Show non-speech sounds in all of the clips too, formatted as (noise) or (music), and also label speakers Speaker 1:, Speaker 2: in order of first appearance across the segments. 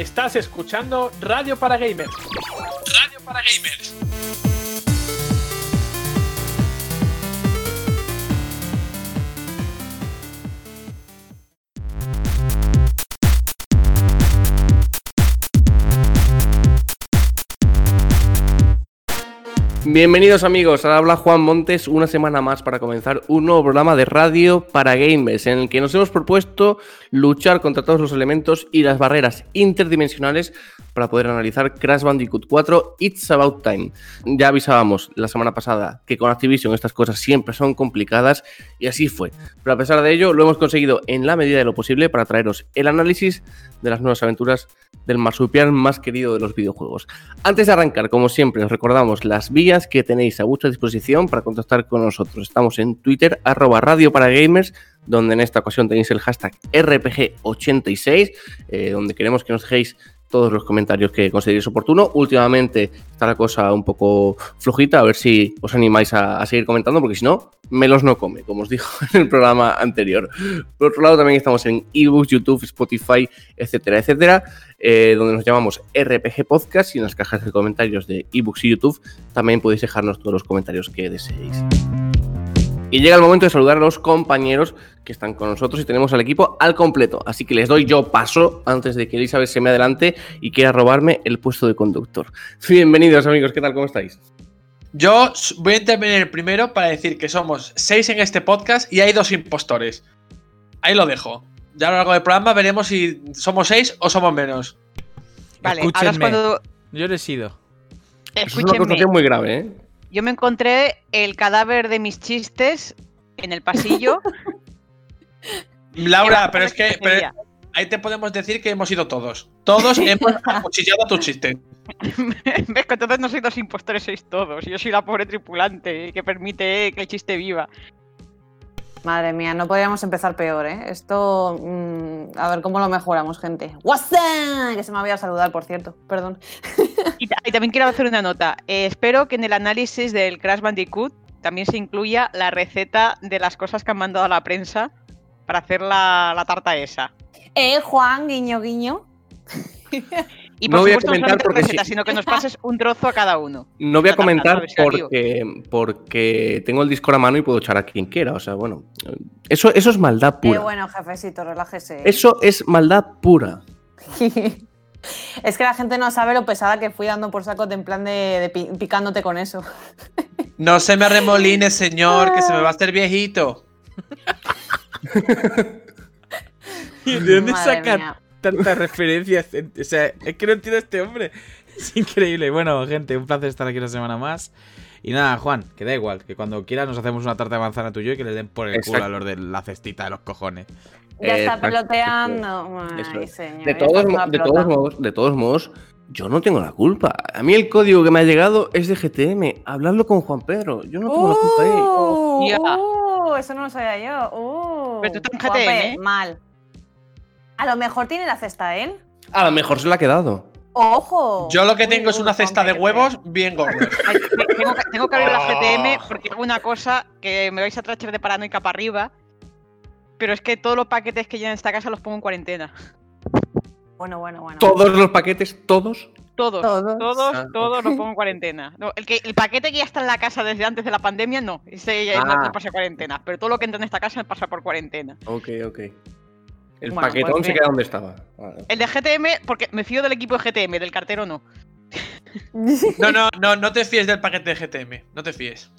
Speaker 1: Estás escuchando Radio para Gamers. Radio para Gamers.
Speaker 2: Bienvenidos amigos, ahora habla Juan Montes una semana más para comenzar un nuevo programa de radio para gamers en el que nos hemos propuesto luchar contra todos los elementos y las barreras interdimensionales para poder analizar Crash Bandicoot 4 It's About Time. Ya avisábamos la semana pasada que con Activision estas cosas siempre son complicadas y así fue. Pero a pesar de ello lo hemos conseguido en la medida de lo posible para traeros el análisis de las nuevas aventuras del marsupial más querido de los videojuegos. Antes de arrancar, como siempre, os recordamos las vías que tenéis a vuestra disposición para contactar con nosotros. Estamos en Twitter, arroba radio para gamers, donde en esta ocasión tenéis el hashtag RPG86, eh, donde queremos que nos dejéis todos los comentarios que consideréis oportuno. Últimamente está la cosa un poco flojita, a ver si os animáis a, seguir comentando, porque si no, melos no come, como os dijo (laughs) en el programa anterior. Por otro lado, también estamos en ebooks, YouTube, Spotify, etcétera, etcétera, eh, donde nos llamamos RPG Podcast y en las cajas de comentarios de ebooks y YouTube también podéis dejarnos todos los comentarios que deseéis. Y llega el momento de saludar a los compañeros que están con nosotros y tenemos al equipo al completo. Así que les doy yo paso antes de que Elizabeth se me adelante y quiera robarme el puesto de conductor. Bienvenidos amigos, ¿qué tal? ¿Cómo estáis?
Speaker 1: Yo voy a intervenir primero para decir que somos seis en este podcast y hay dos impostores. Ahí lo dejo. Ya a lo largo del programa veremos si somos seis o somos menos.
Speaker 3: Vale, ahora es cuando...
Speaker 4: Yo no he sido.
Speaker 2: Es una acusación muy grave, ¿eh?
Speaker 3: Yo me encontré el cadáver de mis chistes en el pasillo. (laughs)
Speaker 1: Laura, pero es que pero ahí te podemos decir que hemos ido todos. Todos (laughs) hemos acuchillado tu chiste.
Speaker 3: ¿Ves (laughs) que entonces no sois dos impostores, sois todos. Yo soy la pobre tripulante que permite que el chiste viva.
Speaker 5: Madre mía, no podríamos empezar peor, ¿eh? Esto. Mmm, a ver cómo lo mejoramos, gente. ¡WhatsApp! Que se me había saludar, por cierto. Perdón.
Speaker 3: Y, y también quiero hacer una nota. Eh, espero que en el análisis del Crash Bandicoot también se incluya la receta de las cosas que han mandado a la prensa para hacer la, la tarta esa.
Speaker 5: Eh, Juan, guiño, guiño. (laughs)
Speaker 3: Y por
Speaker 2: no voy a
Speaker 3: supuesto,
Speaker 2: comentar porque
Speaker 3: recetas,
Speaker 2: sí.
Speaker 3: sino que nos pases un trozo a cada uno.
Speaker 2: No voy a comentar porque, porque tengo el Discord a mano y puedo echar a quien quiera. O sea, bueno, eso, eso es maldad pura.
Speaker 5: bueno, jefecito, relájese.
Speaker 2: Eso es maldad pura. (laughs)
Speaker 5: es que la gente no sabe lo pesada que fui dando por saco de en plan de, de pi- picándote con eso. (laughs)
Speaker 1: No se me arremoline, señor, que se me va a hacer viejito. (laughs)
Speaker 4: ¿De dónde sacan. Tantas referencias? O sea, es que no entiendo a este hombre. Es increíble. Bueno, gente, un placer estar aquí una semana más. Y nada, Juan, que da igual, que cuando quieras nos hacemos una tarta de manzana tú y que le den por el culo a los de la cestita de los cojones.
Speaker 5: Ya está
Speaker 2: Exacto,
Speaker 5: peloteando. Ay, señor,
Speaker 2: De todos, de, modos, de todos modos, yo no tengo la culpa. A mí el código que me ha llegado es de GTM. Hablarlo con Juan Pedro. Yo no tengo la culpa ahí.
Speaker 5: Uh,
Speaker 3: Ya.
Speaker 5: uh, eso no lo sabía yo. Uh,
Speaker 3: Pero tú estás en GTM, ¿eh?
Speaker 5: Mal. A lo mejor tiene la cesta él.
Speaker 2: A lo mejor se la ha quedado.
Speaker 5: ¡Ojo!
Speaker 1: Yo lo que
Speaker 5: Uy,
Speaker 1: tengo es
Speaker 5: uy,
Speaker 1: una cesta de huevos bien (laughs)
Speaker 3: te- tengo, que- tengo que abrir la
Speaker 1: Ah.
Speaker 3: GTM porque hago una cosa que me vais a trachar de paranoica para arriba. Pero es que todos los paquetes que llegan a esta casa los pongo en cuarentena.
Speaker 5: Bueno, bueno, bueno.
Speaker 2: Todos los paquetes, todos.
Speaker 3: Todos,
Speaker 5: Todos.
Speaker 3: todos,
Speaker 2: Ah,
Speaker 3: todos los pongo en cuarentena. No, el, que, el paquete que ya está en la casa desde antes de la pandemia, no. Ese ya no,
Speaker 2: Ah.
Speaker 3: no pasa cuarentena. Pero todo lo que entra en esta casa pasa por cuarentena.
Speaker 2: Ok, ok. El
Speaker 3: Bueno,
Speaker 2: paquetón
Speaker 3: pues
Speaker 2: se queda donde estaba. Vale.
Speaker 3: El de GTM, porque me fío del equipo de GTM, del cartero no. (laughs)
Speaker 1: No, no, no, no te fíes del paquete de GTM. No te fíes.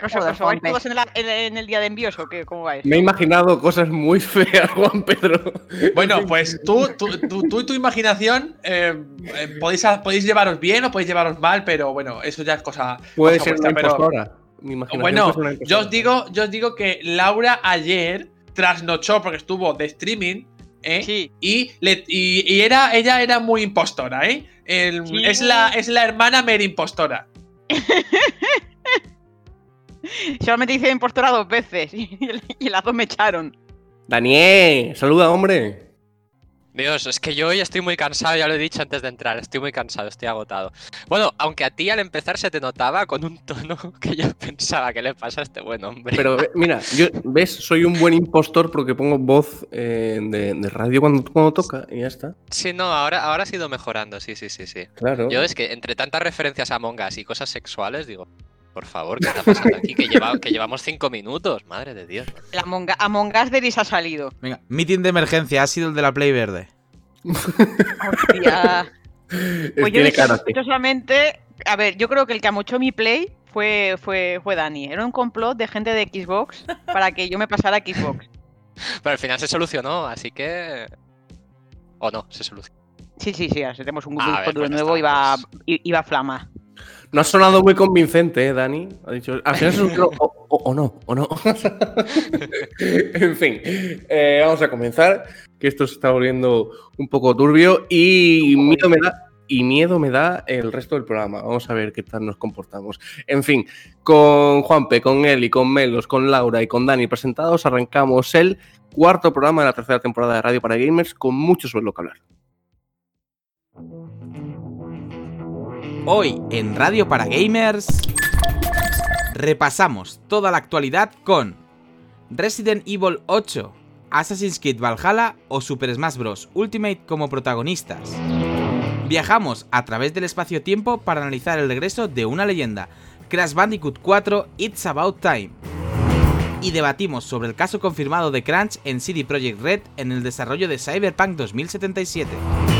Speaker 3: Cosa,
Speaker 5: Joder,
Speaker 3: ¿Os vais
Speaker 5: Juanpe.
Speaker 3: todos en, la- en- en el día de envíos o qué? ¿Cómo va eso?
Speaker 2: Me he imaginado cosas muy feas, (laughs) Juan Pedro.
Speaker 1: Bueno, pues tú, tú, tú, tú y tu imaginación eh, eh, podéis, podéis llevaros bien o podéis llevaros mal, pero bueno, eso ya es cosa.
Speaker 2: Puede
Speaker 1: cosa
Speaker 2: ser
Speaker 1: vuestra,
Speaker 2: una
Speaker 1: pero-.
Speaker 2: Mi imaginación
Speaker 1: Bueno, yo os digo, yo os digo que Laura ayer trasnochó porque estuvo de streaming, ¿eh?
Speaker 3: Sí.
Speaker 1: Y, le- y, y era, ella era muy impostora, ¿eh? El-
Speaker 3: Sí.
Speaker 1: es, la, es la hermana Mary impostora. (laughs)
Speaker 3: Solamente hice impostora dos veces (laughs) y, y las dos me echaron.
Speaker 2: Daniel, saluda, hombre.
Speaker 6: Dios, es que yo hoy estoy muy cansado, ya lo he dicho antes de entrar, estoy muy cansado, estoy agotado. Bueno, aunque a ti al empezar se te notaba con un tono (laughs) que yo pensaba que le pasa a este buen hombre.
Speaker 2: Pero ve- mira, yo, ¿ves? Soy un buen impostor porque pongo voz eh, de, de radio cuando, cuando toca y ya está.
Speaker 6: Sí, no, ahora, ahora has ido mejorando, sí, sí, sí, sí.
Speaker 2: Claro.
Speaker 6: Yo es que entre tantas referencias a Among Us y cosas sexuales, digo, por favor, ¿qué está pasando aquí? Que, lleva- que llevamos cinco minutos, madre de Dios.
Speaker 3: El Among, Among Us de Liz ha salido.
Speaker 7: Venga, meeting de emergencia, ha sido el de la Play Verde.
Speaker 3: Hostia. (laughs)
Speaker 2: Es-
Speaker 3: Pues yo solamente. A ver, yo creo que el que amochó mi play fue, fue, fue Dani. Era un complot de gente de Xbox para que yo me pasara a Xbox.
Speaker 6: Pero al final se solucionó, así que... O no, se solucionó.
Speaker 3: Sí, sí, sí, tenemos un grupo
Speaker 6: ver,
Speaker 3: de
Speaker 6: pues
Speaker 3: nuevo,
Speaker 6: pues.
Speaker 3: i- iba a flama.
Speaker 2: No ha sonado muy convincente, ¿eh, Dani? Ha dicho, al final es un o, o- o no, o no. (laughs) en fin, eh, vamos a comenzar, que esto se está volviendo un poco turbio y miedo me da. Y miedo me da el resto del programa. Vamos a ver qué tal nos comportamos. En fin, con Juanpe, con Eli, con Melos, con Laura y con Dani presentados, arrancamos el cuarto programa de la tercera temporada de Radio para Gamers con mucho sobre lo que hablar.
Speaker 7: Hoy en Radio para Gamers repasamos toda la actualidad con Resident Evil 8, Assassin's Creed Valhalla o Super Smash Bros. Ultimate como protagonistas. Viajamos a través del espacio-tiempo para analizar el regreso de una leyenda, Crash Bandicoot 4 It's About Time. Y debatimos sobre el caso confirmado de Crunch en CD Projekt Red en el desarrollo de Cyberpunk 2077.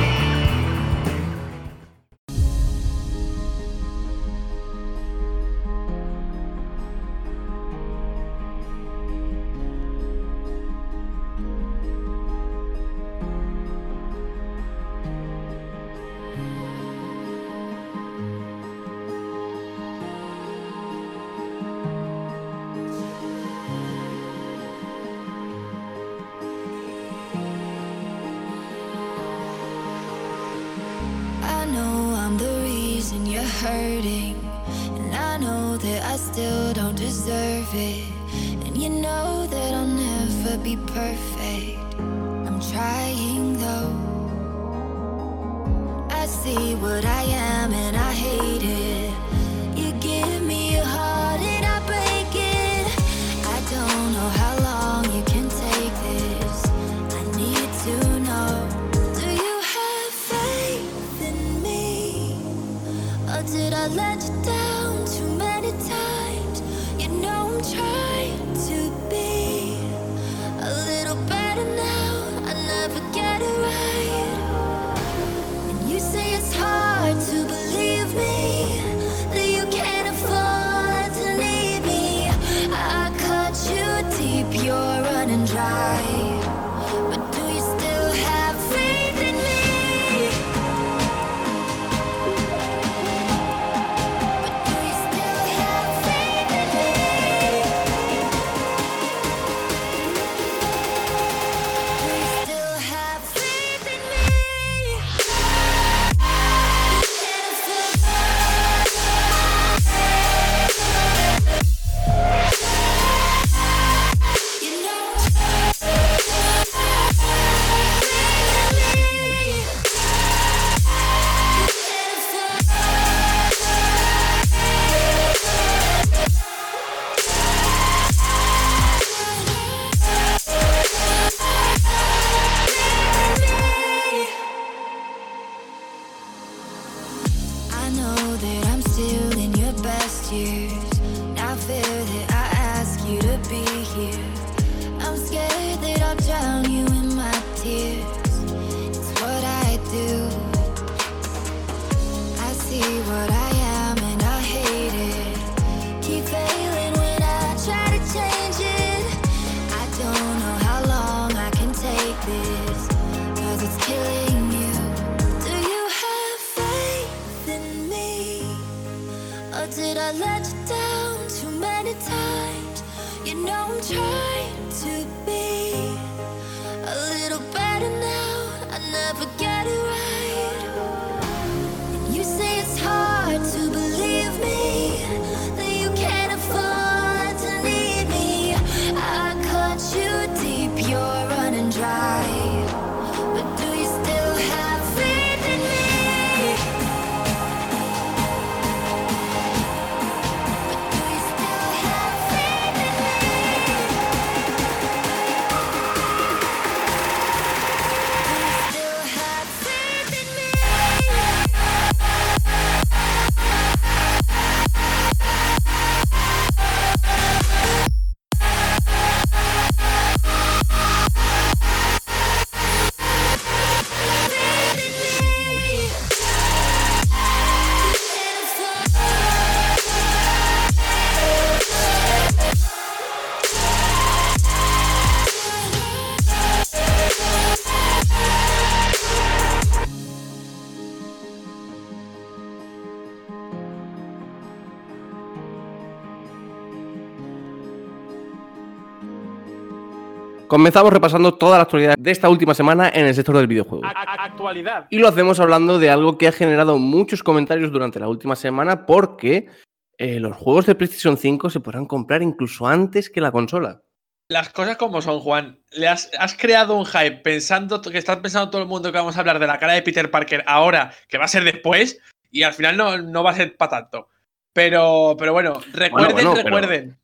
Speaker 2: Comenzamos repasando toda la actualidad de esta última semana en el sector del videojuego.
Speaker 1: Actualidad.
Speaker 2: Y lo hacemos hablando de algo que ha generado muchos comentarios durante la última semana porque eh, los juegos de PlayStation 5 se podrán comprar incluso antes que la consola.
Speaker 1: Las cosas como son, Juan. Le has, has creado un hype pensando que está pensando todo el mundo que vamos a hablar de la cara de Peter Parker ahora, que va a ser después, y al final no, no va a ser para tanto. Pero, pero bueno, recuerden,
Speaker 2: bueno,
Speaker 1: recuerden.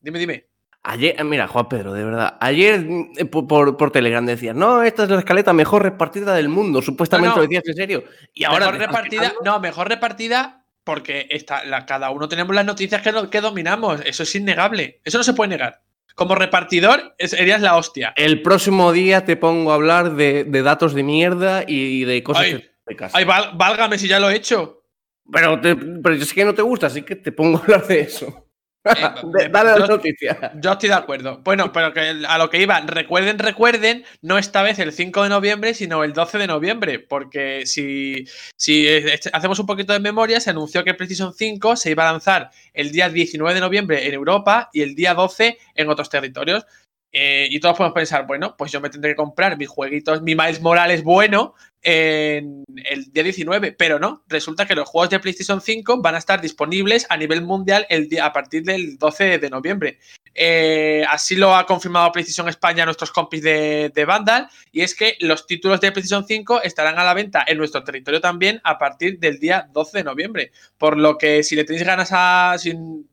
Speaker 1: Dime, dime.
Speaker 2: Ayer, eh, mira, Juan Pedro, de verdad. Ayer eh, por, por- Telegram decías, no, esta es la escaleta mejor repartida del mundo. Supuestamente
Speaker 1: No, no.
Speaker 2: lo decías en serio. Y ahora.
Speaker 1: mejor repartida. No, mejor repartida porque la- cada uno tenemos las noticias que, que dominamos. Eso es innegable. Eso no se puede negar. Como repartidor, serías la hostia.
Speaker 2: El próximo día te pongo a hablar de, de datos de mierda y de cosas
Speaker 1: Ay,
Speaker 2: que de casa.
Speaker 1: Ay, válgame si ya lo he hecho.
Speaker 2: Pero, te- pero yo sé que no te gusta, así que te pongo a hablar de eso.
Speaker 1: Eh, (laughs)
Speaker 2: dale la noticia.
Speaker 1: Yo estoy de acuerdo. Bueno, pero que a lo que iba, recuerden, recuerden, no esta vez el 5 de noviembre, sino el 12 de noviembre, porque si, si hacemos un poquito de memoria, se anunció que PlayStation 5 se iba a lanzar el día 19 de noviembre en Europa y el día 12 en otros territorios. Eh, y todos podemos pensar, bueno, pues yo me tendré que comprar mis jueguitos, mi Miles Morales bueno en el día 19, pero no, resulta que los juegos de PlayStation 5 van a estar disponibles a nivel mundial el día, a partir del 12 de noviembre. Eh, así lo ha confirmado PlayStation España nuestros compis de, de Vandal, y es que los títulos de PlayStation 5 estarán a la venta en nuestro territorio también a partir del día 12 de noviembre. Por lo que si le tenéis ganas a.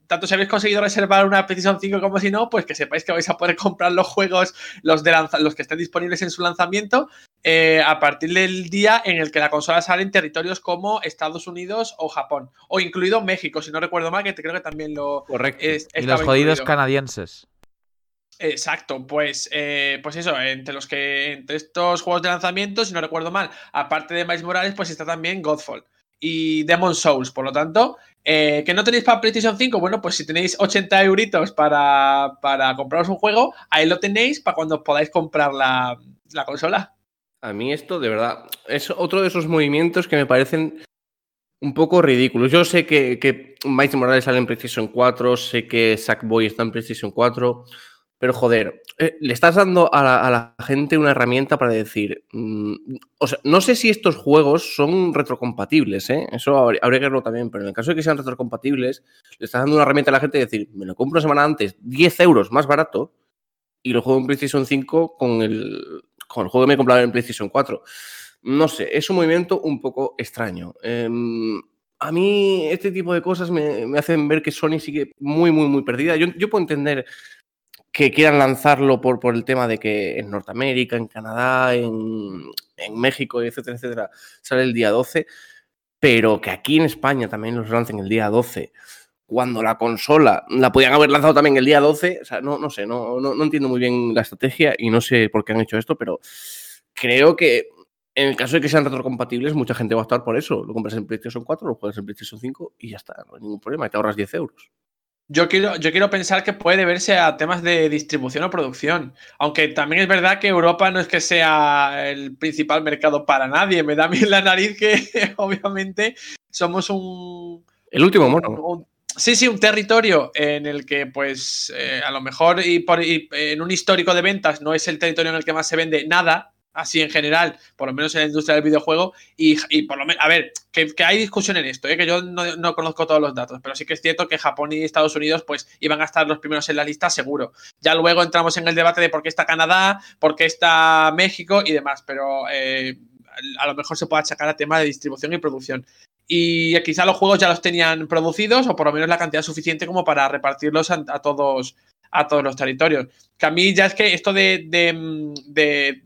Speaker 1: tanto si habéis conseguido reservar una PlayStation 5 como si no, pues que sepáis que vais a poder comprar los juegos, los, de lanza- los que estén disponibles en su lanzamiento, eh, a partir del día en el que la consola sale en territorios como Estados Unidos o Japón, o incluido México, si no recuerdo mal, que te creo que también lo.
Speaker 2: Correcto.
Speaker 1: es-
Speaker 4: Y los jodidos
Speaker 1: incluido.
Speaker 4: canadienses.
Speaker 1: Exacto, pues, eh, pues eso, entre los que entre estos juegos de lanzamiento, si no recuerdo mal, aparte de Miles Morales, pues está también Godfall y Demon Souls. Por lo tanto, eh, que no tenéis para PlayStation 5, bueno, pues si tenéis 80 euritos para, para compraros un juego, ahí lo tenéis para cuando podáis comprar la, la consola.
Speaker 2: A mí esto, de verdad, es otro de esos movimientos que me parecen un poco ridículos. Yo sé que, que Miles Morales sale en PlayStation 4, sé que Sackboy está en PlayStation 4, pero joder, eh, le estás dando a la, gente una herramienta para decir, mm, o sea, no sé si estos juegos son retrocompatibles, ¿eh? eso habría, habría que verlo también, pero en el caso de que sean retrocompatibles, le estás dando una herramienta a la gente de decir, me lo compro una semana antes, 10 euros más barato, y lo juego en PlayStation 5 con el, con el juego que me he comprado en PlayStation 4. No sé, es un movimiento un poco extraño. Em, a mí este tipo de cosas me, me hacen ver que Sony sigue muy, muy, muy perdida. Yo, yo puedo entender que quieran lanzarlo por, por el tema de que en Norteamérica, en Canadá, en, en México, etcétera, etcétera, sale el día 12, pero que aquí en España también los lancen el día 12, cuando la consola la podían haber lanzado también el día 12, o sea, no, no sé, no, no, no entiendo muy bien la estrategia y no sé por qué han hecho esto, pero creo que en el caso de que sean retrocompatibles, mucha gente va a estar por eso. Lo compras en PlayStation 4, lo juegas en PlayStation 5 y ya está, no hay ningún problema, y te ahorras 10 euros.
Speaker 1: Yo quiero, yo quiero pensar que puede deberse a temas de distribución o producción. Aunque también es verdad que Europa no es que sea el principal mercado para nadie. Me da a mí la nariz que (laughs) obviamente somos un,
Speaker 2: El último mono.
Speaker 1: un- sí, sí, un territorio en el que, pues, eh, a lo mejor y por, y en un histórico de ventas no es el territorio en el que más se vende nada, así en general, por lo menos en la industria del videojuego. Y, por lo menos, a ver, que, hay discusión en esto, ¿eh? que yo no, no conozco todos los datos, pero sí que es cierto que Japón y Estados Unidos, pues, iban a estar los primeros en la lista, seguro. Ya luego entramos en el debate de por qué está Canadá, por qué está México y demás, pero eh, a lo mejor se puede achacar a tema de distribución y producción y quizá los juegos ya los tenían producidos o por lo menos la cantidad suficiente como para repartirlos a, todos a todos los territorios. Que a mí ya es que esto de, de, mm, de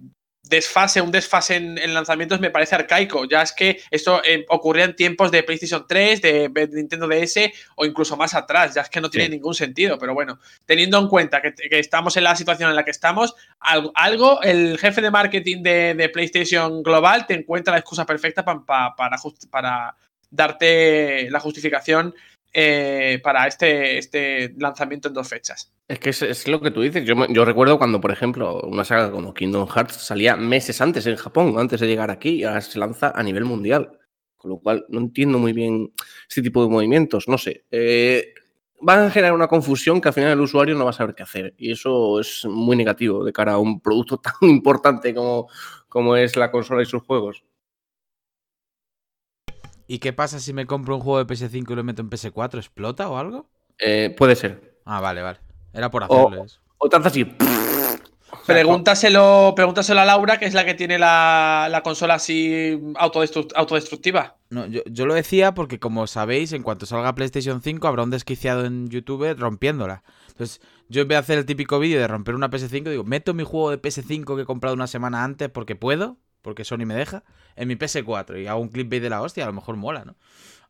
Speaker 1: desfase, un desfase en, en lanzamientos me parece arcaico. Ya es que esto eh, ocurría en tiempos de PlayStation 3, de, de Nintendo DS o incluso más atrás. Ya es que no tiene
Speaker 2: Sí.
Speaker 1: ningún sentido. Pero bueno, teniendo en cuenta que, que estamos en la situación en la que estamos, algo, algo el jefe de marketing de, de PlayStation Global te encuentra la excusa perfecta pa- pa- para, just- para darte la justificación eh, para este, este lanzamiento en dos fechas.
Speaker 2: Es que es, es lo que tú dices. Yo, yo recuerdo cuando, por ejemplo, una saga como Kingdom Hearts salía meses antes en Japón, antes de llegar aquí, y ahora se lanza a nivel mundial. Con lo cual, no entiendo muy bien este tipo de movimientos. No sé. Eh, van a generar una confusión que al final el usuario no va a saber qué hacer. Y eso es muy negativo de cara a un producto (laughs) tan importante como, como es la consola y sus juegos.
Speaker 4: ¿Y qué pasa si me compro un juego de PS5 y lo meto en PS4? ¿Explota o algo?
Speaker 2: Eh, puede ser.
Speaker 4: Ah, vale, vale. Era por
Speaker 2: O-
Speaker 4: eso.
Speaker 2: O te haces así. O sea,
Speaker 1: Pregúntaselo, pregúntaselo a Laura, que es la que tiene la, la consola así autodestru- autodestructiva.
Speaker 4: No, yo, yo lo decía porque, como sabéis, en cuanto salga PlayStation 5 habrá un desquiciado en YouTube rompiéndola. Entonces, yo en vez de hacer el típico vídeo de romper una PS5, digo, meto mi juego de PS5 que he comprado una semana antes porque puedo, porque Sony me deja, en mi PS4 y hago un clipbait de la hostia, a lo mejor mola, ¿no?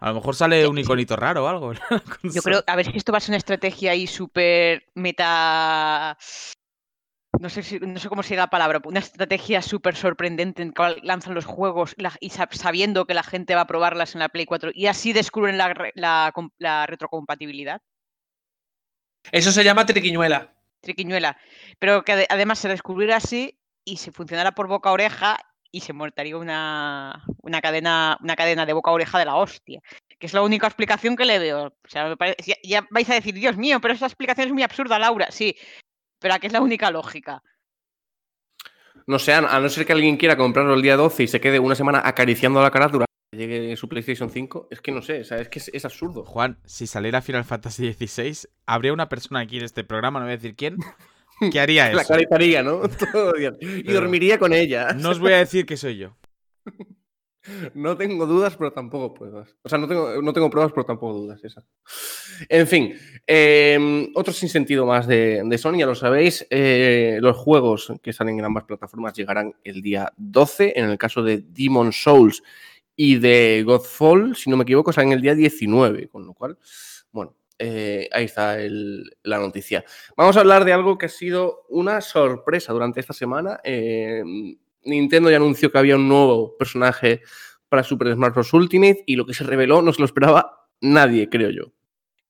Speaker 4: A lo mejor sale un iconito raro o algo. (laughs)
Speaker 3: Yo creo, a ver si esto va a ser una estrategia ahí súper meta. No sé, si- no sé cómo sería la palabra, una estrategia súper sorprendente en cual lanzan los juegos la- y sab- sabiendo que la gente va a probarlas en la Play 4 y así descubren la, re- la com- la retrocompatibilidad.
Speaker 1: Eso se llama triquiñuela.
Speaker 3: Triquiñuela. Pero que ade- además se descubriera así y se funcionara por boca a oreja y se montaría una, una, cadena, una cadena de boca a oreja de la hostia. Que es la única explicación que le veo. O sea, me parece- ya, ya vais a decir, Dios mío, pero esa explicación es muy absurda, Laura. Sí, pero aquí es la única lógica.
Speaker 2: No sé, a a no ser que alguien quiera comprarlo el día 12 y se quede una semana acariciando la carátula que llegue su PlayStation 5, es que no sé, o sea, es que es, es absurdo.
Speaker 4: Juan, si saliera Final Fantasy XVI, habría una persona aquí en este programa, no voy a decir quién, (laughs) que haría (laughs)
Speaker 2: La
Speaker 4: eso.
Speaker 2: ¿no? (laughs) Todos los días. Y
Speaker 4: Pero-
Speaker 2: dormiría con ella.
Speaker 4: No os voy a decir que soy yo. (laughs)
Speaker 2: No tengo dudas, pero tampoco pruebas. O sea, no tengo, no tengo pruebas, pero tampoco dudas. Esa. En fin, eh, otro sinsentido más de, de Sony, ya lo sabéis. eh, los juegos que salen en ambas plataformas llegarán el día 12. En el caso de Demon Souls y de Godfall, si no me equivoco, salen el día 19. Con lo cual, eh, ahí está la noticia. Vamos a hablar de algo que ha sido una sorpresa durante esta semana. Eh, Nintendo ya anunció que había un nuevo personaje para Super Smash Bros. Ultimate y lo que se reveló no se lo esperaba nadie, creo yo.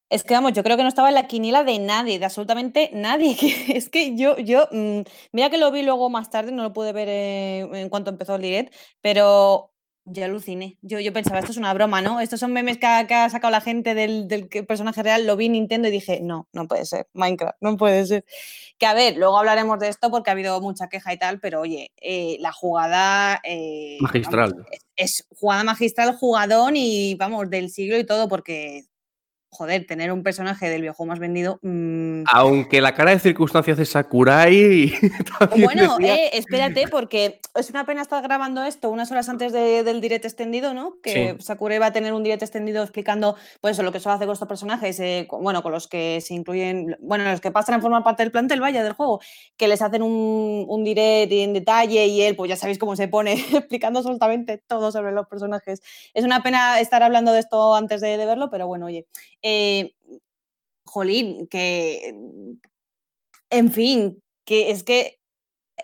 Speaker 5: Es que vamos, yo creo que no estaba en la quiniela de nadie, de absolutamente nadie. (laughs) es que yo, yo, mm, mira que lo vi luego más tarde, no lo pude ver eh, en cuanto empezó el direct, pero yo aluciné. Yo, yo pensaba, esto es una broma, ¿no? Estos son memes que ha, que ha sacado la gente del, del personaje real. Lo vi en Nintendo y dije, no, no puede ser. Minecraft, no puede ser. Que a ver, luego hablaremos de esto porque ha habido mucha queja y tal, pero oye, eh, la jugada. eh, vamos,
Speaker 2: Magistral.
Speaker 5: es, es jugada magistral, jugadón y vamos, del siglo y todo, porque. Joder, tener un personaje del videojuego más vendido. mm,
Speaker 2: Aunque la cara de circunstancias de Sakurai. (laughs) también
Speaker 5: Bueno,
Speaker 2: decía-
Speaker 5: eh, espérate, porque es una pena estar grabando esto unas horas antes de- del direct extendido, ¿no? Que
Speaker 2: Sí.
Speaker 5: Sakurai va a tener un direct extendido explicando, pues, lo que suele hacer con estos personajes, eh, con- bueno, con los que se incluyen, bueno, los que pasan a formar parte del plantel, vaya, del juego, que les hacen un, un direct en detalle y él, pues ya sabéis cómo se pone, (laughs) explicando absolutamente todo sobre los personajes. Es una pena estar hablando de esto antes de, de verlo, pero bueno, oye. Eh, jolín, que. En fin, que es que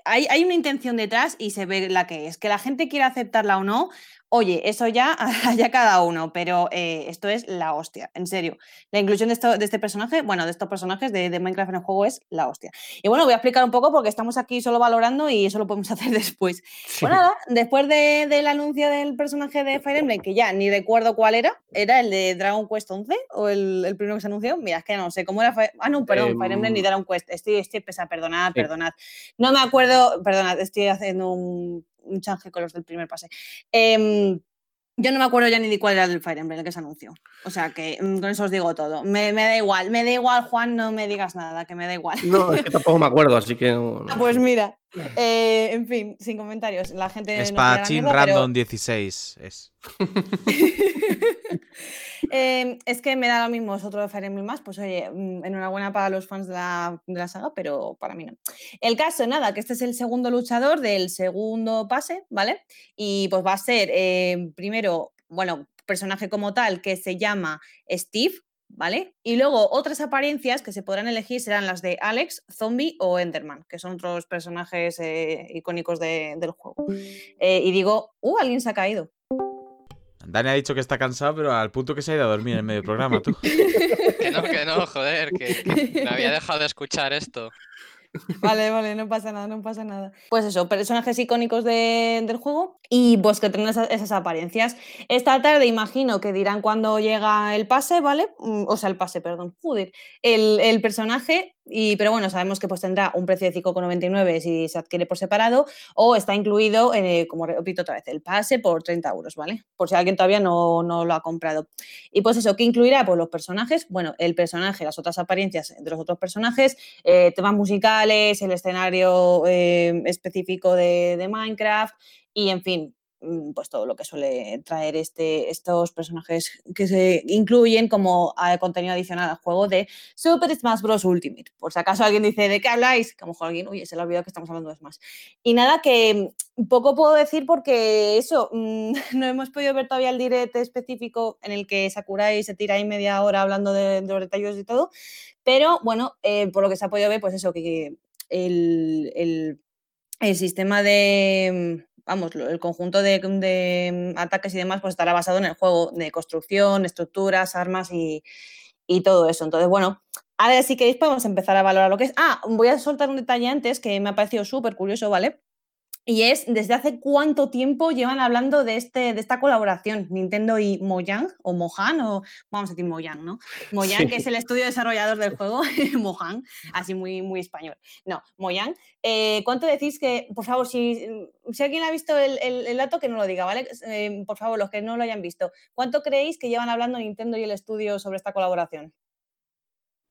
Speaker 5: hay, hay una intención detrás y se ve la que es. Que la gente quiera aceptarla o no, oye, eso ya, (laughs) ya cada uno, pero eh, esto es la hostia, en serio. La inclusión de, esto, de este personaje, bueno, de estos personajes de, de Minecraft en el juego es la hostia. Y bueno, voy a explicar un poco porque estamos aquí solo valorando y eso lo podemos (laughs) hacer después. Pues nada, después de- del anuncio del personaje de Fire Emblem, que ya ni recuerdo cuál era, ¿era el de Dragon Quest 11 o el, el primero que se anunció? Mira, es que no sé cómo era. Fire- Ah, no, perdón, Fire Emblem ni
Speaker 2: Em,
Speaker 5: Dragon Quest. Estoy, estoy pesada, perdonad,
Speaker 2: sí.
Speaker 5: perdonad. No me acuerdo, perdonad, estoy haciendo un, un change con los del primer pase. Em, yo no me acuerdo ya ni de cuál era el Fire Emblem el que se anunció. O sea que mm, con eso os digo todo. Me, me da igual, me da igual, Juan, no me digas nada, que me da igual.
Speaker 2: No, es que tampoco me acuerdo, así que no. no.
Speaker 5: Ah, Pues mira, eh, en fin, sin comentarios. La gente. la
Speaker 4: Espadachín
Speaker 5: mierda, pero,
Speaker 4: Random 16 es. (laughs)
Speaker 5: eh, es que me da lo mismo, es otro Fire Emblem más. Pues oye, mm, enhorabuena para los fans de la, de la saga, pero para mí no. El caso, nada, que este es el segundo luchador del segundo pase, ¿vale? Y pues va a ser eh, primero, bueno, personaje como tal que se llama Steve, ¿vale? Y luego otras apariencias que se podrán elegir serán las de Alex, Zombie o Enderman, que son otros personajes eh, icónicos de- del juego. Eh, y digo, uh, alguien se ha caído.
Speaker 4: Dani ha dicho que está cansado, pero al punto que se ha ido a dormir en el medio del programa, tú. (laughs)
Speaker 6: Que no, que no, joder, que, que me había dejado de escuchar esto.
Speaker 5: Vale, vale, no pasa nada, no pasa nada. Pues eso, personajes icónicos de- del juego y pues que tengan esas, esas apariencias. Esta tarde imagino que dirán cuando llega el pase, ¿vale? Mm, O sea, el pase, perdón, joder. El, el personaje, y, pero bueno, sabemos que pues tendrá un precio de 5,99 si se adquiere por separado o está incluido, eh, como repito otra vez, el pase por 30 euros, ¿vale? Por si alguien todavía no, no lo ha comprado. Y pues eso, ¿qué incluirá? Pues los personajes, bueno, el personaje, las otras apariencias de los otros personajes, eh, temas musicales, el escenario eh, específico de, de Minecraft y, en fin, pues todo lo que suele traer este, estos personajes que se incluyen como eh, contenido adicional al juego de Super Smash Bros. Ultimate. Por si acaso alguien dice, ¿de qué habláis? Que a lo mejor alguien, oye, se le ha olvidado que estamos hablando de Smash. Y nada, que mm, poco puedo decir porque eso, mm, (laughs) no hemos podido ver todavía el direct específico en el que Sakurai se tira ahí media hora hablando de, los detalles y todo, pero bueno, eh, por lo que se ha podido ver, pues eso, que el, el- el sistema de, mm, vamos, el conjunto de, de, mm, ataques y demás, pues estará basado en el juego de construcción, estructuras, armas y, y todo eso. Entonces, bueno, ahora si queréis podemos empezar a valorar lo que es. Ah, voy a soltar un detalle antes que me ha parecido súper curioso, ¿vale? Y es desde hace cuánto tiempo llevan hablando de, este, de esta colaboración, Nintendo y Mojang, o Mohan, o vamos a decir Mojang, ¿no? Mojang, que es el estudio desarrollador del juego, (laughs) Mojang, así muy, muy español. No, Mojang. Eh, ¿Cuánto decís que, por favor, si, si alguien ha visto el, el- el dato, que no lo diga, ¿vale? Eh, por favor, los que no lo hayan visto, ¿cuánto creéis que llevan hablando Nintendo y el estudio sobre esta colaboración?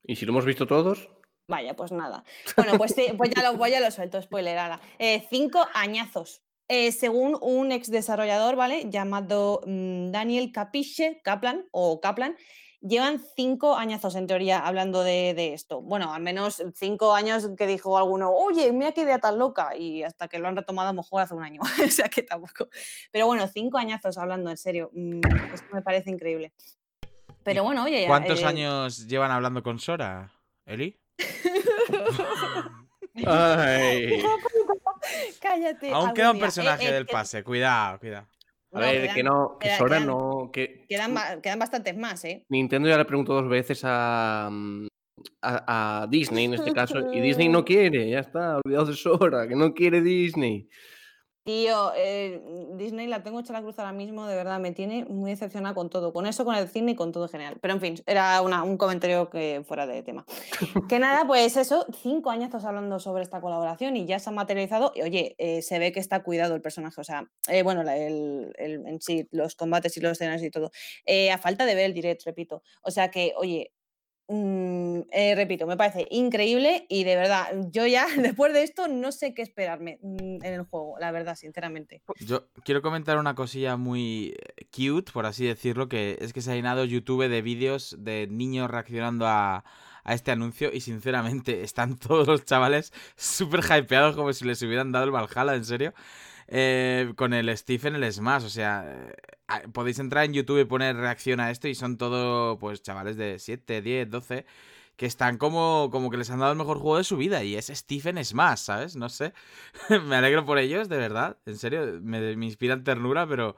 Speaker 2: ¿Y si lo hemos visto todos?
Speaker 5: Vaya, pues nada. Bueno, pues, sí, pues ya, lo, pues ya lo suelto, spoiler. ala. Eh, cinco añazos. Eh, según un ex desarrollador, ¿vale? Llamado mm, Daniel Capiche, Kaplan o Kaplan, llevan cinco añazos en teoría hablando de, de esto. Bueno, al menos cinco años que dijo alguno, oye, mira qué idea tan loca. Y hasta que lo han retomado a lo mejor hace un año. (laughs) o sea que tampoco. Pero bueno, cinco añazos hablando, en serio. mm, esto me parece increíble. Pero bueno, oye.
Speaker 4: ¿Cuántos
Speaker 5: eh,
Speaker 4: años llevan hablando con Sora, Eli?
Speaker 2: Ay. (laughs)
Speaker 5: Cállate.
Speaker 4: Aún queda un.
Speaker 5: Eh,
Speaker 4: personaje
Speaker 5: eh,
Speaker 4: del
Speaker 5: que-
Speaker 4: pase, cuidado, cuidado.
Speaker 2: A ver,
Speaker 5: quedan-
Speaker 2: que no, que
Speaker 5: queda-
Speaker 2: Sora
Speaker 5: quedan-
Speaker 2: no. Que
Speaker 5: Quedan, quedan bastantes más, ¿eh?
Speaker 2: Nintendo ya le preguntó dos veces a, mm, a, a Disney en este caso, y Disney no (laughs) quiere, ya está, olvidaos de Sora, que no quiere Disney.
Speaker 5: Tío, eh, Disney la tengo hecha la cruz ahora mismo, de verdad, me tiene muy decepcionada con todo, con eso, con el cine y con todo en general. Pero en fin, era una- un comentario que fuera de tema. (laughs) que nada, pues eso, cinco años hablando sobre esta colaboración y ya se ha materializado. Y oye, eh, se ve que está cuidado el personaje, o sea, eh, bueno, la- el, el- en sí, los combates y los escenarios y todo. Eh, a falta de ver el direct, repito. O sea que, oye. Mm, eh, repito, me parece increíble y de verdad, yo ya (laughs) después de esto no sé qué esperarme mm, en el juego, la verdad, sinceramente.
Speaker 4: Yo quiero comentar una cosilla muy eh, cute, por así decirlo, que es que se ha llenado YouTube de vídeos de niños reaccionando a, a este anuncio y sinceramente (laughs) están todos los chavales (laughs) súper hypeados como si les hubieran dado el Valhalla, en serio. Eh, con el Steve en el Smash, o sea, eh, podéis entrar en YouTube y poner reacción a esto y son todo, pues, chavales de 7, 10, 12, que están como, como que les han dado el mejor juego de su vida y es Steve en Smash, ¿sabes? No sé. (laughs) me alegro por ellos, de verdad, en serio, me, me inspiran ternura, pero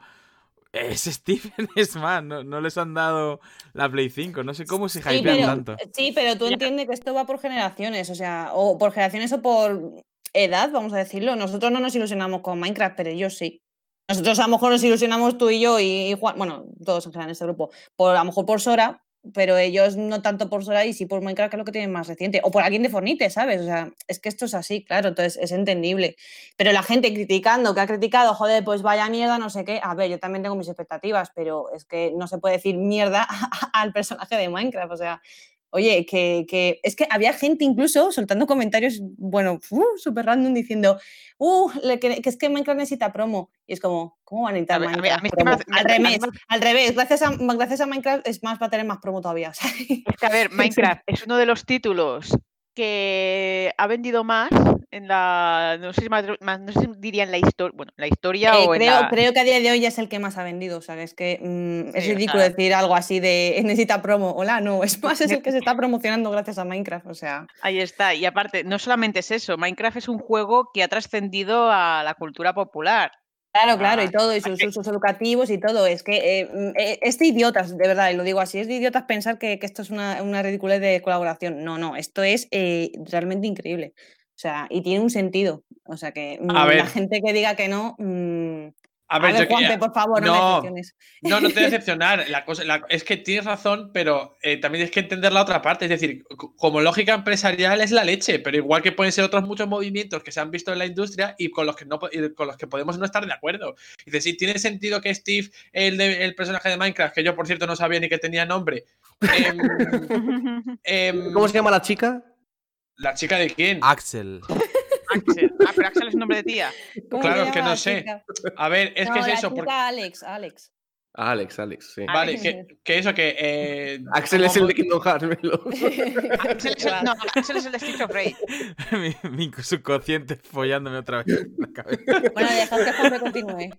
Speaker 4: es Stephen (laughs) Smash, no, no les han dado la Play 5, no sé cómo se
Speaker 5: Sí,
Speaker 4: hypean
Speaker 5: pero,
Speaker 4: tanto.
Speaker 5: sí, pero tú entiendes que esto va por generaciones, o sea, o por generaciones o por edad, vamos a decirlo. Nosotros no nos ilusionamos con Minecraft, pero ellos sí. Nosotros a lo mejor nos ilusionamos tú y yo y Juan, bueno, todos en general en este grupo, por, a lo mejor por Sora, pero ellos no tanto por Sora y sí por Minecraft, que es lo que tienen más reciente. O por alguien de Fornite, ¿sabes? O sea, es que esto es así, claro, entonces es entendible. Pero la gente criticando, que ha criticado, joder, pues vaya mierda, no sé qué. A ver, yo también tengo mis expectativas, pero es que no se puede decir mierda (laughs) al personaje de Minecraft. O sea, oye, que, que es que había gente incluso soltando comentarios, bueno, uh, súper random diciendo, uh, que, que es que Minecraft necesita promo. Y es como, ¿cómo van a necesitar
Speaker 3: A ver, a mí- a
Speaker 5: Minecraft
Speaker 3: mí
Speaker 5: promo? Al revés, al revés. Gracias a, gracias a Minecraft es más, va a tener más promo todavía. (laughs)
Speaker 3: Es que, a ver, Minecraft es uno de los títulos que ha vendido más en la. No sé si, más- no sé si diría en la historia. Bueno, en la historia
Speaker 5: Eh,
Speaker 3: o en
Speaker 5: creo,
Speaker 3: la.
Speaker 5: creo que a día de hoy ya es el que más ha vendido. O sea, es que mm, es
Speaker 3: Sí, o
Speaker 5: ridículo
Speaker 3: sea-
Speaker 5: decir algo así de necesita promo. Hola, no, es (laughs) más, es el que se está promocionando gracias a Minecraft. O sea,
Speaker 3: Ahí está. Y aparte, no solamente es eso, Minecraft es un juego que ha trascendido a la cultura popular.
Speaker 5: claro, claro, y todo, y sus usos educativos y todo. Es que eh, mm, eh, es de idiotas, de verdad, y lo digo así, es de idiotas pensar que, que esto es una, una ridiculez de colaboración. No, no, esto es eh, realmente increíble. Sea, y tiene un sentido. O sea que mm,
Speaker 1: A ver.
Speaker 5: la gente que diga que no. mm,
Speaker 1: A
Speaker 5: a
Speaker 1: ver,
Speaker 5: ver,
Speaker 1: yo que-
Speaker 5: Juanpe, por favor, no, me
Speaker 1: no,
Speaker 5: decepciones.
Speaker 1: No, no te voy a (laughs) decepcionar. La cosa, la- es que tienes razón, pero eh, también es que entender la otra parte. Es decir, como lógica empresarial es la leche, pero igual que pueden ser otros muchos movimientos que se han visto en la industria y con los que, no, con los que podemos no estar de acuerdo. Dice, sí, tiene sentido que Steve, el, de- el personaje de Minecraft, que yo por cierto no sabía ni que tenía nombre. em, (laughs) em,
Speaker 2: ¿Cómo se llama la chica?
Speaker 1: ¿La chica de quién?
Speaker 4: Axel. (laughs)
Speaker 3: Axel. Ah, pero Axel es nombre de tía.
Speaker 5: ¿Cómo
Speaker 1: claro, es que no sé.
Speaker 5: chica?
Speaker 1: A ver, es
Speaker 5: No,
Speaker 1: que es
Speaker 5: la
Speaker 1: eso.
Speaker 5: chica
Speaker 1: porque-
Speaker 5: Alex, Alex.
Speaker 2: Alex, Alex, sí.
Speaker 1: vale,
Speaker 5: Alex.
Speaker 1: que, que eso, que. eh, (laughs)
Speaker 2: Axel es el de Kingdom Hearts.
Speaker 3: Axel es el, no, (laughs) Axel es el de Streets of Rage.
Speaker 4: mi, mi subconsciente follándome otra vez en la cabeza.
Speaker 5: Bueno, dejad que Juanpe continúe.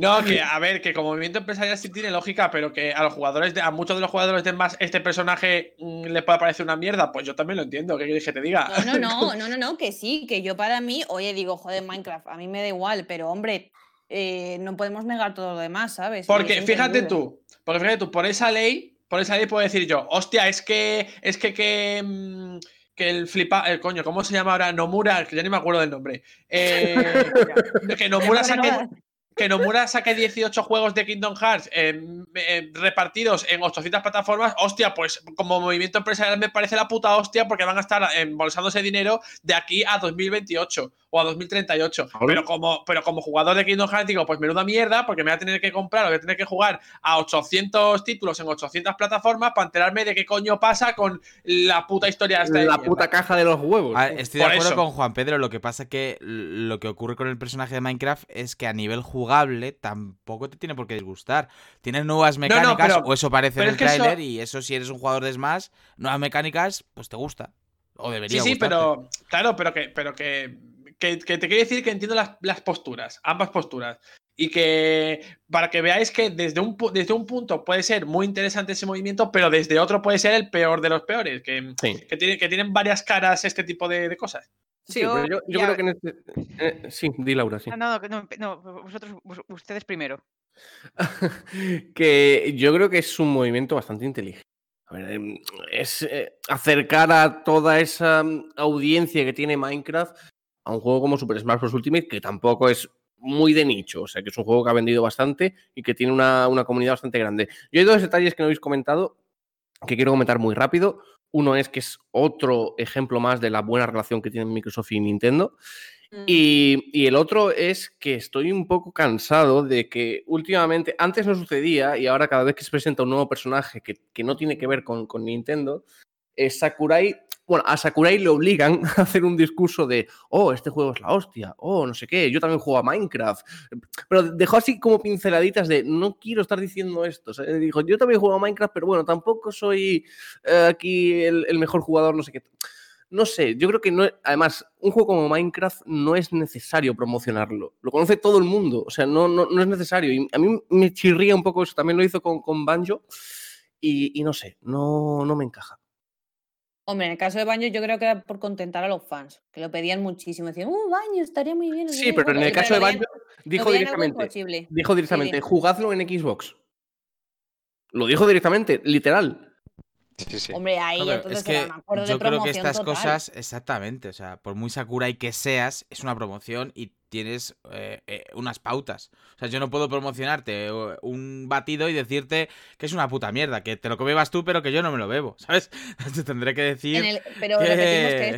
Speaker 1: No, que a ver, que como movimiento empresarial sí tiene lógica, pero que a los jugadores, de, a muchos de los jugadores de más este personaje mm, le puede parecer una mierda, pues yo también lo entiendo. ¿Qué quieres que te diga?
Speaker 5: No, no, no, (laughs) no, no, no, que sí, que yo para mí, oye, digo, joder, Minecraft, a mí me da igual, pero hombre, eh, no podemos negar todo lo demás, ¿sabes?
Speaker 1: Porque fíjate tú, porque fíjate tú, por esa ley, por esa ley puedo decir yo, hostia, es que, es que, que, mm, que el flipa, el coño, ¿cómo se llama ahora? Nomura, que ya ni me acuerdo del nombre. Eh, (laughs) que Nomura saque, que Nomura saque 18 juegos de Kingdom Hearts eh, eh, repartidos en 800 plataformas, hostia, pues como movimiento empresarial me parece la puta hostia porque van a estar embolsándose dinero de aquí a 2028 o a 2038.
Speaker 2: Claro.
Speaker 1: Pero como, pero como jugador de Kingdom Hearts digo, pues menuda mierda porque me voy a tener que comprar o voy a tener que jugar a 800 títulos en 800 plataformas para enterarme de qué coño pasa con la puta historia esta de
Speaker 2: La
Speaker 1: mierda.
Speaker 2: puta caja de los huevos.
Speaker 4: A ver, estoy de acuerdo
Speaker 1: eso.
Speaker 4: con Juan Pedro, lo que pasa que l- lo que ocurre con el personaje de Minecraft es que a nivel jugable tampoco te tiene por qué disgustar. Tienes nuevas
Speaker 1: no,
Speaker 4: mecánicas,
Speaker 1: pero-
Speaker 4: o eso parece en el
Speaker 1: es que eso-
Speaker 4: tráiler, y eso si eres un jugador de Smash, nuevas mecánicas, pues te gusta. O debería
Speaker 1: Sí, sí,
Speaker 4: gustarte.
Speaker 1: pero claro, pero que, pero que, que, que te quiero decir que entiendo las, las posturas, ambas posturas. Y que para que veáis que desde un, desde un punto puede ser muy interesante ese movimiento, pero desde otro puede ser el peor de los peores. Que,
Speaker 2: Sí,
Speaker 1: que, tiene- que tienen varias caras este tipo de, de cosas.
Speaker 2: sí
Speaker 3: Yo
Speaker 2: pero yo, yo
Speaker 3: ya-
Speaker 2: creo que en este. eh, sí, di Laura, sí.
Speaker 3: No, no, no, no, no, vosotros, vos- ustedes primero. (laughs)
Speaker 2: que yo creo que es un movimiento bastante inteligente. A ver, em, es eh, acercar a toda esa mm, audiencia que tiene Minecraft a un juego como Super Smash Bros. Ultimate, que tampoco es muy de nicho, o sea, que es un juego que ha vendido bastante y que tiene una, una comunidad bastante grande. Yo hay dos detalles que no habéis comentado que quiero comentar muy rápido. Uno es que es otro ejemplo más de la buena relación que tienen Microsoft y Nintendo.
Speaker 5: Mm.
Speaker 2: Y, y el otro es que estoy un poco cansado de que últimamente, antes no sucedía y ahora cada vez que se presenta un nuevo personaje que, que no tiene que ver con, con Nintendo, eh, Sakurai, bueno, a Sakurai le obligan (laughs) a hacer un discurso de, oh, este juego es la hostia, oh, no sé qué, yo también juego a Minecraft. Pero dejó así como pinceladitas de, no quiero estar diciendo esto. Dijo, yo también juego a Minecraft, pero bueno, tampoco soy eh, aquí el, el mejor jugador, no sé qué. No sé, yo creo que no. Además, un juego como Minecraft no es necesario promocionarlo. Lo conoce todo el mundo. O sea, no, no, no es necesario. Y a mí me chirría un poco eso. También lo hizo con, con Banjo. Y, y no sé, no, no me encaja.
Speaker 5: Hombre, en el caso de Baño yo creo que era por contentar a los fans, que lo pedían muchísimo. Decían, uh, Baño, estaría muy bien.
Speaker 2: Sí, pero en el caso de
Speaker 5: lo
Speaker 2: dijo directamente. Dijo directamente,
Speaker 5: sí.
Speaker 2: jugadlo en Xbox. Lo dijo directamente, literal.
Speaker 6: Sí, sí.
Speaker 5: Hombre, ahí
Speaker 4: No,
Speaker 5: entonces
Speaker 4: es que
Speaker 5: era un acuerdo de
Speaker 4: yo creo que estas
Speaker 5: total.
Speaker 4: cosas, exactamente, o sea, por muy Sakurai que seas, es una promoción y tienes eh, eh, unas pautas. O sea, yo no puedo promocionarte eh, un batido y decirte que es una puta mierda, que te lo bebas tú, pero que yo no me lo bebo, ¿sabes? (laughs) Te tendré que decir
Speaker 5: el- pero
Speaker 4: que,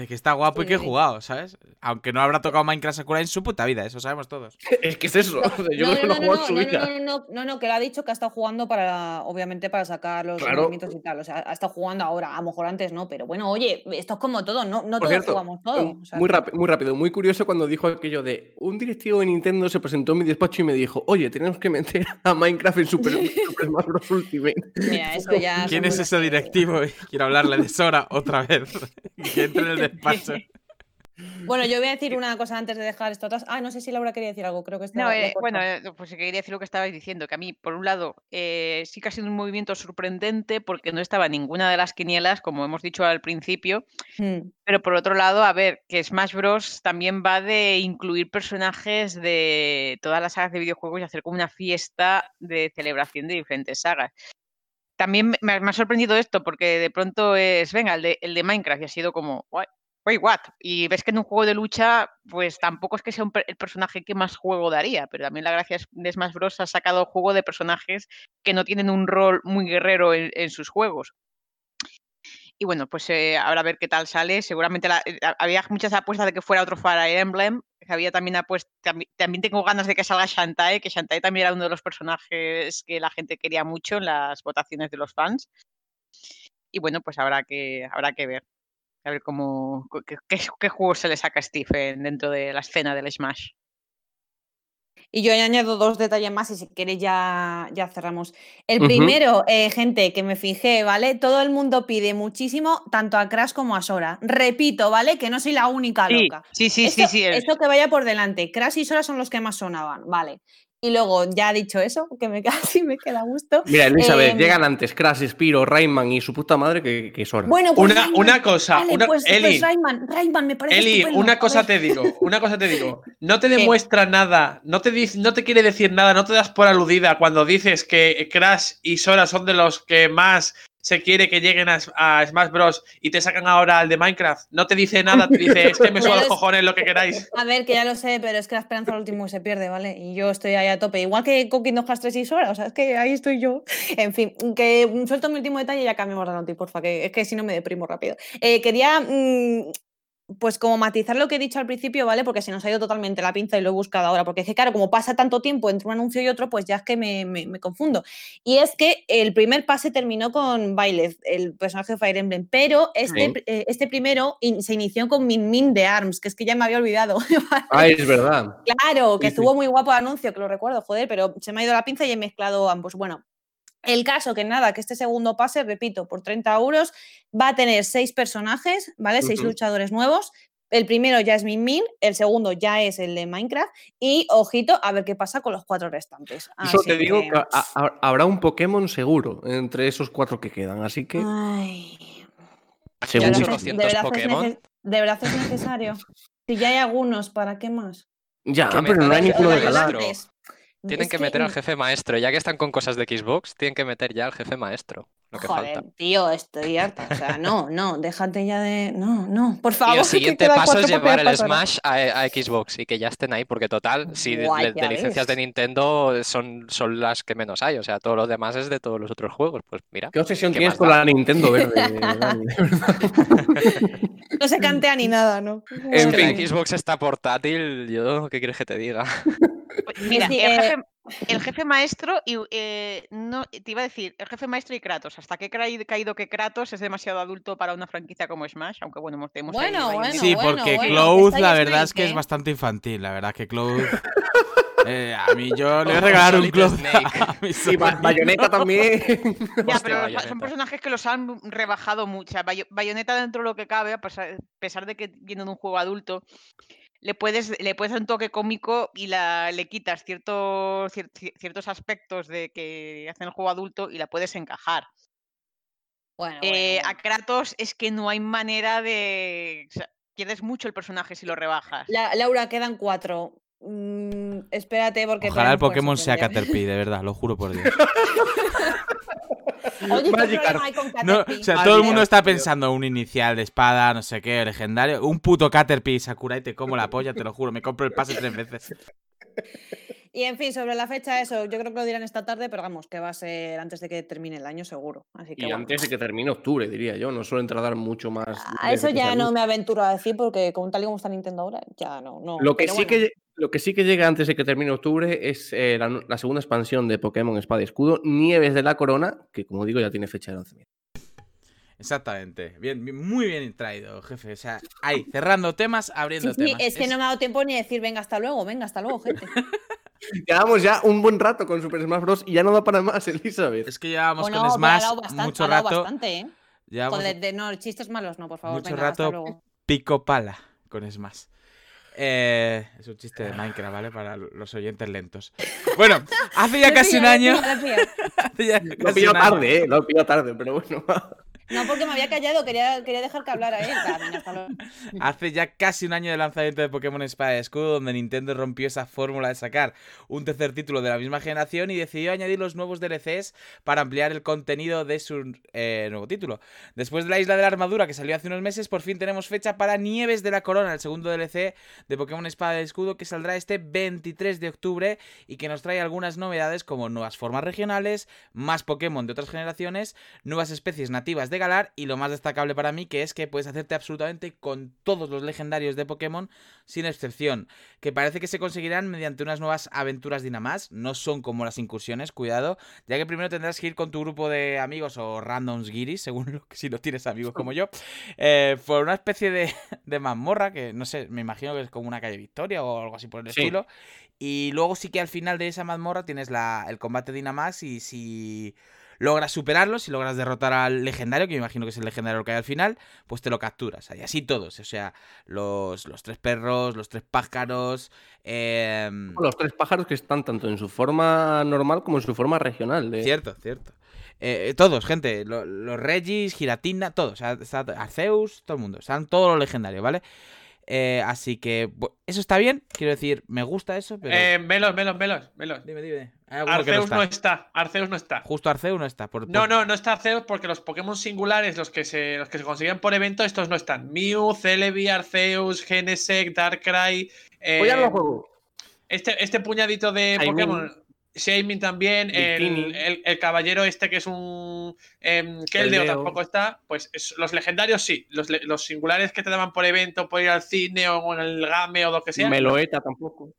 Speaker 5: que
Speaker 4: que está guapo y
Speaker 5: sí,
Speaker 4: que he jugado, ¿sabes? Aunque no habrá tocado Minecraft Sakurai en su puta vida, eso sabemos todos. (laughs)
Speaker 2: Es que es eso. yo
Speaker 5: no,
Speaker 2: creo que
Speaker 5: no,
Speaker 2: no,
Speaker 5: no,
Speaker 2: en su
Speaker 5: no,
Speaker 2: vida.
Speaker 5: no, no, no, no, no, que le ha dicho que ha estado jugando para, obviamente, para sacar los
Speaker 2: Claro.
Speaker 5: movimientos y tal. O sea, ha estado jugando ahora, a lo mejor antes no, pero bueno, oye, esto es como todo, no, no
Speaker 2: Por
Speaker 5: todos
Speaker 2: cierto,
Speaker 5: jugamos todo. o sea,
Speaker 2: muy, muy rápido, muy curioso cuando dijo aquello de un directivo de Nintendo se presentó en mi despacho y me dijo, oye, tenemos que meter a Minecraft en Super, (laughs) Super Smash Bros. Ultimate.
Speaker 5: Mira, eso ya.
Speaker 4: ¿Quién es ese directivo? Quiero hablarle de Sora otra vez. (laughs) que entre en el despacho.
Speaker 5: Bueno, yo voy a decir (laughs) una cosa antes de dejar esto atrás. Ah, no sé si Laura quería decir algo, creo que estaba.
Speaker 3: No, eh, bueno, eh, pues quería decir lo que estabais diciendo, que a mí, por un lado, eh, sí que ha sido un movimiento sorprendente porque no estaba ninguna de las quinielas, como hemos dicho al principio,
Speaker 5: Hmm.
Speaker 3: pero por otro lado, a ver, que Smash Bros. también va de incluir personajes de todas las sagas de videojuegos y hacer como una fiesta de celebración de diferentes sagas. También me, ha sorprendido esto porque de pronto es, venga, el de, el de Minecraft y ha sido como, guay, Wait, what? Y ves que en un juego de lucha, pues tampoco es que sea un el personaje que más juego daría, pero también la gracia es de Smash Bros. ha sacado juego de personajes que no tienen un rol muy guerrero en, sus juegos. Y bueno, pues eh, ahora a ver qué tal sale. Seguramente la- eh, ha- había muchas apuestas de que fuera otro Fire Emblem. Había también apuestas, también, también tengo ganas de que salga Shantae, que Shantae también era uno de los personajes que la gente quería mucho en las votaciones de los fans. Y bueno, pues habrá que, habrá que ver. A ver cómo, qué, qué, qué juego se le saca a Stephen dentro de la escena del Smash.
Speaker 5: Y yo añado dos detalles más y si queréis ya, ya cerramos. El primero, eh, gente, que me fijé, ¿vale? Todo el mundo pide muchísimo, tanto a Crash como a Sora. Repito, ¿vale? Que no soy la única
Speaker 3: Sí,
Speaker 5: loca.
Speaker 3: sí, sí,
Speaker 5: esto,
Speaker 3: sí, sí.
Speaker 5: esto que vaya por delante. Crash y Sora son los que más sonaban, vale. Y luego, ya dicho eso, que me (laughs) casi me queda a gusto.
Speaker 2: Mira, Elizabeth,
Speaker 5: Em,
Speaker 2: llegan antes Crash, Spiro, Rayman y su puta madre que, que Sora.
Speaker 5: Bueno, pues
Speaker 1: Una,
Speaker 5: Rayman,
Speaker 1: una cosa,
Speaker 5: vale,
Speaker 1: una,
Speaker 5: pues,
Speaker 1: Eli,
Speaker 5: pues Rayman, Rayman me parece
Speaker 1: Eli,
Speaker 5: estupendo,
Speaker 1: una cosa te digo, (laughs) una cosa te digo. No te
Speaker 5: ¿Qué?
Speaker 1: demuestra nada, no te, dice, no te quiere decir nada, no te das por aludida cuando dices que Crash y Sora son de los que más se quiere que lleguen a, a Smash Bros. y te sacan ahora al de Minecraft. No te dice nada, te dice, es que me suena los cojones lo que queráis.
Speaker 5: A ver, que ya lo sé, pero es que la esperanza al último se pierde, ¿vale? Y yo estoy ahí a tope. Igual que con Kingdom Hearts 3 y Sora, o sea, es que ahí estoy yo. En fin, que suelto mi último detalle y ya cambiamos de noti, porfa, que es que si no me deprimo rápido. Eh, quería, mm, pues como matizar lo que he dicho al principio, ¿vale? Porque se nos ha ido totalmente la pinza y lo he buscado ahora. Porque es que, claro, como pasa tanto tiempo entre un anuncio y otro, pues ya es que me, me- me confundo. Y es que el primer pase terminó con Byleth, el personaje de Fire Emblem, pero este,
Speaker 2: Sí.
Speaker 5: eh, este primero in- se inició con Min Min de ARMS, que es que ya me había olvidado. (laughs)
Speaker 2: Ah, es verdad.
Speaker 5: Claro, que
Speaker 2: Sí, sí.
Speaker 5: estuvo muy guapo el anuncio, que lo recuerdo, joder, pero se me ha ido la pinza y he mezclado ambos. Bueno, el caso que nada, que este segundo pase, repito, por 30 euros, va a tener seis personajes, ¿vale? Seis luchadores nuevos. El primero ya es Min Min, el segundo ya es el de Minecraft y ojito a ver qué pasa con los cuatro restantes.
Speaker 2: Eso te digo
Speaker 5: que-
Speaker 2: que ha- ha- habrá un Pokémon seguro entre esos cuatro que quedan, así que
Speaker 5: Ay,
Speaker 6: Ya
Speaker 5: ¿de verdad-
Speaker 6: 200
Speaker 5: de verdad es
Speaker 6: Pokémon.
Speaker 5: nece- ¿De verdad es necesario? si ya hay algunos, ¿para qué más?
Speaker 2: Ya, pero no hay ninguno de
Speaker 6: maestro. Tienen
Speaker 5: Es
Speaker 6: que meter al jefe maestro. Ya que están con cosas de Xbox, tienen que meter ya al jefe maestro. Lo que
Speaker 5: Joder,
Speaker 6: falta.
Speaker 5: tío, estoy harta. O sea, no, no, déjate ya de. No, no, por favor.
Speaker 6: Y el (laughs) siguiente paso es llevar el Smash a, a Xbox y que ya estén ahí, porque total, si de,
Speaker 5: Guay,
Speaker 6: de- licencias de. Nintendo son, son las que menos hay, o sea, todo lo demás es de todos los otros juegos. Pues mira,
Speaker 2: ¿Qué obsesión
Speaker 6: ¿Qué
Speaker 2: tienes con la Nintendo verde? (laughs) (laughs)
Speaker 5: No se cantea ni nada, ¿no?
Speaker 2: En
Speaker 6: es que
Speaker 2: fin.
Speaker 6: la Xbox está portátil, yo, ¿qué quieres que te diga?
Speaker 3: Pues Mira,
Speaker 5: Sí, eh,
Speaker 3: el (laughs) jefe maestro, y, eh, no, te iba a decir, el jefe maestro y Kratos. Hasta que he caído que Kratos es demasiado adulto para una franquicia como Smash, aunque bueno, tenemos ahí
Speaker 5: Bueno.
Speaker 4: Sí, porque
Speaker 5: bueno,
Speaker 4: Cloud, la verdad es que es
Speaker 5: ¿eh?
Speaker 4: bastante infantil. La verdad que Cloud. (laughs) eh, a mí yo le voy a regalar un Cloud. (laughs)
Speaker 2: Y Bayonetta también.
Speaker 3: Ya, pero
Speaker 6: Bayonetta.
Speaker 3: son personajes que los han rebajado mucho. Bayo- Bayonetta dentro de lo que cabe, a pesar, a pesar de que viene de un juego adulto, le puedes, le puedes dar un toque cómico y la, le quitas ciertos, cier- cier- ciertos aspectos de que hacen el juego adulto y la puedes encajar.
Speaker 5: Bueno,
Speaker 3: Eh,
Speaker 5: bueno,
Speaker 3: A Kratos es que no hay manera de... o sea, pierdes mucho el personaje si lo rebajas.
Speaker 5: La- Laura, quedan cuatro. Mm, espérate, porque.
Speaker 4: Ojalá el Pokémon sea. Caterpie, de verdad, lo juro por Dios. (laughs)
Speaker 5: Oye, ¿qué
Speaker 2: Magikarp.
Speaker 5: problema hay con
Speaker 4: No,
Speaker 5: Caterpie?
Speaker 4: o sea, todo el mundo está
Speaker 2: tío.
Speaker 4: pensando un inicial de espada, no sé qué, legendario. Un puto Caterpie Sakurai te como la polla, te lo juro. Me compro el pase tres veces. (laughs)
Speaker 5: Y en fin, sobre la fecha, eso, yo creo que lo dirán esta tarde, pero vamos, que va a ser antes de que termine el año, seguro. Así que
Speaker 2: Y
Speaker 5: bueno.
Speaker 2: antes de que termine octubre, diría yo. No suelen tardar mucho más.
Speaker 5: A
Speaker 2: de
Speaker 5: eso ya no me aventuro a decir porque con tal y como está Nintendo ahora, ya no. no
Speaker 2: Lo que,
Speaker 5: pero
Speaker 2: sí
Speaker 5: bueno.
Speaker 2: que, lo que sí que llega antes de que termine octubre es eh, la, segunda expansión de Pokémon Espada y Escudo, Nieves de la Corona, que como digo ya tiene fecha de lanzamiento.
Speaker 4: Exactamente. Bien, bien- muy bien traído, jefe. O sea, ahí, cerrando temas, abriendo
Speaker 5: Sí, sí,
Speaker 4: temas.
Speaker 5: es que no me ha dado tiempo ni decir venga hasta luego, venga hasta luego, gente. (laughs)
Speaker 2: Llevamos ya un buen rato con Super Smash Bros. y ya no da para más, Elizabeth.
Speaker 4: Es que llevábamos
Speaker 5: Bueno,
Speaker 4: con Smash
Speaker 5: bastante,
Speaker 4: mucho rato.
Speaker 5: bastante, ¿eh?
Speaker 4: Llevamos
Speaker 5: Joder, de, no, chistes malos no, por favor.
Speaker 4: mucho
Speaker 5: venga,
Speaker 4: rato
Speaker 5: luego.
Speaker 4: pico pala con Smash. Eh, es un chiste de Minecraft, ¿vale? Para los oyentes lentos. Bueno, hace ya casi un año.
Speaker 5: lo he pillado. (laughs)
Speaker 4: hace ya
Speaker 2: Lo he
Speaker 4: casi
Speaker 2: pillado
Speaker 4: un año-
Speaker 2: tarde, eh, lo he pillado tarde, pero bueno.
Speaker 5: No, porque me había callado, quería, quería dejar que hablara él. Luego. (laughs)
Speaker 4: Hace ya casi un año de lanzamiento de Pokémon Espada y Escudo, donde Nintendo rompió esa fórmula de sacar un tercer título de la misma generación y decidió añadir los nuevos DLCs para ampliar el contenido de su eh, nuevo título. Después de la Isla de la Armadura, que salió hace unos meses, por fin tenemos fecha para Nieves de la Corona, el segundo DLC de Pokémon Espada y Escudo, que saldrá este 23 de octubre y que nos trae algunas novedades como nuevas formas regionales, más Pokémon de otras generaciones, nuevas especies nativas de Galar y lo más destacable para mí que es que puedes hacerte absolutamente con todos los legendarios de Pokémon sin excepción, que parece que se conseguirán mediante unas nuevas aventuras Dynamax, no son como las incursiones, cuidado, ya que primero tendrás que ir con tu grupo de amigos o randoms guiris, (laughs) según lo si no tienes amigos como yo, eh, por una especie de, de mazmorra que no sé, me imagino que es como una calle Victoria o algo así por el
Speaker 2: Sí.
Speaker 4: estilo. Y luego sí que al final de esa mazmorra tienes la, el combate Dynamax y si logras superarlo, si logras derrotar al legendario, que me imagino que es el legendario que hay al final, pues te lo capturas. Y así todos, o sea, los, los tres perros, los tres pájaros, em,
Speaker 2: Los tres pájaros que están tanto en su forma normal como en su forma regional.
Speaker 4: Cierto, cierto. Eh, eh, todos, gente. lo- los Regis, Giratina, todos. O sea, Arceus, todo el mundo. Están todos los legendarios, ¿vale? Eh, así que eso está bien. Quiero decir, me gusta eso, pero.
Speaker 1: Eh, Melos, Melos, Melos, Melos.
Speaker 4: dime, dime.
Speaker 1: Arceus
Speaker 4: no
Speaker 1: no
Speaker 4: está.
Speaker 1: Arceus no está.
Speaker 4: Justo Arceus no está. Por,
Speaker 1: No,
Speaker 4: por-
Speaker 1: no, no está Arceus porque los Pokémon singulares, los que se, los que se consiguen por evento, estos no están. Mew, Celebi, Arceus, Genesect, Darkrai. eh,
Speaker 2: ya no lo juego.
Speaker 1: este, este puñadito de. Pokémon. Shaming también, el, el- el caballero este que es un. em, Keldeo
Speaker 2: Keldeo.
Speaker 1: tampoco está. Pues es- los legendarios sí. Los, los singulares que te daban por evento, por ir al cine o en el game o lo que sea.
Speaker 2: Meloeta tampoco.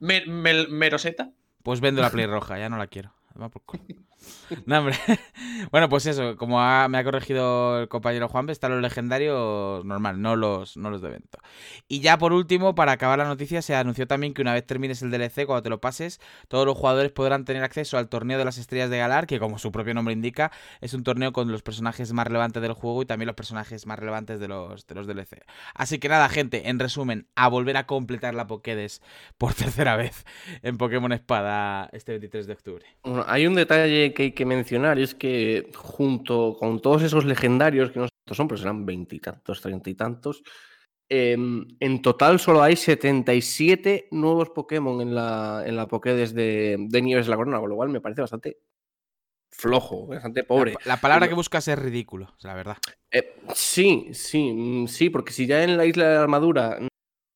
Speaker 1: Me- Meroseta.
Speaker 4: Pues vendo la Play roja, ya no la quiero. (laughs) No, hombre. (laughs) bueno, pues eso, como me ha corregido el compañero Juan, están los legendarios normal, no los, no los de evento. Y ya por último, para acabar la noticia, se anunció también que una vez termines el DLC, cuando te lo pases, todos los jugadores podrán tener acceso al torneo de las estrellas de Galar, que como su propio nombre indica, es un torneo con los personajes más relevantes del juego y también los personajes más relevantes de los, de los DLC. Así que nada, gente, en resumen, a volver a completar la Pokédex por (laughs) tercera vez en Pokémon Espada este 23 de octubre.
Speaker 2: Hay un detalle que hay que mencionar, y es que junto con todos esos legendarios, que no son, pero serán veintitantos, treinta y tantos, em, en total solo hay 77 nuevos Pokémon en la, en la Pokédex de, de Nieves de la Corona, con lo cual me parece bastante flojo, bastante pobre.
Speaker 4: La, la palabra
Speaker 2: Pero-
Speaker 4: que buscas es ridículo, la verdad.
Speaker 2: Eh, sí, sí, mm, sí, porque si ya en la isla de la armadura, no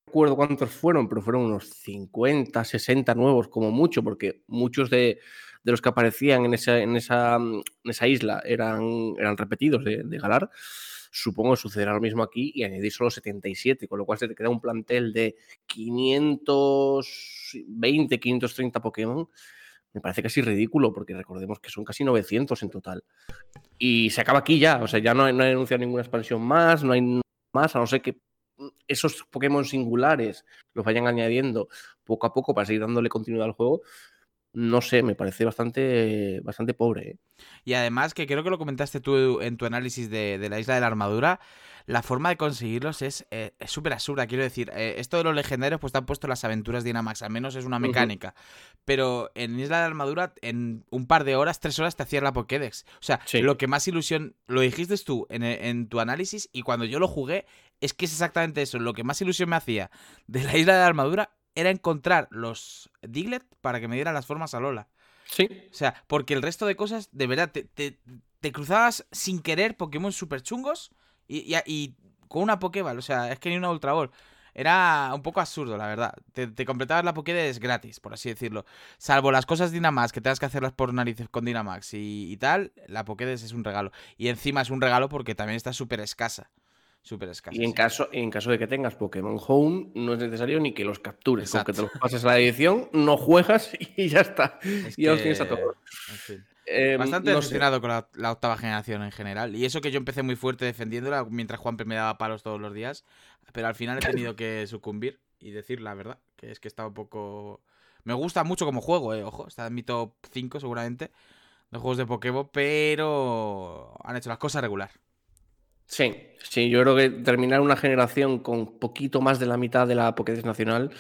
Speaker 2: recuerdo cuántos fueron, pero fueron unos 50, 60 nuevos como mucho, porque muchos de, de los que aparecían en esa, en esa, en esa isla eran, eran repetidos de, de Galar. Supongo que sucederá lo mismo aquí y añadir solo 77, con lo cual se te queda un plantel de 520, 530 Pokémon. Me parece casi ridículo, porque recordemos que son casi 900 en total. Y se acaba aquí ya, o sea, ya no, no hay anunciado ninguna expansión más, no hay más, a no ser que esos Pokémon singulares los vayan añadiendo poco a poco para seguir dándole continuidad al juego. No sé, me parece bastante, bastante pobre. ¿eh?
Speaker 4: Y además, que creo que lo comentaste tú en tu análisis de, de la isla de la armadura, la forma de conseguirlos es eh, súper absurda. Quiero decir, eh, esto de los legendarios, pues te han puesto las aventuras Dynamax, al menos es una mecánica. Pero en Isla de la Armadura, en un par de horas, tres horas, te hacías la Pokédex. O sea,
Speaker 2: Sí.
Speaker 4: lo que más ilusión, lo dijiste tú en, en tu análisis, y cuando yo lo jugué, es que es exactamente eso. Lo que más ilusión me hacía de la Isla de la Armadura era encontrar los Diglett para que me dieran las formas a Lola.
Speaker 2: Sí.
Speaker 4: O sea, porque el resto de cosas, de verdad, te, te- te cruzabas sin querer Pokémon super chungos y, y- y con una Pokéball. O sea, es que ni una Ultra Ball. Era un poco absurdo, la verdad. Te, te completabas la Pokédex gratis, por así decirlo. Salvo las cosas Dynamax, que tengas que hacerlas por narices con Dynamax y, y tal, la Pokédex es un regalo. Y encima es un regalo porque también está súper escasa. Súper escasa.
Speaker 2: Y en
Speaker 4: sí.
Speaker 2: caso, en caso de que tengas Pokémon Home, no es necesario ni que los captures. Con que te
Speaker 4: Exacto.
Speaker 2: los pases a la edición, no juegas (laughs) y ya está.
Speaker 4: Es
Speaker 2: y ya los tienes a todos.
Speaker 4: en fin.
Speaker 2: Eh,
Speaker 4: Bastante
Speaker 2: no
Speaker 4: decepcionado con la, la octava generación en general. Y eso que yo empecé muy fuerte defendiéndola mientras Juanpe me daba palos todos los días. Pero al final he tenido que (laughs) sucumbir y decir la verdad. Que es que estaba un poco. Me gusta mucho como juego, eh. Ojo, está en mi top 5 seguramente. De juegos de Pokémon. Pero han hecho las cosas regular.
Speaker 2: Sí, sí, yo creo que terminar una generación con poquito más de la mitad de la Pokédex nacional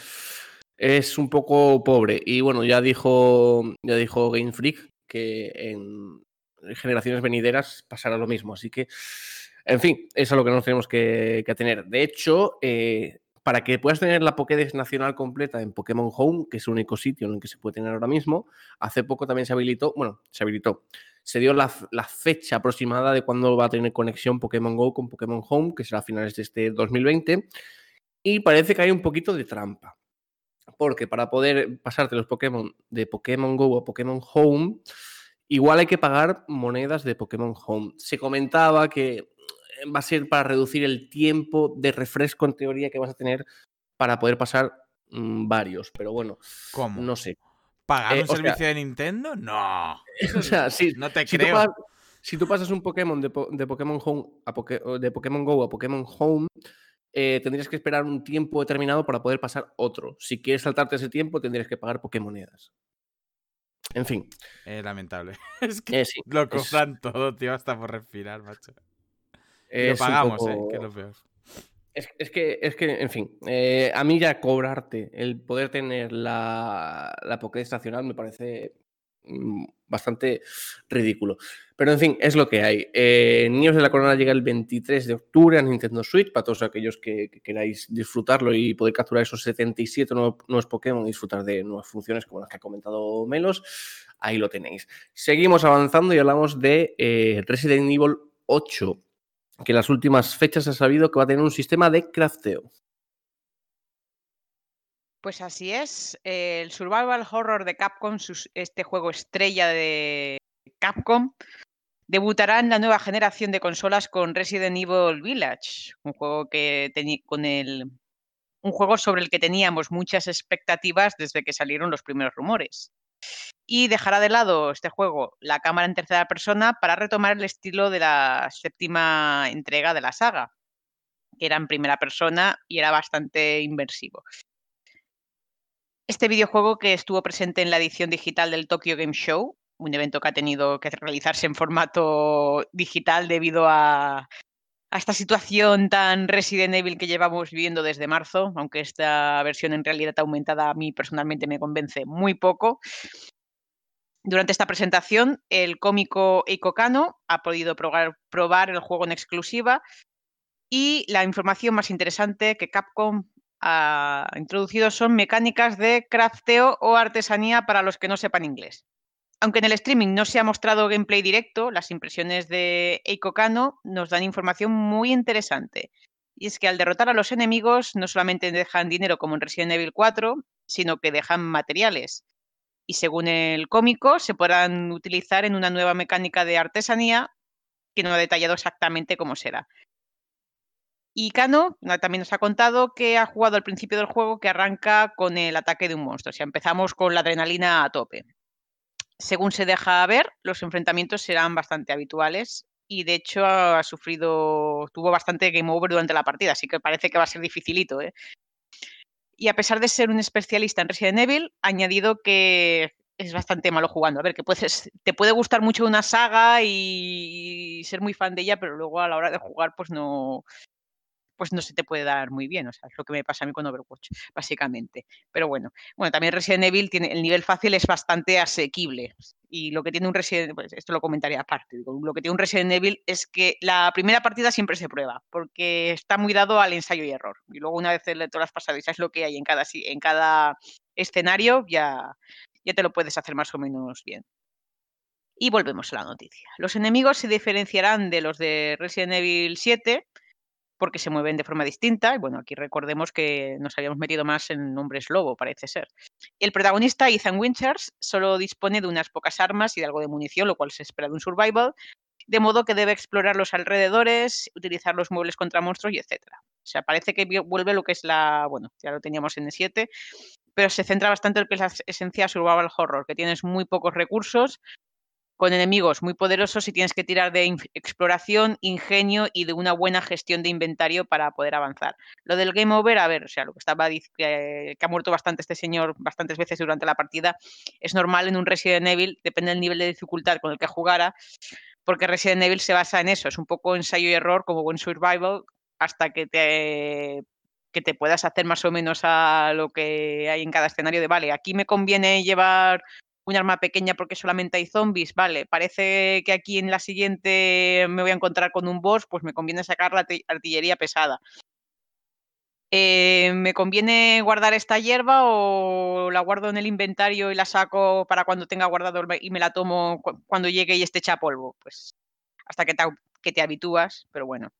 Speaker 2: es un poco pobre. Y bueno, ya dijo, ya dijo Game Freak que en, generaciones venideras pasará lo mismo. Así que, en fin, eso es lo que nos tenemos que, que tener. De hecho, eh, para que puedas tener la Pokédex nacional completa en Pokémon Home, que es el único sitio en el que se puede tener ahora mismo, hace poco también se habilitó, bueno, se habilitó, se dio la, fecha aproximada de cuándo va a tener conexión Pokémon Go con Pokémon Home, que será a finales de este 2020, y parece que hay un poquito de trampa. Porque para poder pasarte los Pokémon de Pokémon Go a Pokémon Home, igual hay que pagar monedas de Pokémon Home. Se comentaba que va a ser para reducir el tiempo de refresco en teoría que vas a tener para poder pasar mm, varios. Pero bueno,
Speaker 4: ¿Cómo?
Speaker 2: no sé.
Speaker 4: ¿Pagar
Speaker 2: Eh,
Speaker 4: un
Speaker 2: sea-
Speaker 4: servicio de Nintendo? No. (laughs)
Speaker 2: O sea, sí,
Speaker 4: No te
Speaker 2: si tú,
Speaker 4: creo.
Speaker 2: pas- si tú pasas un Pokémon de, Po- de Pokémon Home a Poké- de Pokémon Go a Pokémon Home, eh, tendrías que esperar un tiempo determinado para poder pasar otro. Si quieres saltarte ese tiempo, tendrías que pagar Pokémonedas. En fin,
Speaker 4: Es lamentable. (laughs) Es que
Speaker 2: eh, sí.
Speaker 4: lo
Speaker 2: es-
Speaker 4: cobran todo, tío, hasta por respirar, macho. Lo pagamos,
Speaker 2: poco-
Speaker 4: eh, que es lo peor.
Speaker 2: Es, es que, es que, en fin, eh, a mí ya cobrarte el poder tener la, la Pokédex nacional me parece mm, bastante ridículo. Pero en fin, es lo que hay. Eh, Niños de la Corona llega el 23 de octubre a Nintendo Switch, para todos aquellos que, que queráis disfrutarlo y poder capturar esos 77 nuevos, nuevos Pokémon y disfrutar de nuevas funciones como las que ha comentado Melos. Ahí lo tenéis. Seguimos avanzando y hablamos de eh, Resident Evil 8 que en las últimas fechas ha sabido que va a tener un sistema de crafteo.
Speaker 3: Pues así es. eh, El Survival Horror de Capcom, este juego estrella de Capcom, debutará en la nueva generación de consolas con Resident Evil Village, un juego que con el un juego sobre el que teníamos muchas expectativas desde que salieron los primeros rumores. Y dejará de lado este juego la cámara en tercera persona para retomar el estilo de la séptima entrega de la saga, que era en primera persona y era bastante inmersivo. Este videojuego que estuvo presente en la edición digital del Tokyo Game Show, un evento que ha tenido que realizarse en formato digital debido a, a esta situación tan Resident Evil que llevamos viviendo desde marzo, aunque esta versión en realidad aumentada a mí personalmente me convence muy poco. Durante esta presentación, el cómico Eiko Kano ha podido probar, probar el juego en exclusiva y la información más interesante que Capcom ha introducido son mecánicas de crafteo o artesanía para los que no sepan inglés. Aunque en el streaming no se ha mostrado gameplay directo, las impresiones de Eiko Kano nos dan información muy interesante. Y es que al derrotar a los enemigos no solamente dejan dinero como en Resident Evil 4, sino que dejan materiales. Y según el cómico, se podrán utilizar en una nueva mecánica de artesanía que no ha detallado exactamente cómo será. Y Kano na- también nos ha contado que ha jugado al principio del juego que arranca con el ataque de un monstruo. O sea, empezamos con la adrenalina a tope. Según se deja ver, los enfrentamientos serán bastante habituales y de hecho ha sufrido, tuvo bastante game over durante la partida, así que parece que va a ser dificilito. ¿eh? Y a pesar de ser un especialista en Resident Evil, ha añadido que es bastante malo jugando. A ver, que puedes, te puede gustar mucho una saga y, y ser muy fan de ella, pero luego a la hora de jugar, pues no, pues no se te puede dar muy bien. O sea, es lo que me pasa a mí con Overwatch, básicamente. Pero bueno, bueno, también Resident Evil tiene el nivel fácil es bastante asequible. Y lo que tiene un Resident pues esto lo comentaré aparte. digo, lo que tiene un Resident Evil es que la primera partida siempre se prueba, porque está muy dado al ensayo y error. Y luego una vez has pasado y sabes lo que hay en cada, en cada escenario, ya, ya te lo puedes hacer más o menos bien. Y volvemos a la noticia. Los enemigos se diferenciarán de los de Resident Evil 7 porque se mueven de forma distinta. Y bueno, aquí recordemos que nos habíamos metido más en hombres lobo, parece ser. El protagonista, Ethan Winters, solo dispone de unas pocas armas y de algo de munición, lo cual se espera de un survival, de modo que debe explorar los alrededores, utilizar los muebles contra monstruos y etcétera. O sea, parece que vuelve lo que es la, bueno, ya lo teníamos en el 7, pero se centra bastante en lo que es la esencia survival horror, que tienes muy pocos recursos, con enemigos muy poderosos y tienes que tirar de exploración, ingenio y de una buena gestión de inventario para poder avanzar. Lo del game over, a ver, o sea, lo que estaba que, que ha muerto bastante este señor bastantes veces durante la partida, es normal en un Resident Evil, depende del nivel de dificultad con el que jugara, porque Resident Evil se basa en eso, es un poco ensayo y error como buen survival hasta que te que te puedas hacer más o menos a lo que hay en cada escenario de, vale, aquí me conviene llevar un arma pequeña porque solamente hay zombies, vale, parece que aquí en la siguiente me voy a encontrar con un boss, pues me conviene sacar la arti- artillería pesada. Eh, ¿Me conviene guardar esta hierba o la guardo en el inventario y la saco para cuando tenga guardado y me la tomo cu- cuando llegue y esté hecha polvo? Pues hasta que te, que te habitúas, pero bueno.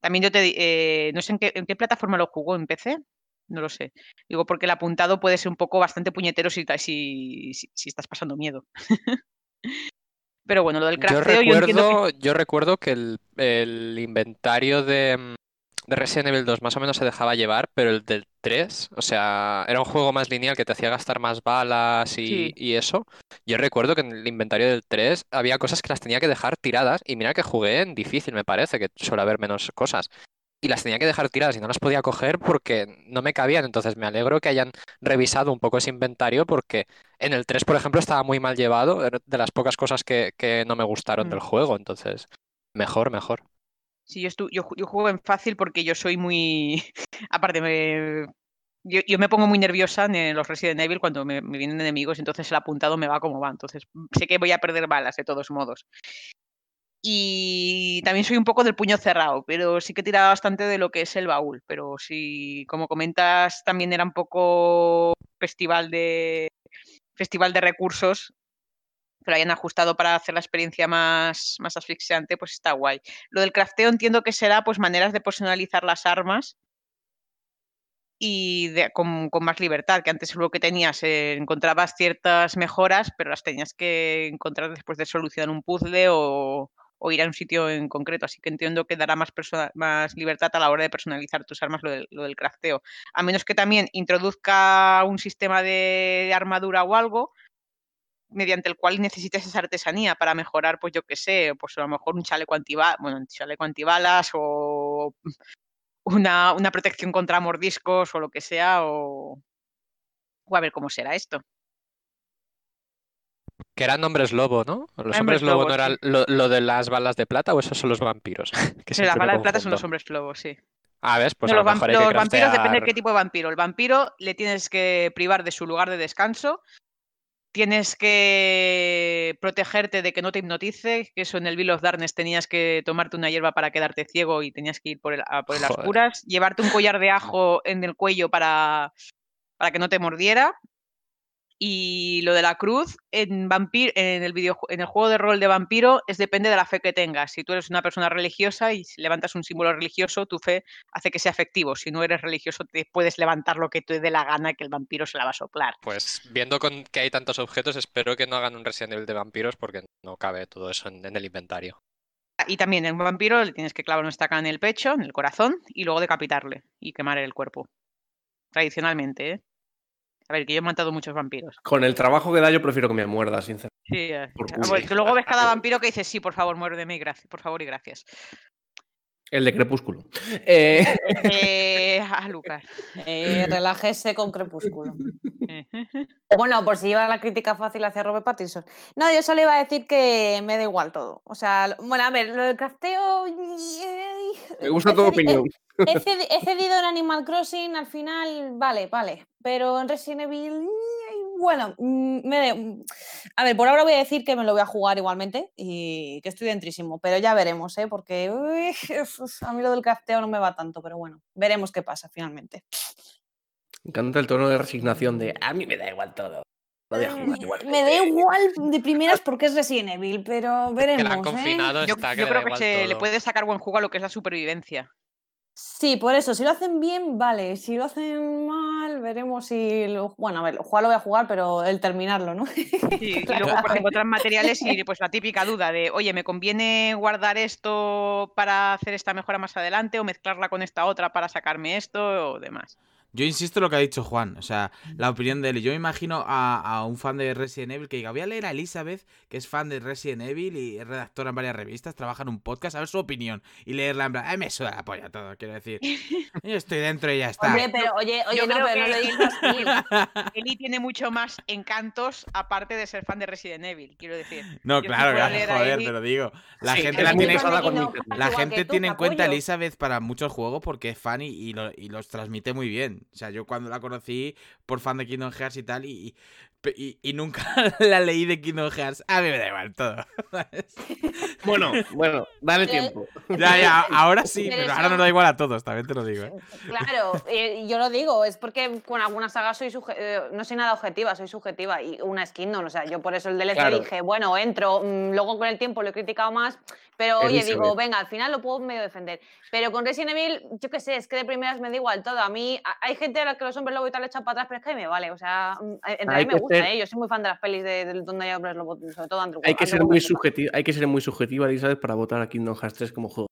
Speaker 3: También yo te eh, no sé en qué, en qué plataforma lo jugó, ¿en PC? No lo sé. Digo, porque el apuntado puede ser un poco bastante puñetero si, si, si- si estás pasando miedo. (laughs) Pero bueno, lo del
Speaker 6: Yo
Speaker 3: crafteo yo, que...
Speaker 6: recuerdo, yo recuerdo que el, el inventario de, mm, de Resident Evil 2 más o menos se dejaba llevar, pero el del 3, o sea, era un juego más lineal que te hacía gastar más balas y,
Speaker 3: Sí.
Speaker 6: y eso. Yo recuerdo que en el inventario del 3 había cosas que las tenía que dejar tiradas y mira que jugué en difícil, me parece, que suele haber menos cosas. Y las tenía que dejar tiradas y no las podía coger porque no me cabían. Entonces me alegro que hayan revisado un poco ese inventario porque en el 3, por ejemplo, estaba muy mal llevado, de las pocas cosas que, que no me gustaron
Speaker 3: Mm.
Speaker 6: del juego. Entonces, mejor, mejor.
Speaker 3: Sí, yo, estu- yo, yo juego en fácil porque yo soy muy... (laughs) Aparte, me... Yo, yo me pongo muy nerviosa en los Resident Evil cuando me, me vienen enemigos, entonces el apuntado me va como va. Entonces sé que voy a perder balas de todos modos. Y también soy un poco del puño cerrado, pero sí que tiraba bastante de lo que es el baúl. Pero si, como comentas, también era un poco festival de festival de recursos que lo hayan ajustado para hacer la experiencia más, más asfixiante, pues está guay. Lo del crafteo entiendo que será pues maneras de personalizar las armas y de- con, con más libertad, que antes lo que tenías, eh, encontrabas ciertas mejoras, pero las tenías que encontrar después de solucionar un puzzle o, o ir a un sitio en concreto. Así que entiendo que dará más, persona- más libertad a la hora de personalizar tus armas lo del, lo del crafteo. A menos que también introduzca un sistema de armadura o algo mediante el cual necesites esa artesanía para mejorar, pues yo qué sé, pues a lo mejor un chaleco antibalas, bueno, un chaleco antibalas o (laughs) una, una protección contra mordiscos o lo que sea, o, o a ver cómo será esto.
Speaker 6: Que eran hombres lobo, ¿no? Los
Speaker 3: Hombres
Speaker 6: hombres lobo
Speaker 3: lobo,
Speaker 6: no eran
Speaker 3: sí.
Speaker 6: lo, lo de las balas de plata o esos son los vampiros. (laughs) Que
Speaker 3: Sí, las balas de plata son los hombres lobos, sí.
Speaker 6: Ah, ¿ves? Pues
Speaker 3: No,
Speaker 6: a lo
Speaker 3: los, vam-
Speaker 6: mejor hay que
Speaker 3: los vampiros depende de qué tipo de vampiro. El vampiro le tienes que privar de su lugar de descanso, tienes que protegerte de que no te hipnotice, que eso en el Bill of Darkness tenías que tomarte una hierba para quedarte ciego y tenías que ir por, el, a por el a
Speaker 6: Joder.
Speaker 3: oscuras, llevarte un collar de ajo en el cuello para, para que no te mordiera. Y lo de la cruz en, vampir, en, el videojue- en el juego de rol de vampiro es depende de la fe que tengas. Si tú eres una persona religiosa y levantas un símbolo religioso, tu fe hace que sea efectivo. Si no eres religioso, te puedes levantar lo que te dé la gana que el vampiro se la va a soplar.
Speaker 6: Pues viendo con que hay tantos objetos, espero que no hagan un Resident Evil de vampiros porque no cabe todo eso en, en el inventario.
Speaker 3: Y también en un vampiro le tienes que clavar una estaca en el pecho, en el corazón, y luego decapitarle y quemar el cuerpo. Tradicionalmente, ¿eh? A ver, que yo he matado muchos vampiros.
Speaker 2: Con el trabajo que da, yo prefiero que me muerda, sinceramente.
Speaker 3: Sí, eh,
Speaker 2: Por
Speaker 3: ah, luego ves cada vampiro que dice, sí, por favor, muérdeme, y gracias, por favor y gracias.
Speaker 2: El de Crepúsculo. (laughs) Eh,
Speaker 3: Eh, a (laughs) Lucas.
Speaker 5: Eh, relájese con Crepúsculo.
Speaker 3: Eh, (laughs)
Speaker 5: O Bueno, por si lleva la crítica fácil hacia Robert Pattinson. No, yo solo iba a decir que me da igual todo. O sea, bueno, a ver, lo del crafteo.
Speaker 2: me gusta tu opinión.
Speaker 5: He, he cedi- he cedido en Animal Crossing, al final, vale, vale. Pero en Resident Evil, bueno, mm, me da- a ver, por ahora voy a decir que me lo voy a jugar igualmente y que estoy dentrísimo, pero ya veremos, ¿eh? Porque uy, (laughs) a mí lo del crafteo no me va tanto, pero bueno, veremos qué pasa finalmente.
Speaker 2: Me encanta el tono de resignación de a mí me da igual todo. Lo voy a jugar igual.
Speaker 5: Me da igual de primeras porque es Resident Evil, pero
Speaker 6: Que
Speaker 5: veremos. ¿eh?
Speaker 6: confinado
Speaker 3: Yo,
Speaker 6: está que
Speaker 3: yo creo que se le puede sacar buen jugo a lo que es la supervivencia.
Speaker 5: Sí, por eso, si lo hacen bien, vale. Si lo hacen mal, veremos si lo. Bueno, a ver, jugar lo voy a jugar, pero el terminarlo, ¿no? (laughs)
Speaker 3: Sí, y luego pues, encontrar materiales y pues la típica duda de, oye, ¿me conviene guardar esto para hacer esta mejora más adelante o mezclarla con esta otra para sacarme esto o demás?
Speaker 4: Yo insisto en lo que ha dicho Juan, o sea, la opinión de él. Yo me imagino a, a un fan de Resident Evil que diga, voy a leer a Elizabeth, que es fan de Resident Evil y es redactora en varias revistas, trabaja en un podcast, a ver su opinión y leerla en plan, ay, me suda la polla todo, quiero decir. (laughs) Yo estoy dentro y ya está.
Speaker 5: Oye, pero, oye, oye,
Speaker 3: yo
Speaker 5: no, pero no
Speaker 3: que-
Speaker 5: lo digas así. (laughs)
Speaker 3: Eli tiene mucho más encantos aparte de ser fan de Resident Evil, quiero decir.
Speaker 4: No,
Speaker 3: Yo
Speaker 4: claro, claro, joder,
Speaker 3: Eli-
Speaker 4: pero digo, la
Speaker 2: Sí,
Speaker 4: gente la tiene...
Speaker 5: no.
Speaker 4: La gente
Speaker 5: tú,
Speaker 4: tiene en cuenta a. Elizabeth para muchos juegos porque es fan y, y lo- y los transmite muy bien. O sea, yo cuando la conocí por fan de Kingdom Hearts y tal, y, y, y nunca (laughs) la leí de Kingdom Hearts. A mí me da igual todo. (laughs)
Speaker 2: Bueno, bueno, dale tiempo.
Speaker 4: ya, ya, ahora sí,
Speaker 5: Pero
Speaker 4: ahora nos da igual a todos, también te lo digo. ¿eh?
Speaker 5: Claro, eh, yo lo digo, es porque con algunas sagas soy suje- eh, no soy nada objetiva, soy subjetiva y una skin no, o sea, yo por eso el DLC
Speaker 2: Claro.
Speaker 5: dije, bueno, entro, mm, luego con el tiempo lo he criticado más, pero oye, digo, venga, al final lo puedo medio defender. Pero con Resident Evil, yo qué sé, es que de primeras me da igual todo. A mí, hay gente a la que los hombres lobo y tal le echan para atrás, pero es que a mí me vale, o sea, mm, en
Speaker 2: Hay
Speaker 5: realidad me gusta,
Speaker 2: ser-
Speaker 5: ¿eh? yo soy muy fan de las pelis de, de donde hay hombres lobo, sobre todo Andrew
Speaker 2: Hay que ser
Speaker 5: Andrew
Speaker 2: muy
Speaker 5: Garfield.
Speaker 2: subjetiva, hay que ser muy subjetiva, Elizabeth, para votar a Kingdom Hearts 3 como juego.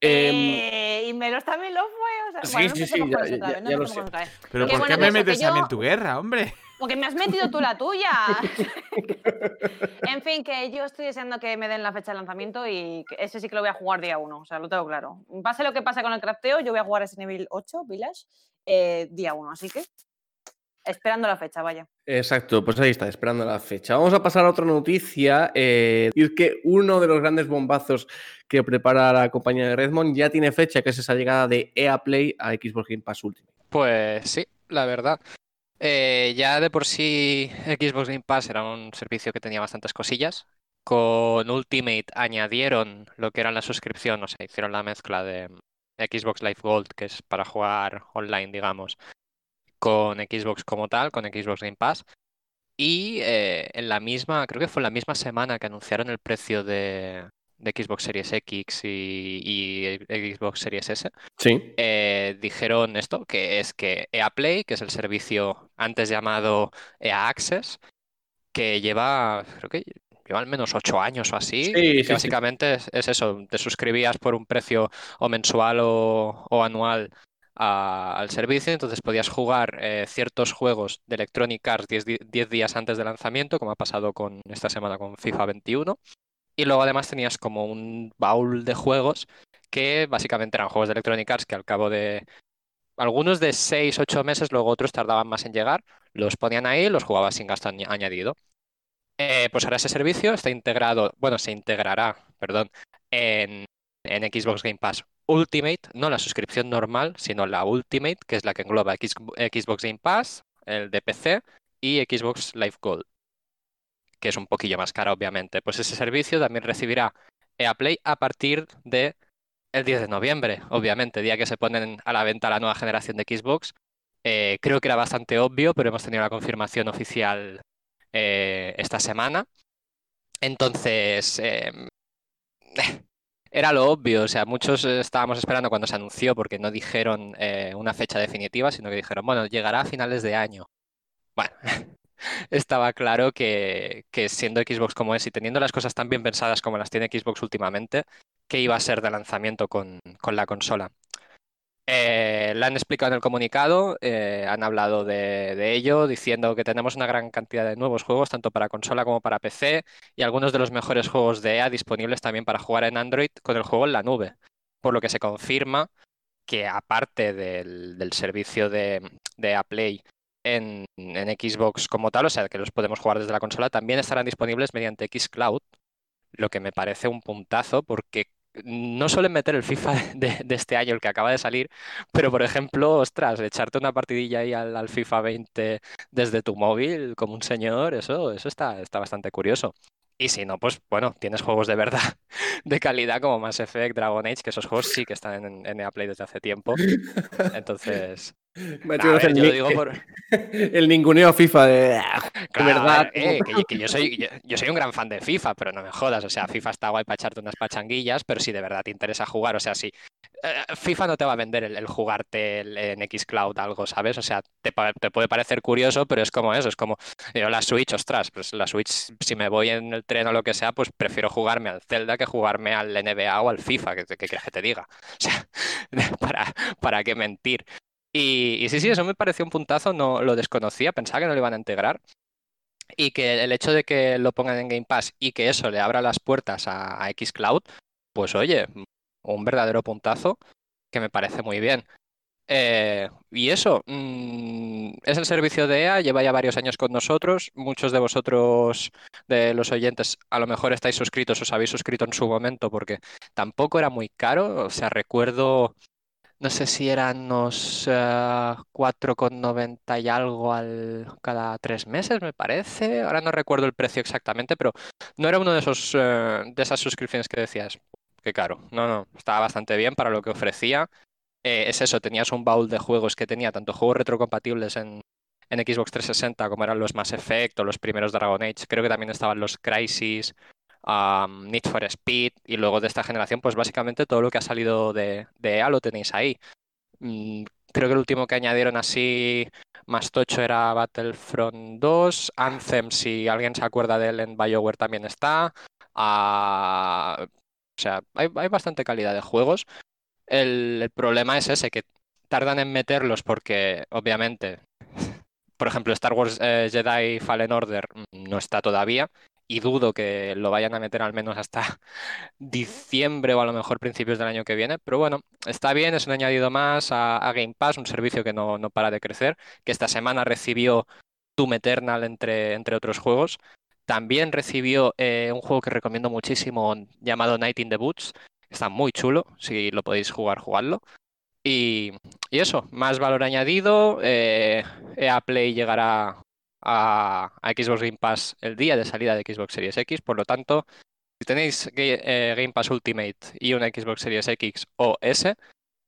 Speaker 2: Em,
Speaker 5: Eh, y Melos también lo fue, o sea,
Speaker 2: Sí,
Speaker 5: bueno, no
Speaker 2: sí, sí, ya- ya-
Speaker 5: vez, no
Speaker 2: ya lo
Speaker 5: empecemos otra vez.
Speaker 4: Pero
Speaker 5: Que
Speaker 4: ¿por
Speaker 5: bueno,
Speaker 4: qué
Speaker 5: que
Speaker 4: me metes a mí en
Speaker 5: yo-
Speaker 4: tu guerra, hombre?
Speaker 5: Porque me has metido tú la tuya. (laughs) en fin, que yo estoy deseando que me den la fecha de lanzamiento y ese sí que lo voy a jugar día uno. O sea, lo tengo claro. Pase lo que pase con el crafteo, yo voy a jugar ese nivel 8, Village, eh, día uno. Así que esperando la fecha, vaya.
Speaker 2: Exacto, pues ahí está, esperando la fecha. Vamos a pasar a otra noticia. eh, y es que uno de los grandes bombazos que prepara la compañía de Redmond ya tiene fecha, que es esa llegada de EA Play a Xbox Game Pass Ultimate.
Speaker 6: Pues sí, la verdad. Eh, ya de por sí Xbox Game Pass era un servicio que tenía bastantes cosillas. Con Ultimate añadieron lo que era la suscripción, o sea, hicieron la mezcla de Xbox Live Gold, que es para jugar online, digamos, con Xbox como tal, con Xbox Game Pass. Y eh, en la misma, creo que fue en la misma semana que anunciaron el precio de, de Xbox Series X y, y Xbox Series S
Speaker 2: Sí.
Speaker 6: eh, dijeron esto, que es que EA Play, que es el servicio antes llamado EA Access, que lleva, creo que lleva al menos ocho años o así,
Speaker 2: Sí,
Speaker 6: que
Speaker 2: sí, sí.
Speaker 6: básicamente es, es eso, te suscribías por un precio o mensual o, o anual a- al servicio, entonces podías jugar eh, ciertos juegos de Electronic Arts 10, di- 10 días antes del lanzamiento, como ha pasado con esta semana con FIFA 21. Y luego además tenías como un baúl de juegos que básicamente eran juegos de Electronic Arts que al cabo de algunos de 6, 8 meses, luego otros tardaban más en llegar, los ponían ahí y los jugabas sin gasto añ- añadido. Eh, pues ahora ese servicio está integrado, bueno, se integrará, perdón, en, en Xbox Game Pass Ultimate, no la suscripción normal, sino la Ultimate, que es la que engloba Xbox Game Pass, el de PC y Xbox Live Gold, que es un poquillo más cara, obviamente. Pues ese servicio también recibirá EA Play a partir de el 10 de noviembre, obviamente, día que se ponen a la venta la nueva generación de Xbox. Eh, creo que era bastante obvio, pero hemos tenido la confirmación oficial eh, esta semana. Entonces, em, (laughs) era lo obvio, o sea, muchos estábamos esperando cuando se anunció porque no dijeron eh, una fecha definitiva, sino que dijeron, bueno, llegará a finales de año. Bueno, (laughs) estaba claro que, siendo Xbox como es y teniendo las cosas tan bien pensadas como las tiene Xbox últimamente, que iba a ser de lanzamiento con, la consola. Eh, la han explicado en el comunicado, eh, han hablado de, ello, diciendo que tenemos una gran cantidad de nuevos juegos, tanto para consola como para PC, y algunos de los mejores juegos de EA disponibles también para jugar en Android con el juego en la nube. Por lo que se confirma que aparte del, servicio de, de Play en, en Xbox como tal, o sea, que los podemos jugar desde la consola, también estarán disponibles mediante Xcloud, lo que me parece un puntazo porque no suelen meter el FIFA (laughs) de, de este año, el que acaba de salir, pero por ejemplo, ostras, echarte una partidilla ahí al, al FIFA 20 desde tu móvil como un señor, eso, eso está, está bastante curioso. Y si no, pues bueno, tienes juegos de verdad (laughs) de calidad como Mass Effect, Dragon Age, que esos juegos sí que están en, en EA Play desde hace tiempo. (laughs) Entonces,
Speaker 2: Gracia
Speaker 6: ver,
Speaker 2: el
Speaker 6: yo lo
Speaker 2: ni-
Speaker 6: digo por... (laughs)
Speaker 2: el ninguneo FIFA de, "Ah,
Speaker 6: Claro,
Speaker 2: verdad.
Speaker 6: eh, que, (laughs) que yo soy, yo, yo soy un gran fan de FIFA, pero no me jodas. O sea, FIFA está guay para echarte unas pachanguillas, pero si de verdad te interesa jugar, o sea, si eh, FIFA no te va a vender el, el jugarte el- en Xcloud algo, ¿sabes? O sea, te, te puede parecer curioso, pero es como eso, es como yo la Switch, ostras, pues la Switch, si me voy en el tren o lo que sea, pues prefiero jugarme al Zelda que jugarme al NBA o al FIFA, que, que que te diga. (laughs) O sea, para, para qué mentir. Y, sí, sí, eso me pareció un puntazo, no lo desconocía, pensaba que no lo iban a integrar. Y que el hecho de que lo pongan en Game Pass y que eso le abra las puertas a, a Xcloud, pues oye, un verdadero puntazo que me parece muy bien. Eh, y eso, mm, es el servicio de EA, lleva ya varios años con nosotros. Muchos de vosotros, de los oyentes, a lo mejor estáis suscritos, os habéis suscrito en su momento porque tampoco era muy caro. O sea, recuerdo no sé si eran unos eh, 4,90 y algo al, cada tres meses, me parece. Ahora no recuerdo el precio exactamente, pero no era uno de esos eh, de esas suscripciones que decías, qué caro. No, no, estaba bastante bien para lo que ofrecía. Eh, es eso, tenías un baúl de juegos que tenía tanto juegos retrocompatibles en, en Xbox 360 como eran los Mass Effect o los primeros Dragon Age. Creo que también estaban los Need for Speed y luego de esta generación, pues básicamente todo lo que ha salido de, de lo tenéis ahí. Mm, creo que el último que añadieron así más tocho era Battlefront 2, Anthem, si alguien se acuerda de él en BioWare también está. Ah, o sea, hay, hay bastante calidad de juegos. El, el problema es ese, que tardan en meterlos porque obviamente, (laughs) por ejemplo, Star Wars eh, Jedi Fallen Order mm, no está todavía y dudo que lo vayan a meter al menos hasta (laughs) diciembre o a lo mejor principios del año que viene. Pero bueno, está bien, es un añadido más a, Game Pass, un servicio que no, no para de crecer, que esta semana recibió Doom Eternal entre, entre otros juegos. También recibió eh, un juego que recomiendo muchísimo llamado Night in the Boots. Está muy chulo, si lo podéis jugar, jugadlo. Y, y eso, más valor añadido. eh, EA Play llegará a, a Xbox Game Pass el día de salida de Xbox Series X. Por lo tanto, si tenéis eh, Game Pass Ultimate y una Xbox Series X o S,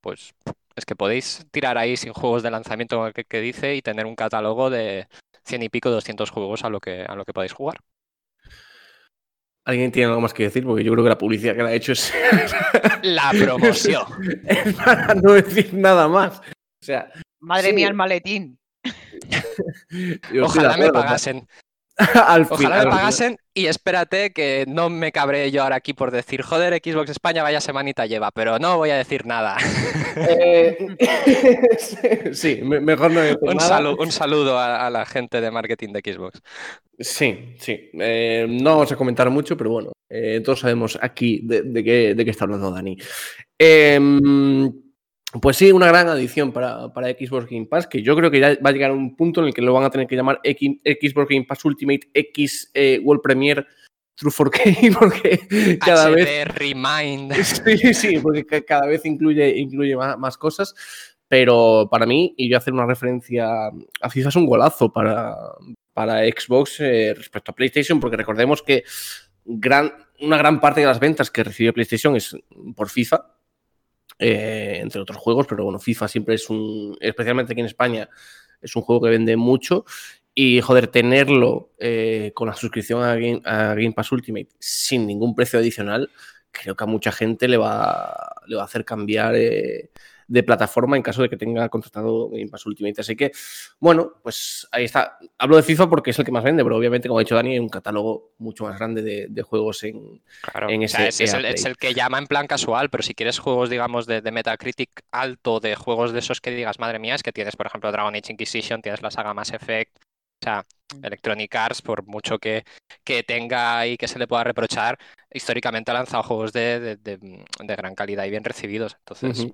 Speaker 6: pues es que podéis tirar ahí sin juegos de lanzamiento como el que, que dice y tener un catálogo de 100 y pico, 200 juegos a lo que, a lo que podéis jugar.
Speaker 2: ¿Alguien tiene algo más que decir? Porque yo creo que la publicidad que le ha hecho es, (laughs)
Speaker 6: La promoción. (laughs)
Speaker 2: es para no decir nada más. O sea,
Speaker 3: Madre
Speaker 2: Sí.
Speaker 3: mía, el maletín. (laughs) (laughs)
Speaker 6: Ojalá me pagasen.
Speaker 2: al
Speaker 6: Ojalá
Speaker 2: final,
Speaker 6: me pagasen y espérate que no me cabré yo ahora aquí por decir, joder, Xbox España vaya semanita lleva, pero no voy a decir nada.
Speaker 2: Eh, (laughs) sí, me- mejor no decir
Speaker 6: Un,
Speaker 2: nada.
Speaker 6: salu- un saludo a, a la gente de marketing de Xbox.
Speaker 2: Sí, sí. Eh, no vamos a comentar mucho, pero bueno, eh, todos sabemos aquí de, de qué, de qué está hablando Dani. Em, pues sí, una gran adición para, para Xbox Game Pass, que yo creo que ya va a llegar a un punto en el que lo van a tener que llamar X- Xbox Game Pass Ultimate X eh, World Premiere True 4K, (laughs) porque cada
Speaker 6: HD
Speaker 2: vez
Speaker 6: Remind. (laughs)
Speaker 2: Sí, sí, porque ca- cada vez incluye, incluye más, más cosas. Pero para mí, y yo hacer una referencia a FIFA es un golazo para, para Xbox eh, respecto a PlayStation, porque recordemos que gran, una gran parte de las ventas que recibe PlayStation es por FIFA, eh, entre otros juegos, pero bueno, FIFA siempre es un, especialmente aquí en España, es un juego que vende mucho. Y joder, tenerlo eh, con la suscripción a Game, a Pass Ultimate sin ningún precio adicional, creo que a mucha gente le va, le va a hacer cambiar eh, de plataforma en caso de que tenga contratado Game Pass Ultimate. Así que, bueno, pues ahí está. Hablo de FIFA porque es el que más vende, pero obviamente, como ha dicho Dani, hay un catálogo mucho más grande de, de juegos en,
Speaker 6: Claro,
Speaker 2: en
Speaker 6: o sea,
Speaker 2: ese
Speaker 6: es, es el, es que llama en plan casual, pero si quieres juegos, digamos, de, de Metacritic alto, de juegos de esos que digas, madre mía, es que tienes, por ejemplo, Dragon Age Inquisition, tienes la saga Mass Effect, o sea, Electronic Arts, por mucho que, que tenga y que se le pueda reprochar, históricamente ha lanzado juegos de, de- gran calidad y bien recibidos, entonces.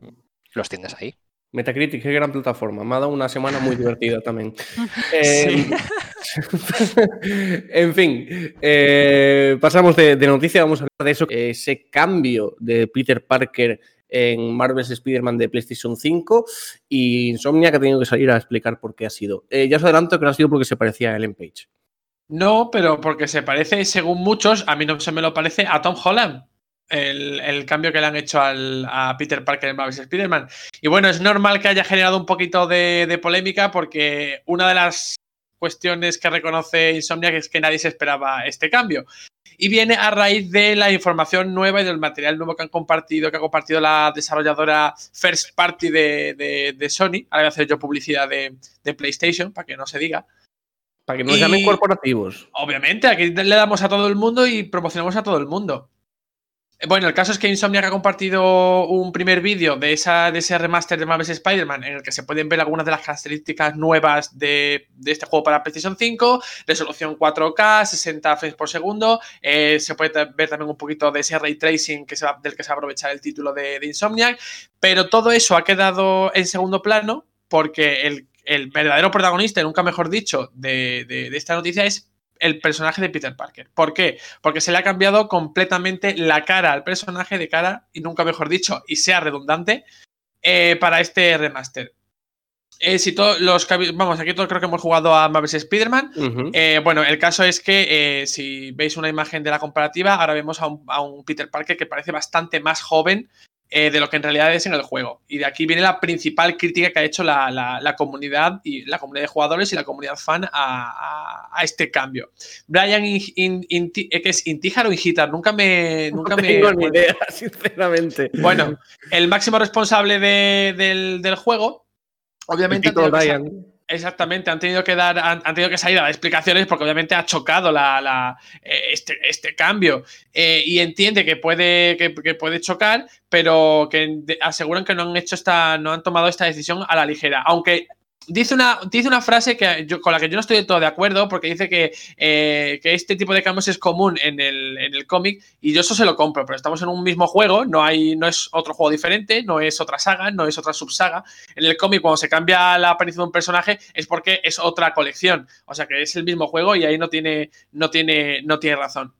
Speaker 6: Los tienes ahí.
Speaker 2: Metacritic, qué gran plataforma. Me ha dado una semana muy (laughs) divertida también.
Speaker 6: Sí.
Speaker 2: Eh, (laughs) en fin, eh, pasamos de, de noticia, vamos a hablar de eso, ese cambio de Peter Parker en Marvel's Spider-Man de PlayStation 5 y Insomnia que ha tenido que salir a explicar por qué ha sido. Eh, ya os adelanto que no ha sido porque se parecía a Ellen Page.
Speaker 1: No, pero porque se parece, según muchos, a mí no se me lo parece, a Tom Holland. El, el cambio que le han hecho al- a Peter Parker en Marvel's Spider-Man. Y bueno, es normal que haya generado un poquito de, de polémica porque una de las cuestiones que reconoce Insomnia es que nadie se esperaba este cambio. Y viene a raíz de la información nueva y del material nuevo que han compartido, que ha compartido la desarrolladora First Party de, de- de Sony. Ahora voy a hacer yo publicidad de, de PlayStation, para que no se diga.
Speaker 2: Para que no nos
Speaker 1: Y-
Speaker 2: llamen corporativos.
Speaker 1: Obviamente, aquí le damos a todo el mundo y promocionamos a todo el mundo. Eh, Bueno, el caso es que Insomniac ha compartido un primer vídeo de, esa, de ese remaster de Marvel's Spider-Man en el que se pueden ver algunas de las características nuevas de, este juego para PlayStation 5, resolución 4K, 60 frames por segundo, eh, se puede ver también un poquito de ese ray tracing que se del que se va a aprovechar el título de, Insomniac, pero todo eso ha quedado en segundo plano porque el, verdadero protagonista, nunca mejor dicho, de esta noticia es el personaje de Peter Parker. ¿Por qué? Porque se le ha cambiado completamente la cara al personaje de cara, y nunca mejor dicho, y sea redundante, eh, para este remaster. Eh, si todos los vamos, aquí todos creo que hemos jugado a Marvel's Spider-Man. Eh, bueno, el caso es que eh, si veis una imagen de la comparativa, ahora vemos a un, a un Peter Parker que parece bastante más joven eh, de lo que en realidad es en el juego. Y de aquí viene la principal crítica que ha hecho la, la- la comunidad y la comunidad de jugadores y la comunidad fan a, a- a este cambio. Brian In- In- eh, ¿qué es Intíjar o Ingitar? Nunca me. Nunca
Speaker 2: no
Speaker 1: me
Speaker 2: tengo ni
Speaker 1: acuerdo.
Speaker 2: idea, (laughs) sinceramente.
Speaker 1: Bueno, el máximo responsable de- del, del juego, obviamente.
Speaker 2: Tito
Speaker 1: Exactamente, han tenido que dar, han, tenido que salir a dar explicaciones porque obviamente ha chocado la, la- eh, este, este cambio Eh, y entiende que puede, que, que puede chocar, pero que aseguran que no han hecho esta, no han tomado esta decisión a la ligera. Aunque dice una, dice una frase que con la que yo no estoy del todo de acuerdo, porque dice que, eh, que este tipo de cambios es común en el, en el cómic, y yo eso se lo compro, pero estamos en un mismo juego, no hay, no es otro juego diferente, no es otra saga, no es otra subsaga en el cómic cuando se cambia la aparición de un personaje es porque es otra colección. O sea que es el mismo juego y ahí no tiene, no tiene, no tiene razón.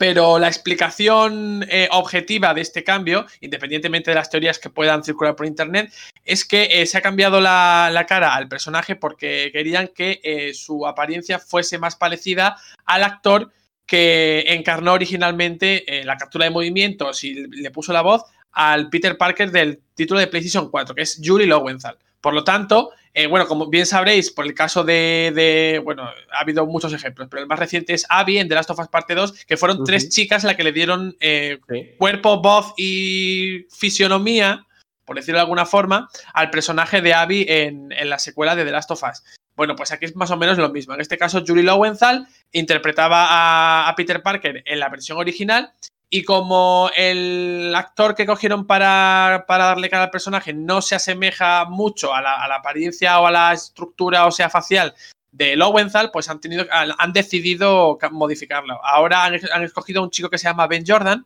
Speaker 1: Pero la explicación eh, objetiva de este cambio, independientemente de las teorías que puedan circular por internet, es que eh, se ha cambiado la, cara al personaje porque querían que eh, su apariencia fuese más parecida al actor que encarnó originalmente la captura de movimientos y le puso la voz al Peter Parker del título de PlayStation 4, que es Yuri Lowenthal. Por lo tanto, eh, bueno, como bien sabréis, por el caso de, de- Bueno, ha habido muchos ejemplos, pero el más reciente es Abby en The Last of Us Parte 2, que fueron tres chicas las que le dieron eh,
Speaker 2: Sí.
Speaker 1: cuerpo, voz y fisionomía, por decirlo de alguna forma, al personaje de Abby en, en la secuela de The Last of Us. Bueno, pues aquí es más o menos lo mismo. En este caso, Julie Lowenthal interpretaba a, a Peter Parker en la versión original y como el actor que cogieron para, para darle cara al personaje no se asemeja mucho a la, apariencia o a la estructura o sea facial de Lowenthal, pues han, tenido, han decidido ca- modificarlo. Ahora han, escogido a un chico que se llama Ben Jordan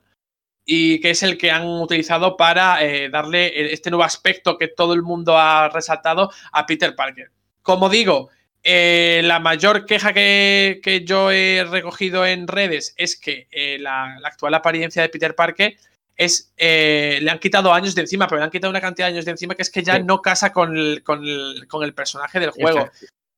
Speaker 1: y que es el que han utilizado para eh, darle este nuevo aspecto que todo el mundo ha resaltado a Peter Parker. Como digo, eh, la mayor queja que, que yo he recogido en redes es que eh, la, la actual apariencia de Peter Parker es eh, le han quitado años de encima, pero le han quitado una cantidad de años de encima que es que ya
Speaker 2: Sí.
Speaker 1: no casa con el, con el- con el personaje del juego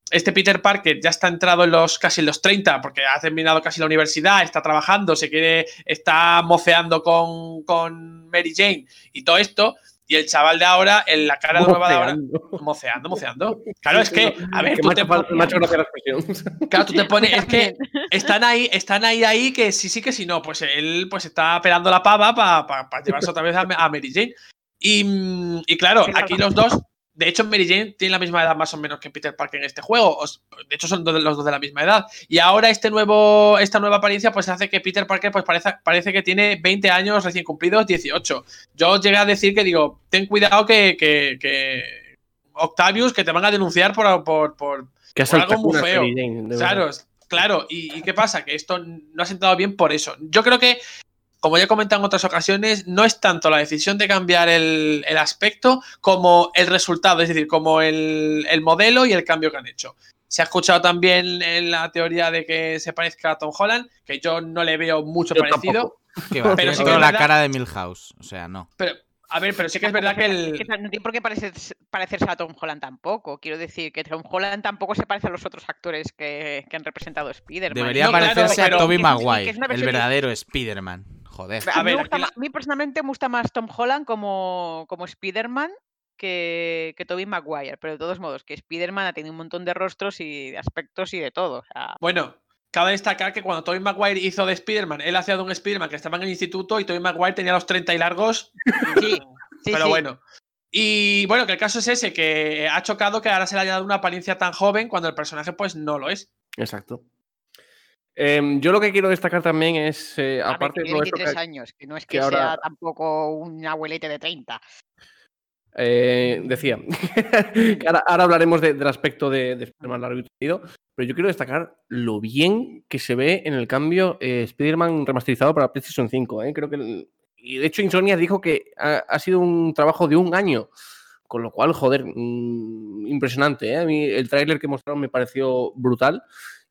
Speaker 1: este Peter Parker ya está entrado en los casi en los 30 porque ha terminado casi la universidad, está trabajando, se quiere, está moceando con, con Mary Jane y todo esto. Y el chaval de ahora, en la cara de nueva de ahora,
Speaker 2: Moceando.
Speaker 1: moceando, moceando. Claro, es que, a ver,
Speaker 2: Que
Speaker 1: tú te,
Speaker 2: hecho fal-
Speaker 1: pon-
Speaker 2: me ha hecho gracia la expresión. (laughs)
Speaker 1: claro, tú te pones, es que (laughs) están ahí, están ahí, ahí, que sí, sí, que sí, no. Pues él pues está pelando la pava para llevarse otra vez a, a Mary Jane. Y, mm, y claro, aquí los dos, de hecho, Mary Jane tiene la misma edad más o menos que Peter Parker en este juego. De hecho, son los dos de la misma edad. Y ahora este nuevo, esta nueva apariencia pues hace que Peter Parker pues parece, parece que tiene 20 años recién cumplidos, 18. Yo llegué a decir que digo, ten cuidado que, que, que Octavius, que te van a denunciar por, por, por,
Speaker 2: Que
Speaker 1: Por algo muy feo.
Speaker 2: Jane.
Speaker 1: Claro, claro. ¿Y, y qué pasa? Que esto no ha sentado bien por eso. Yo creo que, como ya he comentado en otras ocasiones, no es tanto la decisión de cambiar el, el aspecto como el resultado, es decir, como el, el modelo y el cambio que han hecho. Se ha escuchado también en la teoría de que se parezca a Tom Holland, que yo no le veo mucho
Speaker 2: Yo
Speaker 1: parecido.
Speaker 2: tampoco. (laughs)
Speaker 4: Que va,
Speaker 1: Pero sí que
Speaker 4: la
Speaker 1: verdad-
Speaker 4: cara de Milhouse. O sea, no.
Speaker 1: Pero, a ver, pero sí que es verdad que el.
Speaker 3: No tiene por qué parecerse, parecerse a Tom Holland tampoco. Quiero decir que Tom Holland tampoco se parece a los otros actores que, que han representado a Spider-Man.
Speaker 4: Debería
Speaker 1: No,
Speaker 4: parecerse a Tobey Maguire, el verdadero Spider-Man. Joder.
Speaker 1: A ver,
Speaker 3: me gusta
Speaker 1: aquí la-
Speaker 3: ma- a mí personalmente me gusta más Tom Holland como, como Spider-Man que, que Tobey Maguire, pero de todos modos, que Spider-Man ha tenido un montón de rostros y de aspectos y de todo. o sea,
Speaker 1: Bueno, cabe destacar que cuando Tobey Maguire hizo de Spider-Man, él hacía de un Spider-Man que estaba en el instituto y Tobey Maguire tenía los 30 y largos.
Speaker 3: Sí, sí, (laughs)
Speaker 1: pero
Speaker 3: sí.
Speaker 1: bueno. Y bueno, que el caso es ese, que ha chocado que ahora se le haya dado una apariencia tan joven cuando el personaje pues no lo es.
Speaker 2: Exacto. Em, yo lo que quiero destacar también es, eh,
Speaker 3: A ver,
Speaker 2: aparte
Speaker 3: que
Speaker 2: de
Speaker 3: tiene 23
Speaker 2: que-
Speaker 3: años, que no es
Speaker 2: que
Speaker 3: que
Speaker 2: ahora-
Speaker 3: sea tampoco un abuelete de 30.
Speaker 2: Eh, decía, (laughs) ahora, ahora hablaremos de- del aspecto de, de Spider-Man largo y tendido, pero yo quiero destacar lo bien que se ve en el cambio eh, Spider-Man remasterizado para PlayStation 5. eh. Creo que, el- y de hecho, Insomnia dijo que ha, ha sido un trabajo de un año, con lo cual, joder, mm, impresionante. A mí el tráiler que mostraron me pareció brutal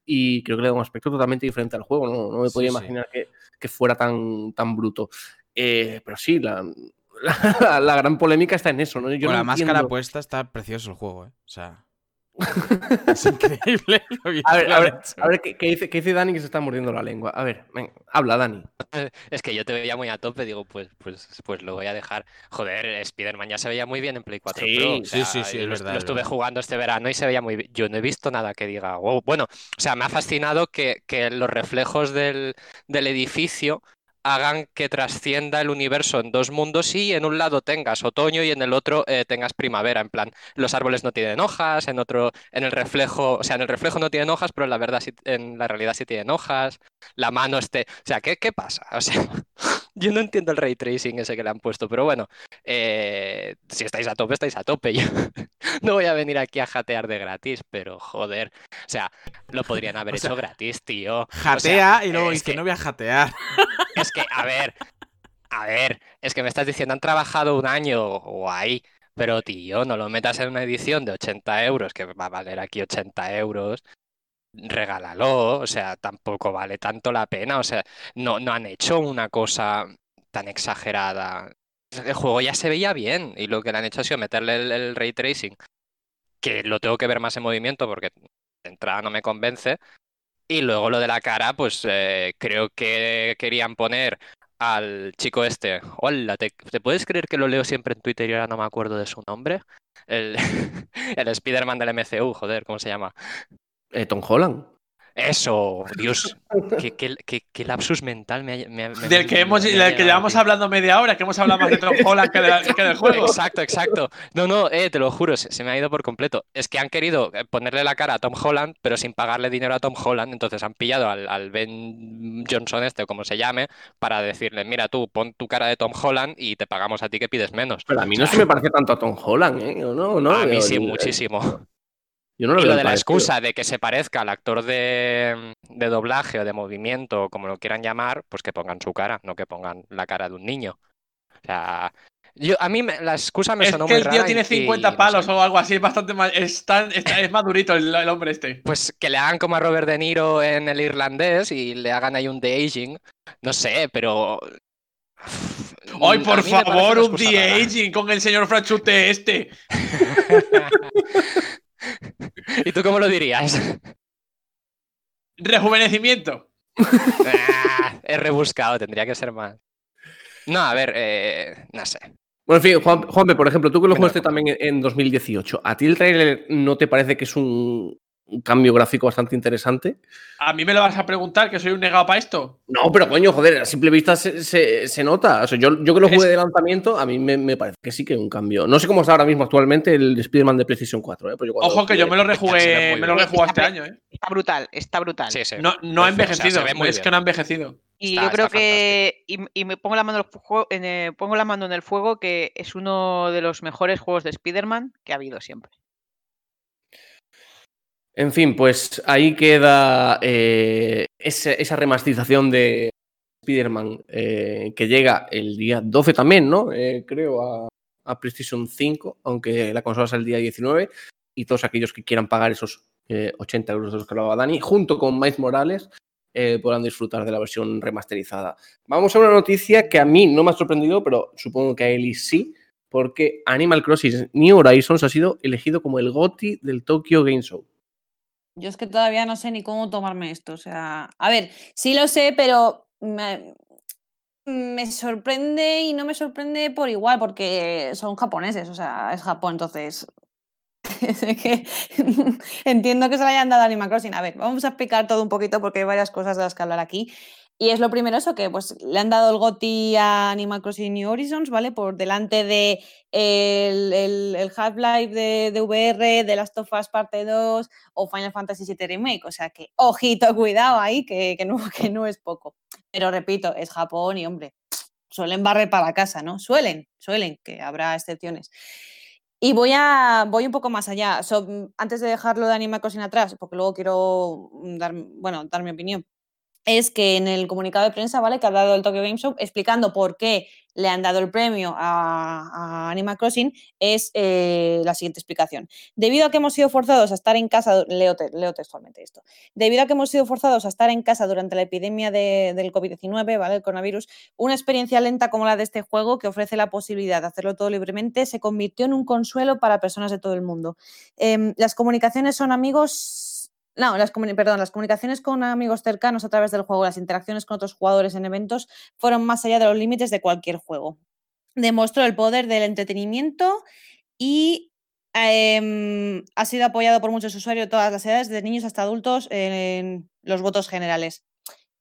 Speaker 2: y creo que le da un aspecto totalmente diferente al juego. No, no me podía
Speaker 4: Sí, sí.
Speaker 2: imaginar que, que fuera tan, tan bruto. Eh, pero sí, la, (laughs) la, la gran polémica está en eso, ¿no? Yo
Speaker 4: Con
Speaker 2: no
Speaker 4: la máscara
Speaker 2: entiendo-
Speaker 4: puesta está precioso el juego, ¿eh? O sea. Es increíble lo
Speaker 2: A ver, a ver, a ver ¿qué, qué dice, qué dice Dani que se está mordiendo la lengua. A ver, venga, habla, Dani. (laughs)
Speaker 6: Es que yo te veía muy a tope, digo, pues, pues, pues lo voy a dejar. Joder, Spider-Man ya se veía muy bien en Play 4
Speaker 2: Sí,
Speaker 6: Pro. o
Speaker 4: sí, sí, es
Speaker 6: lo,
Speaker 4: verdad,
Speaker 6: lo
Speaker 4: es
Speaker 6: estuve
Speaker 4: verdad.
Speaker 6: jugando este verano y se veía muy bien. Yo no he visto nada que diga, wow. Bueno, o sea, me ha fascinado que, que los reflejos del, del edificio hagan que trascienda el universo en dos mundos y en un lado tengas otoño y en el otro eh, tengas primavera. En plan, los árboles no tienen hojas, en otro, en el reflejo, o sea, en el reflejo no tienen hojas, pero en la verdad sí- en la realidad sí tienen hojas. La mano esté. O sea, ¿qué, qué pasa? (laughs) yo no entiendo el ray tracing ese que le han puesto, pero bueno, eh, si estáis a tope, estáis a tope. (laughs) Yo no voy a venir aquí a jatear de gratis, pero joder. O sea, lo podrían (laughs) haber
Speaker 4: O sea,
Speaker 6: hecho gratis, tío. O sea,
Speaker 4: Jatea y luego
Speaker 6: es
Speaker 4: dice,
Speaker 6: que-
Speaker 4: no voy a jatear. (laughs)
Speaker 6: es que, a ver, a ver, es que me estás diciendo, han trabajado un año, guay, pero tío, no lo metas en una edición de 80 euros, que va a valer aquí 80 euros, regálalo, o sea, tampoco vale tanto la pena, o sea, no, no han hecho una cosa tan exagerada. El juego ya se veía bien y lo que le han hecho ha sido meterle el, ray tracing, que lo tengo que ver más en movimiento porque de entrada no me convence. Y luego lo de la cara, pues eh, creo que querían poner al chico este. Hola, ¿te, te puedes creer que lo leo siempre en Twitter y ahora no me acuerdo de su nombre? El, (laughs) el Spider-Man del MCU, joder, ¿cómo se llama?
Speaker 2: Eh, Tom Holland.
Speaker 6: Eso, Dios, qué, qué- (laughs) qué- qué lapsus mental me ha, me me
Speaker 1: Del que, hemos,
Speaker 6: me
Speaker 1: del que llevamos
Speaker 6: tío.
Speaker 1: hablando media hora, que hemos hablado más de Tom Holland que, de la- que del (laughs) juego.
Speaker 6: Exacto, exacto. No, no, eh, te lo juro, se, se me ha ido por completo. Es que han querido eh, ponerle la cara a Tom Holland, pero sin pagarle dinero a Tom Holland. Entonces han pillado al, al Ben Johnson este, o como se llame, para decirle, mira tú, pon tu cara de Tom Holland y te pagamos a ti que pides menos.
Speaker 2: Pero a mí no se me parece tanto a Tom Holland, ¿eh? ¿O No, no,
Speaker 6: a mí sí, muchísimo.
Speaker 2: Yo no lo
Speaker 6: Y
Speaker 2: veo
Speaker 6: lo de la
Speaker 2: parecido.
Speaker 6: excusa de que se parezca al actor de, de doblaje o de movimiento, o como lo quieran llamar, pues que pongan su cara, no que pongan la cara de un niño. O sea, yo, a mí me- la excusa me
Speaker 1: Es
Speaker 6: sonó
Speaker 1: que
Speaker 6: muy
Speaker 1: el tío
Speaker 6: rara
Speaker 1: tiene
Speaker 6: y- y
Speaker 1: 50
Speaker 6: no sé.
Speaker 1: palos o algo así, es bastante más. Es, tan- es madurito el, el hombre este.
Speaker 6: Pues que le hagan como a Robert De Niro en el irlandés y le hagan ahí un de aging. No sé, pero.
Speaker 1: ¡Ay,
Speaker 6: Mm,
Speaker 1: por favor! Un
Speaker 6: rara.
Speaker 1: de-aging con el señor Franchute este. (laughs) (laughs)
Speaker 6: ¿Y tú cómo lo dirías?
Speaker 1: Rejuvenecimiento.
Speaker 6: Ah, es rebuscado, tendría que ser más. No, a ver, eh, no sé.
Speaker 2: Bueno, en fin, Juan, Juanpe, por ejemplo, tú que lo jugaste también en en 2018, ¿a ti el trailer no te parece que es un, un cambio gráfico bastante interesante?
Speaker 1: ¿A mí me lo vas a preguntar que soy un negado para esto?
Speaker 2: No, pero coño, joder, a simple vista se, se- se nota. O sea, yo, yo que lo
Speaker 1: Es-
Speaker 2: jugué de lanzamiento, a mí me, me parece que sí que es un cambio. No sé cómo está ahora mismo actualmente el Spider-Man de PlayStation 4. ¿eh? Pero yo cuando
Speaker 1: Ojo que yo me lo rejugué, me lo rejugué este año, ¿eh?
Speaker 3: Está brutal, está brutal.
Speaker 6: Sí, sí.
Speaker 1: No, no ha
Speaker 6: O sea,
Speaker 1: envejecido.
Speaker 6: se
Speaker 1: es
Speaker 6: bien.
Speaker 1: que no ha envejecido.
Speaker 3: Y
Speaker 6: Está-
Speaker 3: yo creo que. Y, y me pongo la, mano en el- pongo la mano en el fuego que es uno de los mejores juegos de Spider-Man que ha habido siempre.
Speaker 2: En fin, pues ahí queda eh, esa, remasterización de Spider-Man eh, que llega el día 12 también, ¿no? Eh, creo a, a PlayStation 5, aunque la consola es el día 19. Y todos aquellos que quieran pagar esos eh, 80 euros de los que hablaba Dani, junto con Miles Morales, podrán disfrutar de la versión remasterizada. Vamos a una noticia que a mí no me ha sorprendido, pero supongo que a Eli sí, porque Animal Crossing New Horizons ha sido elegido como el GOTY del Tokyo Game Show.
Speaker 5: Yo es que todavía no sé ni cómo tomarme esto. O sea, a ver, sí lo sé, pero me, me sorprende y no me sorprende por igual, porque son japoneses, o sea, es Japón, entonces. (laughs) entiendo que se le hayan dado a Animal Crossing. A ver, vamos a explicar todo un poquito porque hay varias cosas de las que hablar aquí. Y es lo primero eso, que pues le han dado el GOTY a Animal Crossing New Horizons, ¿vale? Por delante de el, el- Half-Life de, de VR, de Last of Us Parte 2 o Final Fantasy VII Remake. O sea que, ojito, cuidado ahí, que, que no, (laughs) que no es poco. Pero repito, es Japón y, hombre, suelen barrer para la casa, ¿no? Suelen, suelen, que habrá excepciones. Y voy, a, voy un poco más allá. Antes de dejarlo de Animal Crossing atrás, porque luego quiero dar, bueno, dar mi opinión. Es que en el comunicado de prensa, ¿vale? Que ha dado el Tokyo Game Show explicando por qué le han dado el premio a, a Animal Crossing, es eh, la siguiente explicación. Debido a que hemos sido forzados a estar en casa, leo, te- leo textualmente esto, debido a que hemos sido forzados a estar en casa durante la epidemia de- del COVID-19, ¿vale? El coronavirus, una experiencia lenta como la de este juego, que ofrece la posibilidad de hacerlo todo libremente, se convirtió en un consuelo para personas de todo el mundo. Em, las comunicaciones son amigos. No, las, comunicaciones con amigos cercanos a través del juego, las interacciones con otros jugadores en eventos fueron más allá de los límites de cualquier juego. Demostró el poder del entretenimiento y em, ha sido apoyado por muchos usuarios de todas las edades, desde niños hasta adultos, en los votos generales.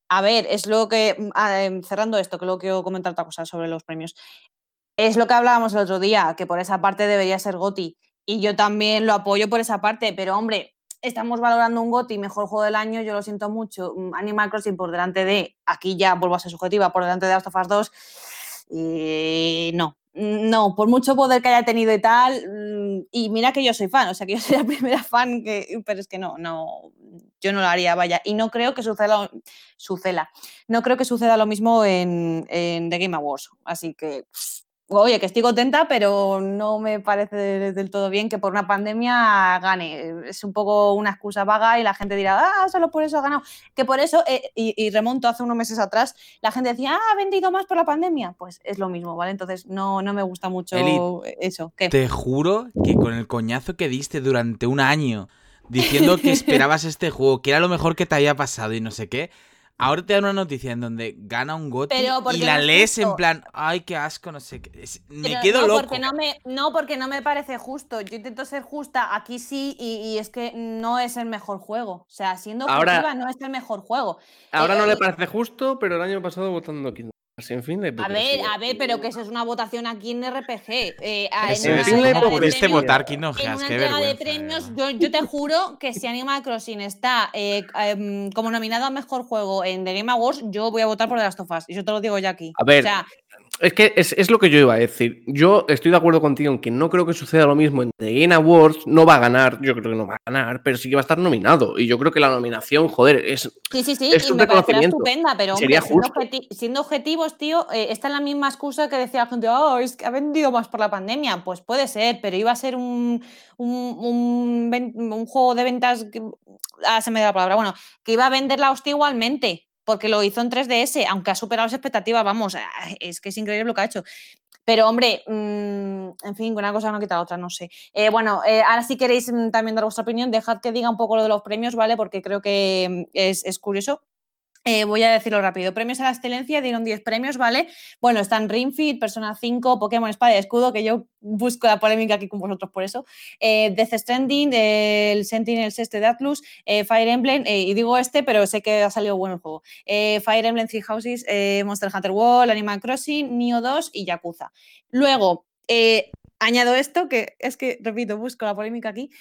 Speaker 5: A ver, es lo que, mm, ah, em, cerrando esto, que luego quiero comentar otra cosa sobre los premios. Es lo que hablábamos el otro día, que por esa parte debería ser GOTI. Y yo también lo apoyo por esa parte, pero hombre, estamos valorando un GOTI mejor juego del año, yo lo siento mucho. Animal Crossing por delante de, aquí ya vuelvo a ser subjetiva, por delante de Last of Us 2. Y no, no, por mucho poder que haya tenido y tal, y mira que yo soy fan, o sea que yo soy la (laughs) primera fan, que, pero es que no, no, yo no lo haría, vaya, y no creo que suceda, suceda, no creo que suceda lo mismo en The Game Awards, así que, oye, que estoy contenta, pero no me parece de- del todo bien que por una pandemia gane, es un poco una excusa vaga y la gente dirá, ah, solo por eso ha ganado, que por eso, eh, y, y remonto hace unos meses atrás, la gente decía, ah, ha vendido más por la pandemia. Pues es lo mismo, ¿vale? Entonces no, no me gusta mucho
Speaker 4: Eli,
Speaker 5: eso. ¿Qué?
Speaker 4: Te juro que con el coñazo que diste durante un año diciendo que (laughs) esperabas este juego, que era lo mejor que te había pasado y no sé qué, ahora te dan una noticia en donde gana un GOTY y la
Speaker 5: es
Speaker 4: lees en plan, ay, qué asco, no sé qué. Es- me
Speaker 5: Pero
Speaker 4: quedo
Speaker 5: no,
Speaker 4: loco.
Speaker 5: Porque no, me, no, porque no me parece justo. Yo intento ser justa, aquí sí, y, y es que no es el mejor juego. O sea, siendo
Speaker 2: Ahora-
Speaker 5: objetiva, no es el mejor juego.
Speaker 2: Ahora
Speaker 5: Eh,
Speaker 2: no le
Speaker 5: y-
Speaker 2: parece justo, pero el año pasado votando Kingdom De
Speaker 5: A ver, a ver, pero que eso es una votación aquí en RPG. eh, a-
Speaker 4: Ese-
Speaker 5: en una
Speaker 2: fin,
Speaker 5: de
Speaker 4: pudiste
Speaker 5: premios-
Speaker 4: votar Kingdom
Speaker 5: En
Speaker 4: qué
Speaker 5: de premios,
Speaker 4: verdad.
Speaker 5: yo, yo te juro que si Animal Crossing está eh, em, como nominado a mejor juego en The Game Awards, yo voy a votar por The Last of Us. Y yo te lo digo ya aquí.
Speaker 2: A ver,
Speaker 5: O sea,
Speaker 2: Es que es, es lo que yo iba a decir. Yo estoy de acuerdo contigo en que no creo que suceda lo mismo en The Game Awards. No va a ganar, yo creo que no va a ganar, pero sí que va a estar nominado. Y yo creo que la nominación, joder, es.
Speaker 5: Sí, sí, sí,
Speaker 2: es
Speaker 5: y
Speaker 2: un
Speaker 5: me parecerá estupenda, pero hombre,
Speaker 2: Sería
Speaker 5: siendo,
Speaker 2: justo.
Speaker 5: objeti- siendo objetivos, tío, eh, esta es la misma excusa que decía la gente, oh, es que ha vendido más por la pandemia. Pues puede ser, pero iba a ser un, un, un juego de ventas, que- ah, se me da la palabra, bueno, que iba a vender la hostia igualmente, porque lo hizo en 3DS, aunque ha superado las expectativas, vamos, ah, es que es increíble lo que ha hecho. Pero, hombre, mm, en fin, una cosa no quita otra, no sé. Eh, bueno, eh, ahora si queréis mm, también dar vuestra opinión, dejad que diga un poco lo de los premios, ¿vale? Porque creo que mm, es, es curioso. Eh, voy a decirlo rápido. Premios a la excelencia, dieron 10 premios, ¿vale? Bueno, están Ring Fit, Persona 5, Pokémon Espada y Escudo, que yo busco la polémica aquí con vosotros por eso. Eh, Death Stranding, el Sentinels este de Atlus, eh, Fire Emblem, y digo este, pero sé que ha salido bueno el juego. Fire Emblem Three Houses, Monster Hunter World, Animal Crossing, Nioh 2 y Yakuza. Luego, añado esto, que es que, repito, busco la polémica aquí.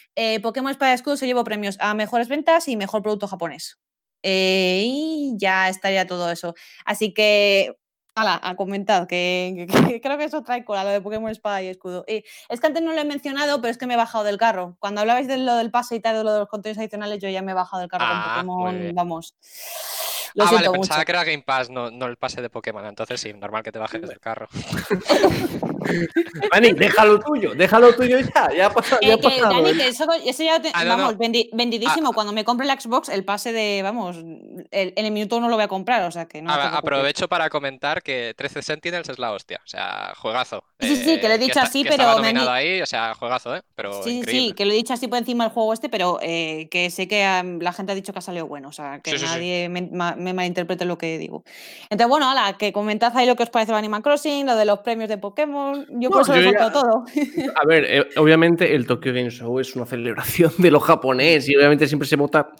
Speaker 5: Pokémon Espada y Escudo se llevó premios a mejores ventas y mejor producto japonés. Eh, y ya estaría todo eso. Así que, hala, a comentar, que, que- que creo que eso trae cola, lo de Pokémon Espada y Escudo. Eh, es que antes no lo he mencionado, pero es que me he bajado del carro. Cuando hablabais de lo del pase y tal, de lo de los contenidos adicionales, yo ya me he bajado del carro
Speaker 6: Ah,
Speaker 5: con
Speaker 6: muy
Speaker 5: Pokémon,
Speaker 6: bien.
Speaker 5: vamos. Lo
Speaker 6: ah, vale, pensaba que era Game Pass, no, no el pase de Pokémon. Entonces sí, normal que te bajes del carro.
Speaker 2: Dani, déjalo tuyo, déjalo tuyo ya. Ya ha pasado. Ya
Speaker 5: Eh,
Speaker 2: ha pasado,
Speaker 5: Dani,
Speaker 2: ¿eh?
Speaker 5: que eso, eso ya, te-
Speaker 6: Ah, no,
Speaker 5: vamos,
Speaker 6: no.
Speaker 5: vendi- vendidísimo. Cuando me compre la Xbox, el pase de, vamos, el- en el minuto no lo voy a comprar, o sea que no.
Speaker 6: Ah, aprovecho para comentar que 13 Sentinels es la hostia. O sea, juegazo.
Speaker 5: Sí, sí, sí, que lo he dicho
Speaker 6: está-
Speaker 5: así,
Speaker 6: que
Speaker 5: pero me
Speaker 6: ahí, o sea, juegazo, ¿eh? Pero
Speaker 5: Sí, sí,
Speaker 6: increíble.
Speaker 5: sí, que lo he dicho así por encima del juego este, pero eh, que sé que am, la gente ha dicho que ha salido bueno, o sea, que
Speaker 6: Sí, sí, sí.
Speaker 5: nadie me, ma- me malinterprete lo que digo. Entonces, bueno, ala, que comentad ahí lo que os parece el Animal Crossing, lo de los premios de Pokémon, yo
Speaker 2: No,
Speaker 5: por eso lo he
Speaker 2: ya-
Speaker 5: todo.
Speaker 2: A ver, eh, obviamente el Tokyo Game Show es una celebración de lo japonés y obviamente siempre se vota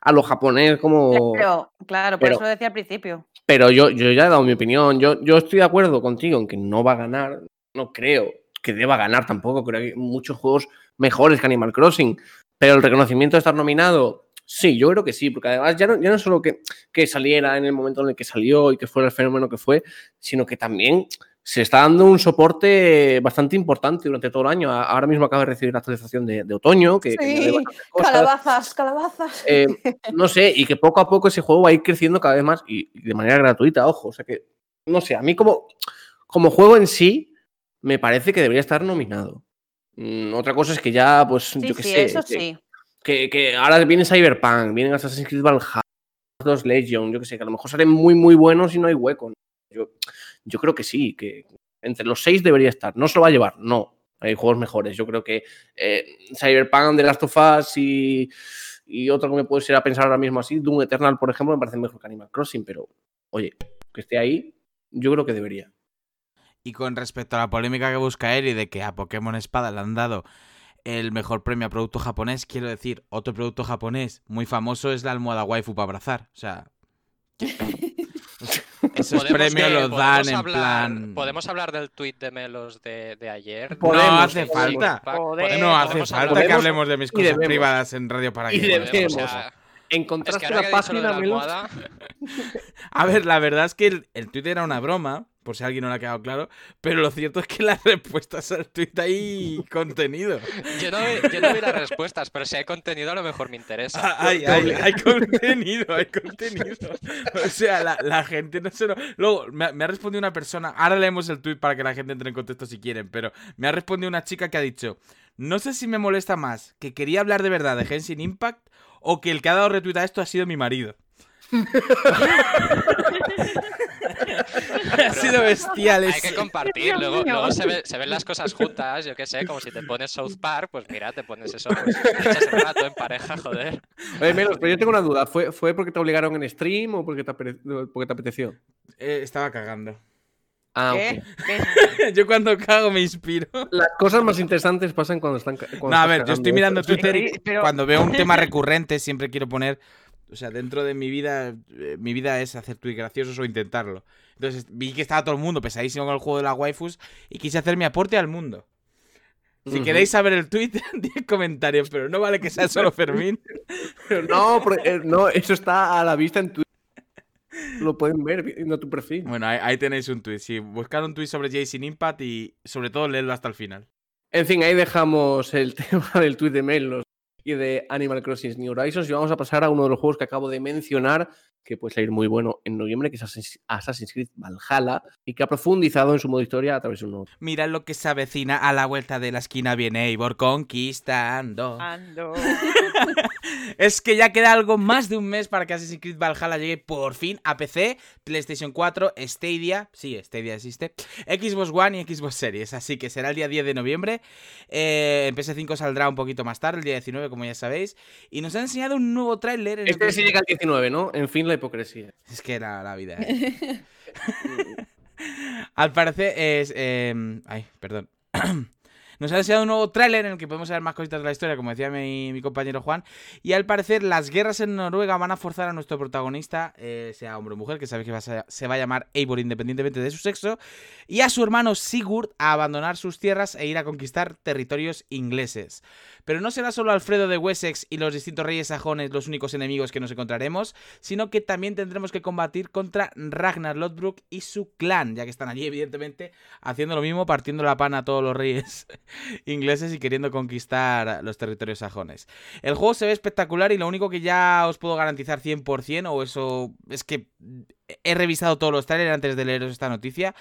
Speaker 2: a lo japonés como...
Speaker 5: Claro, claro, por
Speaker 2: pero-
Speaker 5: eso lo decía al principio.
Speaker 2: Pero yo, yo ya he dado mi opinión. Yo, yo estoy de acuerdo contigo en que no va a ganar. No creo que deba ganar tampoco. Creo que hay muchos juegos mejores que Animal Crossing. Pero el reconocimiento de estar nominado, sí, yo creo que sí. Porque además ya no, ya no solo que, que saliera en el momento en el que salió y que fuera el fenómeno que fue, sino que también se está dando un soporte bastante importante durante todo el año. Ahora mismo acaba de recibir la actualización de, de otoño, que,
Speaker 5: Sí,
Speaker 2: cosas.
Speaker 5: calabazas, calabazas.
Speaker 2: Eh, (laughs) no sé, y que poco a poco ese juego va a ir creciendo cada vez más y, y de manera gratuita, ojo. O sea que, no sé, a mí como, como juego en sí, me parece que debería estar nominado. Mm, otra cosa es que ya, pues,
Speaker 5: Sí,
Speaker 2: yo qué
Speaker 5: sí,
Speaker 2: sé.
Speaker 5: eso
Speaker 2: que-
Speaker 5: sí.
Speaker 2: Que, que ahora viene Cyberpunk, vienen Assassin's Creed Valhalla, los Legion, yo que sé, que a lo mejor salen muy, muy buenos y no hay hueco. Yo, yo creo que sí, que entre los seis debería estar. No se lo va a llevar, no. Hay juegos mejores. Yo creo que eh, Cyberpunk, The Last of Us y, y otro que me puede ser a pensar ahora mismo así, Doom Eternal, por ejemplo, me parece mejor que Animal Crossing, pero oye, que esté ahí, yo creo que debería.
Speaker 4: Y con respecto a la polémica que busca Eri de que a Pokémon Espada le han dado el mejor premio a producto japonés, quiero decir, otro producto japonés muy famoso es la almohada waifu para abrazar. O sea, (laughs) esos
Speaker 6: Podemos-
Speaker 4: premios los dan en
Speaker 6: hablar-
Speaker 4: plan...
Speaker 6: ¿Podemos hablar del tuit de Melos de, de ayer?
Speaker 2: Podemos,
Speaker 4: no hace falta. No hace
Speaker 6: podemos
Speaker 4: falta
Speaker 6: hablar-
Speaker 4: que hablemos de mis cosas
Speaker 2: debemos.
Speaker 4: privadas en Radio para
Speaker 2: Y
Speaker 4: Gamers.
Speaker 2: debemos.
Speaker 6: O sea, es
Speaker 2: ¿Encontraste
Speaker 6: que ahora
Speaker 2: la
Speaker 6: lo de
Speaker 2: página,
Speaker 6: la
Speaker 2: Melos?
Speaker 6: almohada, (laughs)
Speaker 4: A ver, la verdad es que el, el tuit era una broma, por si a alguien no le ha quedado claro, pero lo cierto es que las respuestas al tuit hay (laughs) contenido.
Speaker 6: yo no, vi, yo no vi las respuestas, pero si hay contenido a lo mejor me interesa.
Speaker 4: Ah, Hay, hay, hay contenido, hay contenido. O sea, la, la gente no se lo... Luego, me, ha- me ha respondido una persona, ahora leemos el tweet para que la gente entre en contexto si quieren, pero me ha respondido una chica que ha dicho, no sé si me molesta más que quería hablar de verdad de Genshin Impact o que el que ha dado retweet a esto ha sido mi marido. Ha sido bestial.
Speaker 6: Hay que compartir, luego, se, ve- se ven las cosas juntas, yo qué sé, como si te pones South Park, pues mira, te pones eso, pues echas el rato en pareja, joder.
Speaker 2: Oye, Melos, pero yo tengo una duda. ¿Fue, ¿Fue porque te obligaron en stream o porque te, porque te apeteció?
Speaker 4: Eh, estaba cagando.
Speaker 2: Ah,
Speaker 3: ¿Qué? (laughs)
Speaker 4: Yo cuando cago me inspiro.
Speaker 2: Las cosas más interesantes pasan cuando están. cuando
Speaker 4: No, a ver, yo estoy
Speaker 2: ¿eh?
Speaker 4: mirando Twitter y
Speaker 3: Sí, pero-
Speaker 4: cuando veo un (laughs) tema recurrente siempre quiero poner, o sea, dentro de mi vida, eh, mi vida es hacer tweets graciosos o intentarlo. Entonces vi que estaba todo el mundo pesadísimo con el juego de las waifus y quise hacer mi aporte al mundo. Si queréis saber el tweet, (laughs) 10 comentarios, pero no vale que sea solo (laughs) Fermín.
Speaker 2: No, porque- eh, no, eso está a la vista en Twitter. Lo pueden ver viendo tu perfil.
Speaker 4: Bueno, ahí, ahí tenéis un tweet. Sí, buscar un tweet sobre Jason Impact y sobre todo leerlo hasta el final.
Speaker 2: En fin, ahí dejamos el (laughs) tema del tweet de Melos y de Animal Crossing New Horizons y vamos a pasar a uno de los juegos que acabo de mencionar, que puede salir muy bueno en noviembre, que es Assassin's- Creed Valhalla y que ha profundizado en su modo historia a través de un nuevo.
Speaker 4: Mirad lo que se avecina a la vuelta de la esquina viene Eivor conquistando.
Speaker 3: Ando. (laughs)
Speaker 4: Es que ya queda algo más de un mes para que Assassin's Creed Valhalla llegue por fin a PC, PlayStation 4, Stadia, sí, Stadia existe, Xbox One y Xbox Series, así que será el día 10 de noviembre. Eh, en PS5 saldrá un poquito más tarde, el día 19, como ya sabéis, y nos ha enseñado un nuevo tráiler. en
Speaker 2: Este sí llega al 19, ¿no? En fin, la hipocresía.
Speaker 4: Es que la, la vida. ¿eh? (laughs) Al parecer es. eh, ay, perdón. (clears throat) Nos ha enseñado un nuevo tráiler en el que podemos saber más cositas de la historia, como decía mi, mi compañero Juan. Y al parecer, las guerras en Noruega van a forzar a nuestro protagonista, eh, sea hombre o mujer, que sabéis que va a ser- se va a llamar Eivor independientemente de su sexo, y a su hermano Sigurd a abandonar sus tierras e ir a conquistar territorios ingleses. Pero no será solo Alfredo de Wessex y los distintos reyes sajones los únicos enemigos que nos encontraremos, sino que también tendremos que combatir contra Ragnar Lodbrok y su clan, ya que están allí, evidentemente, haciendo lo mismo, partiendo la pana a todos los reyes (laughs) ingleses y queriendo conquistar los territorios sajones. El juego se ve espectacular y lo único que ya os puedo garantizar 100%, o eso es que he revisado todos los trailers antes de leeros esta noticia,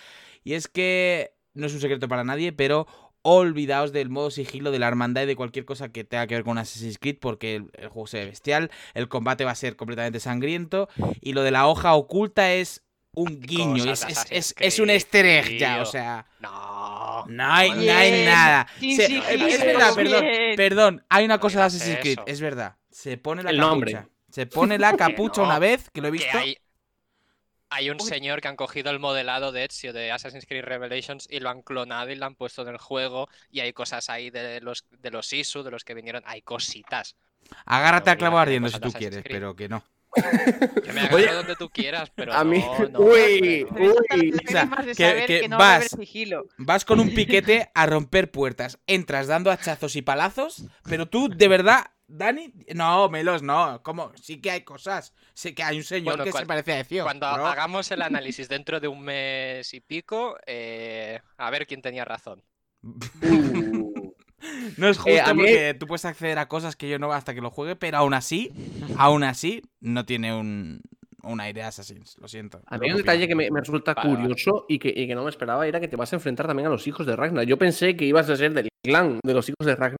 Speaker 4: y es que no es un secreto para nadie, pero olvidaos del modo sigilo, de la hermandad y de cualquier cosa que tenga que ver con Assassin's Creed, porque el, el juego se ve bestial, el combate va a ser completamente sangriento, y lo de la hoja oculta es un guiño,
Speaker 6: cosas
Speaker 4: es,
Speaker 6: de
Speaker 4: es,
Speaker 6: Assassin's
Speaker 4: es, es un easter egg ya, o sea...
Speaker 6: No.
Speaker 4: No hay, no hay nada. Se-
Speaker 3: sigilo,
Speaker 4: es verdad, perdón, perdón. Hay una cosa de Assassin's Creed, es verdad. Se pone la
Speaker 2: El
Speaker 4: capucha.
Speaker 2: nombre.
Speaker 4: Se pone la (laughs) capucha
Speaker 6: no,
Speaker 4: una vez, que lo he
Speaker 6: Que
Speaker 4: visto.
Speaker 6: hay, hay un señor que han cogido el modelado de Ezio de Assassin's Creed Revelations y lo han clonado y lo han puesto en el juego. Y hay cosas ahí de los, de los ISU, de los que vinieron. Hay cositas.
Speaker 4: Agárrate a clavo ardiendo si tú quieres, pero que no.
Speaker 6: Yo me agarro donde tú quieras, pero
Speaker 2: A mí.
Speaker 6: no, no,
Speaker 2: uy,
Speaker 6: pero-
Speaker 2: uy.
Speaker 4: O sea, que-
Speaker 3: no
Speaker 4: vas-
Speaker 3: sigilo.
Speaker 4: Vas con un (laughs) piquete a romper puertas. Entras dando hachazos y palazos, pero tú de verdad Dani, no, Melos, no. ¿Cómo? Sí que hay cosas. Sí que hay un señor
Speaker 6: Bueno,
Speaker 4: que se
Speaker 6: cuan-
Speaker 4: parece a Ezio.
Speaker 6: Cuando
Speaker 4: bro.
Speaker 6: hagamos el (laughs) análisis dentro de un mes y pico, eh, a ver quién tenía razón.
Speaker 2: Uh. (laughs)
Speaker 4: No es justo
Speaker 2: Eh, mí-
Speaker 4: porque tú puedes acceder a cosas que yo no hasta que lo juegue, pero aún así, aún así, no tiene un, un aire Assassin's. Lo siento.
Speaker 2: A mí un detalle que me, me resulta
Speaker 6: Vale, vale.
Speaker 2: curioso Y, que, y que no me esperaba era que te vas a enfrentar también a los hijos de Ragnar. Yo pensé que ibas a ser del clan de los hijos de Ragnar.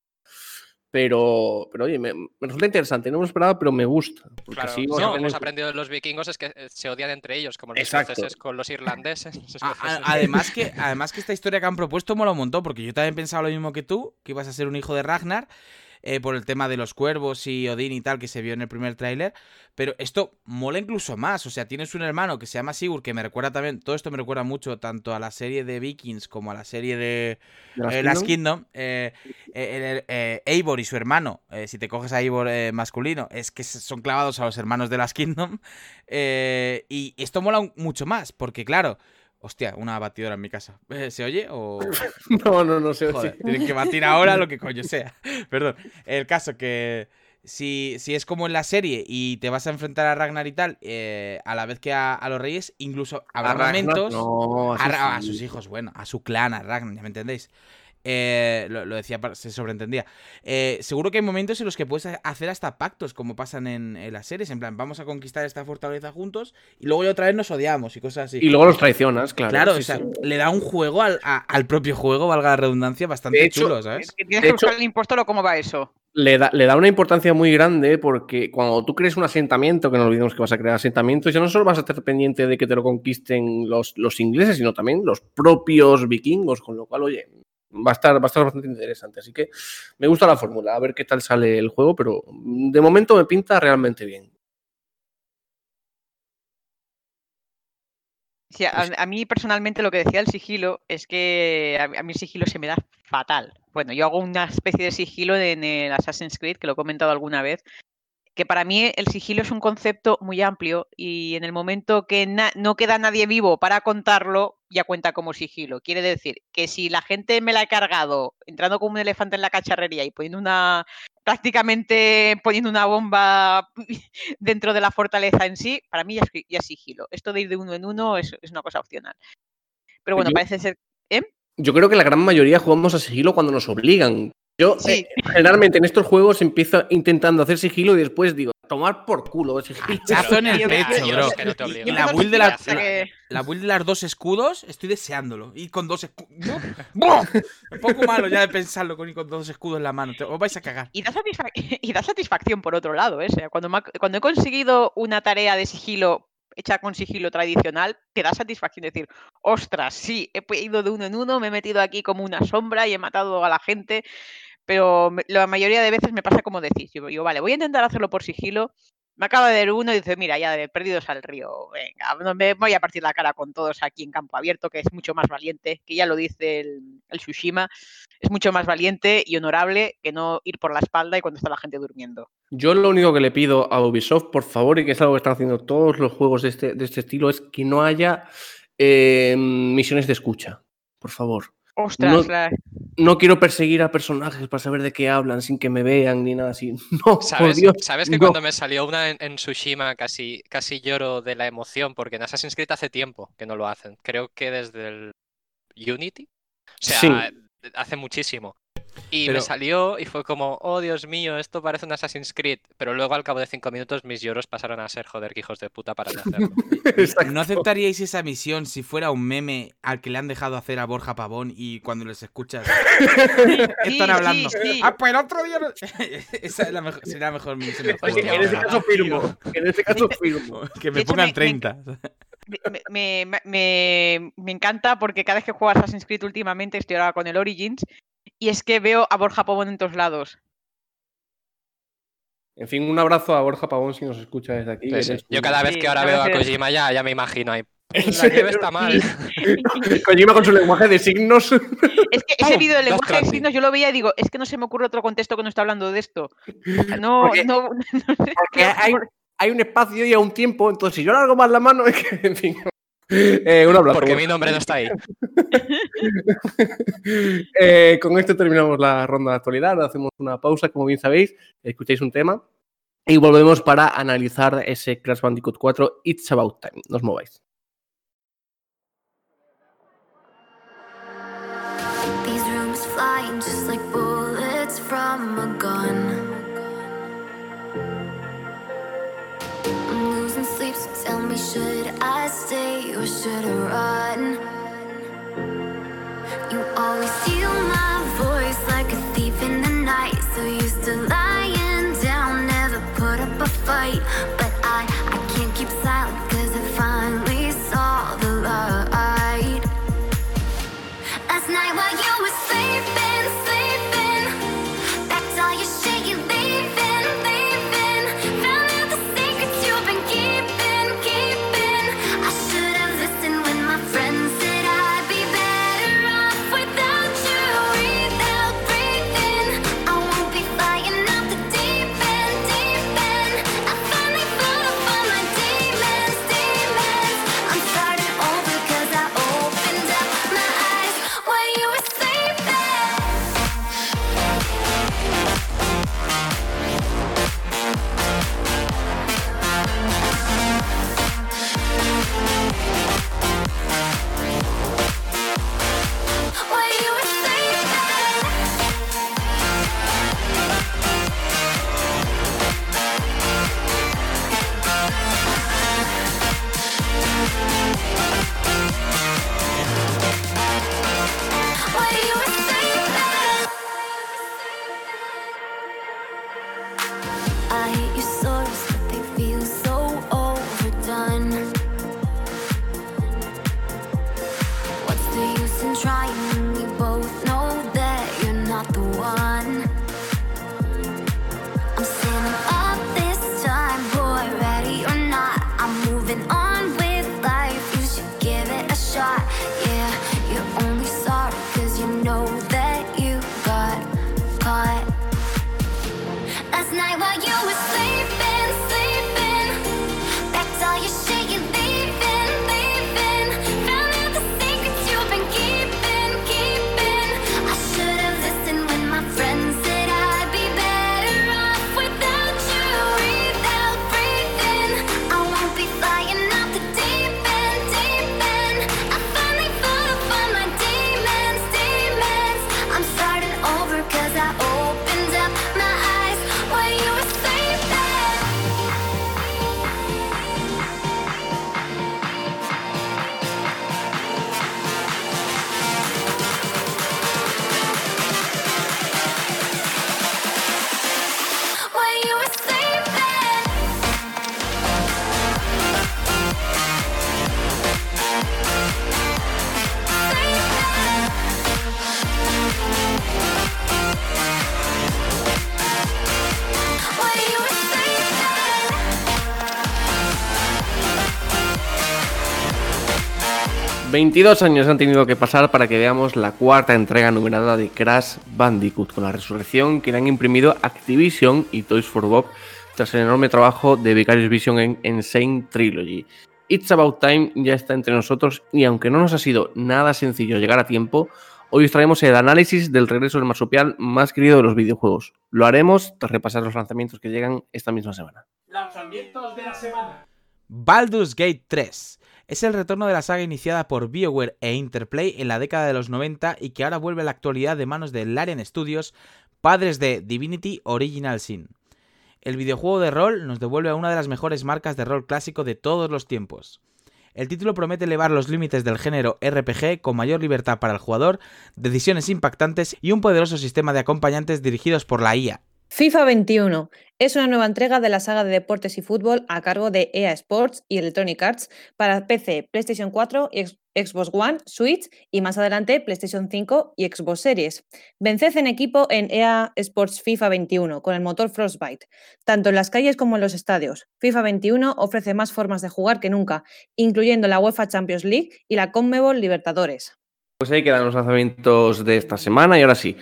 Speaker 2: Pero, pero oye, me, me resulta interesante. No me lo esperaba, pero me gusta. Porque
Speaker 6: Claro, algo
Speaker 2: tener-
Speaker 6: hemos aprendido de los vikingos es que eh, se odian entre ellos, como los
Speaker 2: Exacto.
Speaker 6: escoceses con los irlandeses. (laughs) los
Speaker 4: A- a-
Speaker 6: escoceses-
Speaker 4: además, que, además que esta historia que han propuesto mola un montón, porque yo también pensaba lo mismo que tú, que ibas a ser un hijo de Ragnar, eh, por el tema de los cuervos y Odín y tal, que se vio en el primer tráiler, pero esto mola incluso más, o sea, tienes un hermano que se llama Sigurd, que me recuerda también, todo esto me recuerda mucho tanto a la serie de Vikings como a la serie de eh, Last
Speaker 2: Kingdom.
Speaker 4: Eh, eh, Eivor y su hermano, si te coges a Eivor masculino, es que son clavados a los hermanos de Last Kingdom. (laughs) y esto mola mucho más, porque claro, hostia, una batidora en mi casa. Eh, ¿Se oye o.? (laughs)
Speaker 2: No, no, no.
Speaker 4: Joder,
Speaker 2: sí.
Speaker 4: tienen que batir ahora lo que coño sea. (laughs) Perdón. El caso que. Si, si es como en la serie y te vas a enfrentar a Ragnar y tal, eh, a la vez que a, a los reyes, incluso habrá
Speaker 2: A Ragnar,
Speaker 4: momentos.
Speaker 2: no,
Speaker 4: A, a sus hijos, bueno, a su clan, a Ragnar, ya me entendéis. Eh, lo, lo decía, se sobreentendía. Eh, seguro que hay momentos en los que puedes ha- hacer hasta pactos, como pasan en, en las series. En plan, vamos a conquistar esta fortaleza juntos y luego ya otra vez nos odiamos y cosas así.
Speaker 2: Y luego los traicionas, claro.
Speaker 4: claro,
Speaker 2: sí,
Speaker 4: o sea,
Speaker 2: sí.
Speaker 4: le da un juego al, a- al propio juego, valga la redundancia, bastante
Speaker 2: De hecho,
Speaker 4: chulo, ¿sabes?
Speaker 3: Que tienes
Speaker 2: De
Speaker 3: que
Speaker 2: hecho-
Speaker 3: buscar el impuesto o cómo va eso.
Speaker 2: le da, le da una importancia muy grande porque cuando tú crees un asentamiento, que no olvidemos que vas a crear asentamientos, ya no solo vas a estar pendiente de que te lo conquisten los, los ingleses, sino también los propios vikingos, con lo cual, oye, va a estar, va a estar bastante interesante. Así que me gusta la fórmula, a ver qué tal sale el juego, pero de momento me pinta realmente bien.
Speaker 3: Sí, a, mí personalmente lo que decía el sigilo es que a, a mí el sigilo se me da fatal. Bueno, yo hago una especie de sigilo en el Assassin's Creed, que lo he comentado alguna vez, que para mí el sigilo es un concepto muy amplio y en el momento que no queda nadie vivo para contarlo, ya cuenta como sigilo. Quiere decir que si la gente me la ha cargado entrando como un elefante en la cacharrería y poniendo una prácticamente poniendo una bomba (laughs) dentro de la fortaleza en sí, para mí ya es, ya es sigilo. Esto de ir de uno en uno es, es una cosa opcional. Pero bueno,
Speaker 2: Yo-
Speaker 3: parece ser.
Speaker 2: Yo creo que la gran mayoría jugamos a sigilo cuando nos obligan. Yo,
Speaker 3: Sí.
Speaker 2: eh, generalmente en estos juegos empiezo intentando hacer sigilo y después digo, tomar por culo sigilo.
Speaker 4: Hachazo en el pecho,
Speaker 3: yo-
Speaker 4: bro.
Speaker 6: es que no te
Speaker 4: la build de
Speaker 3: a
Speaker 4: la- la-
Speaker 3: que-
Speaker 4: La build de las dos escudos, estoy deseándolo. Y con dos escudos. Un poco malo ya de pensarlo con, y con dos escudos en la mano. Te- os vais a cagar.
Speaker 3: Y da, satisfac- (laughs) y da satisfacción por otro lado, ¿eh? O sea, cuando, me ha- cuando he conseguido una tarea de sigilo hecha con sigilo tradicional, te da satisfacción decir, ostras, sí, he ido de uno en uno, me he metido aquí como una sombra y he matado a la gente, pero la mayoría de veces me pasa como decís, yo digo, vale, voy a intentar hacerlo por sigilo, me acaba de dar uno y dice, mira, ya de perdidos al río, venga, no me voy a partir la cara con todos aquí en campo abierto, que es mucho más valiente, que ya lo dice el, el Tsushima, es mucho más valiente y honorable que no ir por la espalda y cuando está la gente durmiendo.
Speaker 2: Yo lo único que le pido a Ubisoft, por favor, y que es algo que están haciendo todos los juegos de este, de este estilo, es que no haya eh, misiones de escucha. Por favor.
Speaker 3: Ostras,
Speaker 2: No-
Speaker 3: la-
Speaker 2: No quiero perseguir a personajes para saber de qué hablan sin que me vean ni nada así. (laughs) No, por
Speaker 6: ¿Sabes,
Speaker 2: Dios.
Speaker 6: sabes que
Speaker 2: no.
Speaker 6: cuando me salió una en, en Tsushima casi, casi lloro de la emoción? Porque en Assassin's Creed hace tiempo que no lo hacen. Creo que desde el Unity. O sea,
Speaker 2: Sí.
Speaker 6: hace muchísimo. Y
Speaker 4: Pero-
Speaker 6: me salió y fue como, oh Dios mío, esto parece un Assassin's Creed. Pero luego al cabo de cinco minutos mis lloros pasaron a ser joder, que hijos de puta para de hacerlo. (laughs)
Speaker 4: ¿No aceptaríais esa misión si fuera un meme al que le han dejado hacer a Borja Pavón y cuando les escuchas (laughs)
Speaker 3: Sí, (laughs)
Speaker 4: están hablando?
Speaker 3: sí, sí.
Speaker 4: Ah, pues el otro día. no-". Esa es la mejor, sería la mejor misión del juego.
Speaker 2: En ese caso firmo. En ese caso firmo.
Speaker 4: Que me
Speaker 3: De hecho,
Speaker 4: pongan
Speaker 3: me- me-
Speaker 4: 30.
Speaker 3: me, me- me- me- me encanta porque cada vez que juego Assassin's Creed últimamente, estoy ahora con el Origins, y es que veo a Borja Pavón en todos lados.
Speaker 2: En fin, un abrazo a Borja Pavón si nos escucha desde aquí. Eres
Speaker 6: Yo cada vez que ahora veo a Kojima ya, ya me imagino ahí. (laughs)
Speaker 2: ¿En
Speaker 6: La nieve está mal. (laughs)
Speaker 2: Kojima con su lenguaje de signos.
Speaker 3: Es que ese
Speaker 6: ¡Pum!
Speaker 3: vídeo del lenguaje de signos yo lo veía y digo, es que no se me ocurre otro contexto que no está hablando de esto. No,
Speaker 2: Porque-
Speaker 3: no, (laughs) no sé.
Speaker 2: Porque hay, hay un espacio y a un tiempo, entonces si yo largo más la mano, es que, en fin. Eh, un abrazo.
Speaker 6: Porque mi nombre no está ahí. (laughs)
Speaker 2: Eh, con esto terminamos la ronda de actualidad. Hacemos una pausa, como bien sabéis. Escucháis un tema. Y volvemos para analizar ese Crash Bandicoot 4 It's About Time. No os mováis.
Speaker 7: say you shouldn't run. You always steal my.
Speaker 2: 22 años han tenido que pasar para que veamos la cuarta entrega numerada de Crash Bandicoot, con la resurrección que le han imprimido Activision y Toys for Bob tras el enorme trabajo de Vicarious Vision en Insane Trilogy. It's About Time ya está entre nosotros y aunque no nos ha sido nada sencillo llegar a tiempo, hoy os traemos el análisis del regreso del marsupial más querido de los videojuegos. Lo haremos tras repasar los lanzamientos que llegan esta misma semana.
Speaker 1: Lanzamientos de la semana.
Speaker 4: Baldur's Gate 3 es el retorno de la saga iniciada por BioWare e Interplay en la década de los 90 y que ahora vuelve a la actualidad de manos de Larian Studios, padres de Divinity Original Sin. El videojuego de rol nos devuelve a una de las mejores marcas de rol clásico de todos los tiempos. El título promete elevar los límites del género RPG con mayor libertad para el jugador, decisiones impactantes y un poderoso sistema de acompañantes dirigidos por la IA,
Speaker 5: FIFA 21 es una nueva entrega de la saga de deportes y fútbol a cargo de EA Sports y Electronic Arts para PC, PlayStation 4 y Ex- Xbox One, Switch y más adelante PlayStation 5 y Xbox Series. Venced en equipo en EA Sports FIFA 21 con el motor Frostbite, tanto en las calles como en los estadios. FIFA 21 ofrece más formas de jugar que nunca, incluyendo la UEFA Champions League y la Conmebol Libertadores.
Speaker 2: Pues ahí quedan los lanzamientos de esta semana y ahora sí,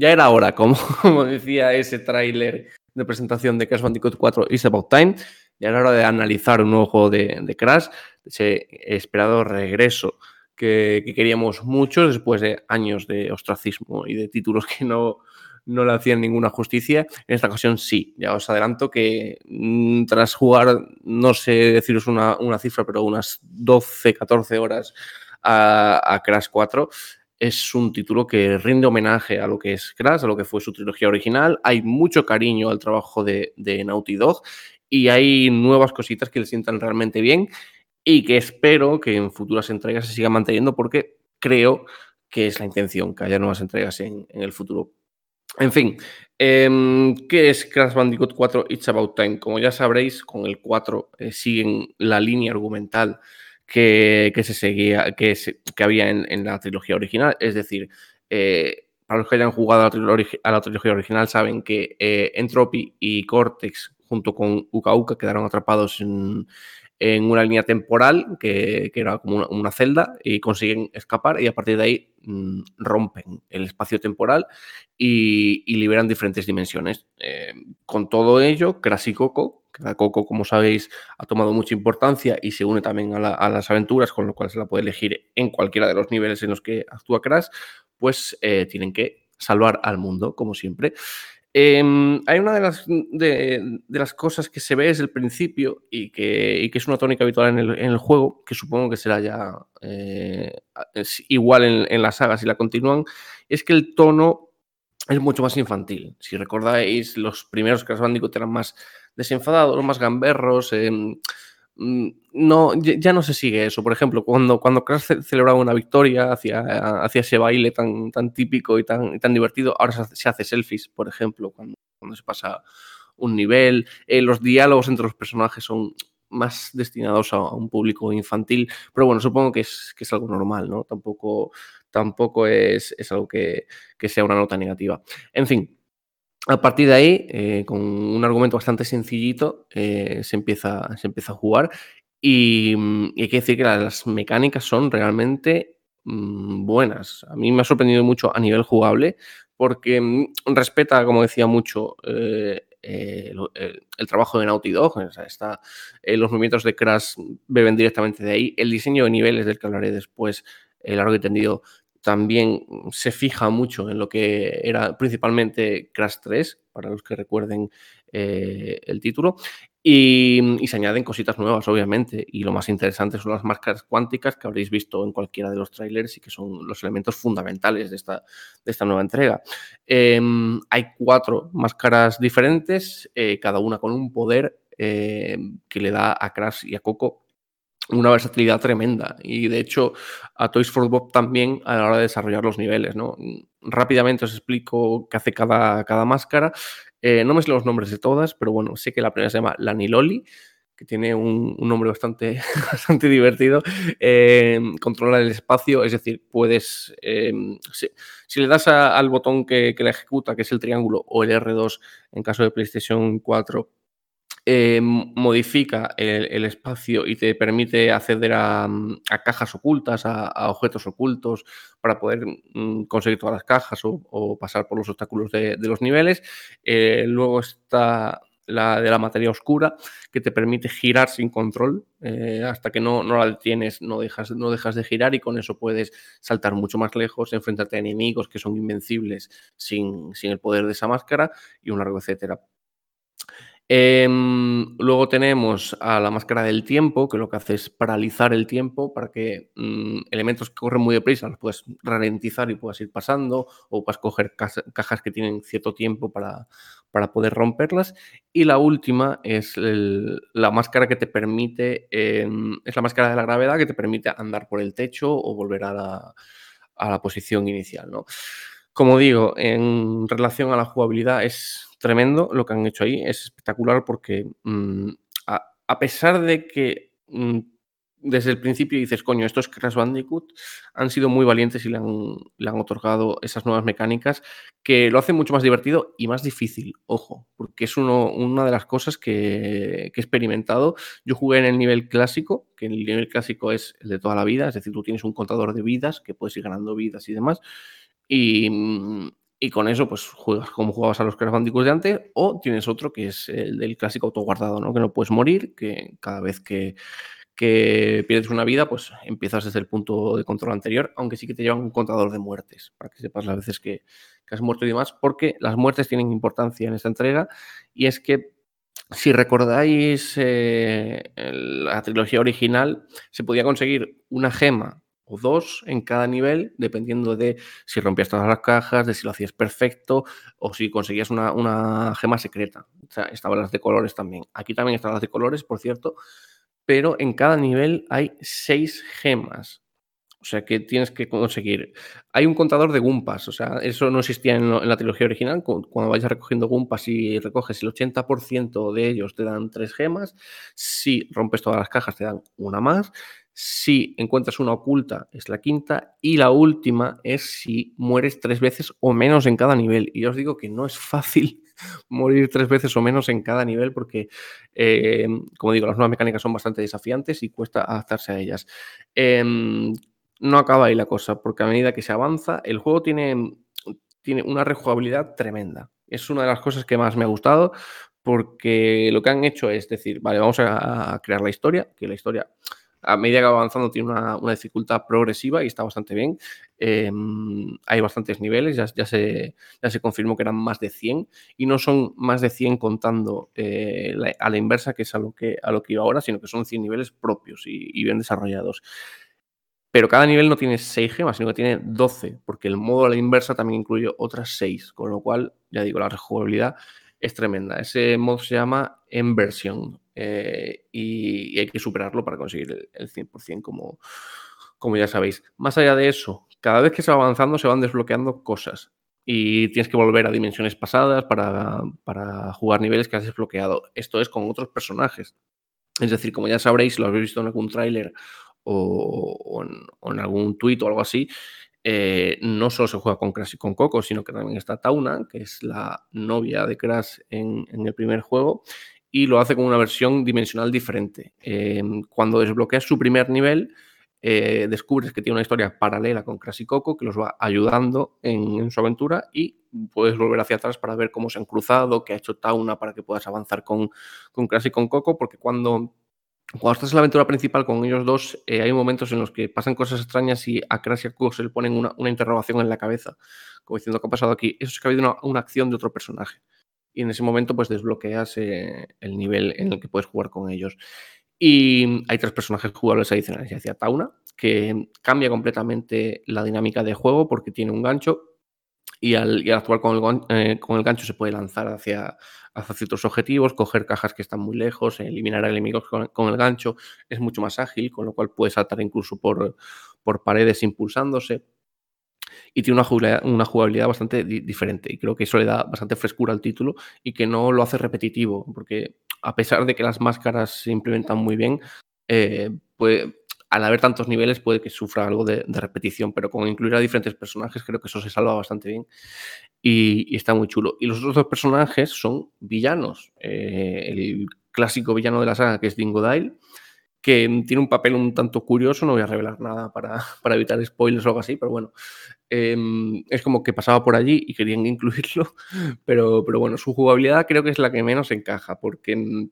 Speaker 2: ya era hora, (laughs) como, decía ese tráiler de presentación de Crash Bandicoot 4 It's About Time, ya era hora de analizar un nuevo juego de, Crash. ese esperado regreso que, que queríamos muchos después de años de ostracismo y de títulos que no, no le hacían ninguna justicia. En esta ocasión sí, ya os adelanto que mm, tras jugar, no sé deciros una, una cifra, pero unas 12, 14 horas a, a Crash 4, es un título que rinde homenaje a lo que es Crash, a lo que fue su trilogía original. Hay mucho cariño al trabajo de, Naughty Dog y hay nuevas cositas que le sientan realmente bien y que espero que en futuras entregas se siga manteniendo porque creo que es la intención, que haya nuevas entregas en, en el futuro. En fin, em, ¿qué es Crash Bandicoot 4 It's About Time? Como ya sabréis, con el 4 eh, siguen la línea argumental que, se seguía, que, que había en, en la trilogía original. Es decir, eh, para los que hayan jugado a la, trilogía, original, saben que eh, Entropy y Cortex, junto con Uka Uka, quedaron atrapados en, en una línea temporal que, que era como una, celda y consiguen escapar y a partir de ahí mm, rompen el espacio temporal y, y liberan diferentes dimensiones. Eh, con todo ello, Crash y Coco, la Coco, como sabéis, ha tomado mucha importancia y se une también a, la- a las aventuras, con lo cual se la puede elegir en cualquiera de los niveles en los que actúa Crash, pues eh, tienen que salvar al mundo, como siempre. Em, hay una de las, cosas que se ve desde el principio y que, es una tónica habitual en el, juego, que supongo que será ya eh, igual en, en la saga si la continúan, es que el tono es mucho más infantil. Si recordáis, los primeros Crash Bandicoot eran más desenfadados, más gamberros. em, mm, no, ya no se sigue eso. Por ejemplo, cuando, cuando Crash ce- celebraba una victoria, hacía, hacía ese baile tan, tan típico y tan, y tan divertido, ahora se hace, se hace selfies, por ejemplo, cuando, cuando se pasa un nivel. Eh, los diálogos entre los personajes son más destinados a, a un público infantil, pero bueno, supongo que es, que es algo normal, ¿no? Tampoco, tampoco es, es algo que, que sea una nota negativa. En fin, a partir de ahí, eh, con un argumento bastante sencillito, eh, se, empieza, se empieza a jugar y, mm, hay que decir que las mecánicas son realmente mm, buenas. A mí me ha sorprendido mucho a nivel jugable porque mm, respeta, como decía mucho, eh, el, trabajo de Naughty Dog. los movimientos de Crash beben directamente de ahí. El diseño de niveles, del que hablaré después, largo y tendido, también se fija mucho en lo que era principalmente Crash 3, para los que recuerden eh, el título. Y, y se añaden cositas nuevas, obviamente. Y lo más interesante son las máscaras cuánticas que habréis visto en cualquiera de los trailers y que son los elementos fundamentales de esta, de esta nueva entrega. Em, hay cuatro máscaras diferentes, eh, cada una con un poder eh, que le da a Crash y a Coco una versatilidad tremenda. Y de hecho, a Toys for Bob también a la hora de desarrollar los niveles. ¿no? Rápidamente os explico qué hace cada, cada máscara. Eh, no me sé los nombres de todas, pero bueno, sé que la primera se llama Laniloli, que tiene un, un nombre bastante, (laughs) bastante divertido. Eh, controla el espacio, es decir, puedes. eh, si, le das al botón que, que la ejecuta, que es el triángulo, o el R2 en caso de PlayStation 4, eh, modifica el, espacio y te permite acceder a, cajas ocultas, a, objetos ocultos, para poder mm, conseguir todas las cajas o, pasar por los obstáculos de, los niveles. Eh, luego está la de la materia oscura, que te permite girar sin control. eh, hasta que no, no la detienes, no dejas, no dejas de girar y con eso puedes saltar mucho más lejos, enfrentarte a enemigos que son invencibles sin, sin el poder de esa máscara y un largo etcétera. Em, luego tenemos a la máscara del tiempo, que lo que hace es paralizar el tiempo para que mm, elementos que corren muy deprisa los puedas ralentizar y puedas ir pasando, o puedas coger cajas que tienen cierto tiempo para, para poder romperlas. Y la última es la máscara que te permite, em, es la máscara de la gravedad que te permite andar por el techo o volver a la, a la posición inicial, ¿no? Como digo, en relación a la jugabilidad es tremendo lo que han hecho ahí, es espectacular porque mm, a, a pesar de que mm, desde el principio dices, coño, esto es Crash Bandicoot, han sido muy valientes y le han, le han otorgado esas nuevas mecánicas que lo hacen mucho más divertido y más difícil, ojo, porque es uno- una de las cosas que, que he experimentado. Yo jugué en el nivel clásico, que el nivel clásico es el de toda la vida, es decir, tú tienes un contador de vidas que puedes ir ganando vidas y demás. Y, mm, y con eso, pues juegas como jugabas a los Crash Bandicoot de antes, o tienes otro que es el del clásico autoguardado, ¿no? Que no puedes morir, que cada vez que, pierdes una vida, pues empiezas desde el punto de control anterior, aunque sí que te llevan un contador de muertes, para que sepas las veces que, has muerto y demás, porque las muertes tienen importancia en esta entrega, y es que si recordáis eh, la trilogía original, se podía conseguir una gema o dos en cada nivel, dependiendo de si rompías todas las cajas, de si lo hacías perfecto o si conseguías una, una gema secreta. O sea, estaban las de colores también. Aquí también están las de colores, por cierto, pero en cada nivel hay seis gemas. O sea que tienes que conseguir. Hay un contador de Gumpas, o sea, eso no existía en, en la trilogía original. cu- Cuando vayas recogiendo Gumpas y recoges el 80% de ellos, te dan tres gemas. Si rompes todas las cajas, te dan una más. Si encuentras una oculta, es la quinta. Y la última es si mueres tres veces o menos en cada nivel. Y os digo que no es fácil (laughs) morir tres veces o menos en cada nivel porque, eh, como digo, las nuevas mecánicas son bastante desafiantes y cuesta adaptarse a ellas. Em, no acaba ahí la cosa, porque a medida que se avanza, el juego tiene, tiene una rejugabilidad tremenda. Es una de las cosas que más me ha gustado, porque lo que han hecho es decir, vale, vamos a crear la historia, que la historia a medida que va avanzando tiene una, una dificultad progresiva y está bastante bien. Em, hay bastantes niveles, ya, ya se, ya se confirmó que eran más de 100 y no son más de 100 contando eh, a la inversa, que es a lo que, a lo que iba ahora, sino que son 100 niveles propios y, y bien desarrollados. Pero cada nivel no tiene 6 gemas, sino que tiene 12, porque el modo a la inversa también incluye otras 6, con lo cual, ya digo, la rejugabilidad es tremenda. Ese modo se llama Inversion eh, y, hay que superarlo para conseguir el, el 100%, como, como ya sabéis. Más allá de eso, cada vez que se va avanzando se van desbloqueando cosas y tienes que volver a dimensiones pasadas para, para jugar niveles que has desbloqueado. Esto es con otros personajes. Es decir, como ya sabréis, lo habéis visto en algún tráiler o, o en algún tuit o algo así, eh, no solo se juega con Crash y con Coco, sino que también está Tauna, que es la novia de Crash en, el primer juego, y lo hace con una versión dimensional diferente. Eh, cuando desbloqueas su primer nivel, eh, descubres que tiene una historia paralela con Crash y Coco que los va ayudando en, en, su aventura y puedes volver hacia atrás para ver cómo se han cruzado, qué ha hecho Tauna para que puedas avanzar con, con Crash y con Coco, porque cuando cuando estás en la aventura principal con ellos dos, eh, hay momentos en los que pasan cosas extrañas y a Crash y se le ponen una, una, interrogación en la cabeza, como diciendo, ¿qué ha pasado aquí? Eso es que ha habido una, una acción de otro personaje. Y en ese momento, pues desbloqueas eh, el nivel en el que puedes jugar con ellos. Y hay tres personajes jugables adicionales. Ya decía Tauna, que cambia completamente la dinámica de juego porque tiene un gancho y al, y al actuar con el, eh, con el, gancho se puede lanzar hacia, hacia ciertos objetivos, coger cajas que están muy lejos, eliminar enemigos con, con, el gancho. Es mucho más ágil, con lo cual puede saltar incluso por, por paredes impulsándose. Y tiene una jugabilidad, una jugabilidad bastante di diferente. Y creo que eso le da bastante frescura al título y que no lo hace repetitivo, porque a pesar de que las máscaras se implementan muy bien, eh, puede, al haber tantos niveles puede que sufra algo de, repetición, pero con incluir a diferentes personajes creo que eso se salva bastante bien y, está muy chulo. Y los otros dos personajes son villanos. Eh, el clásico villano de la saga que es Dingo Dile, que tiene un papel un tanto curioso, no voy a revelar nada para, (laughs) evitar spoilers o algo así, pero bueno, eh, es como que pasaba por allí y querían (laughs) incluirlo, pero, pero bueno, su jugabilidad creo que es la que menos encaja, porque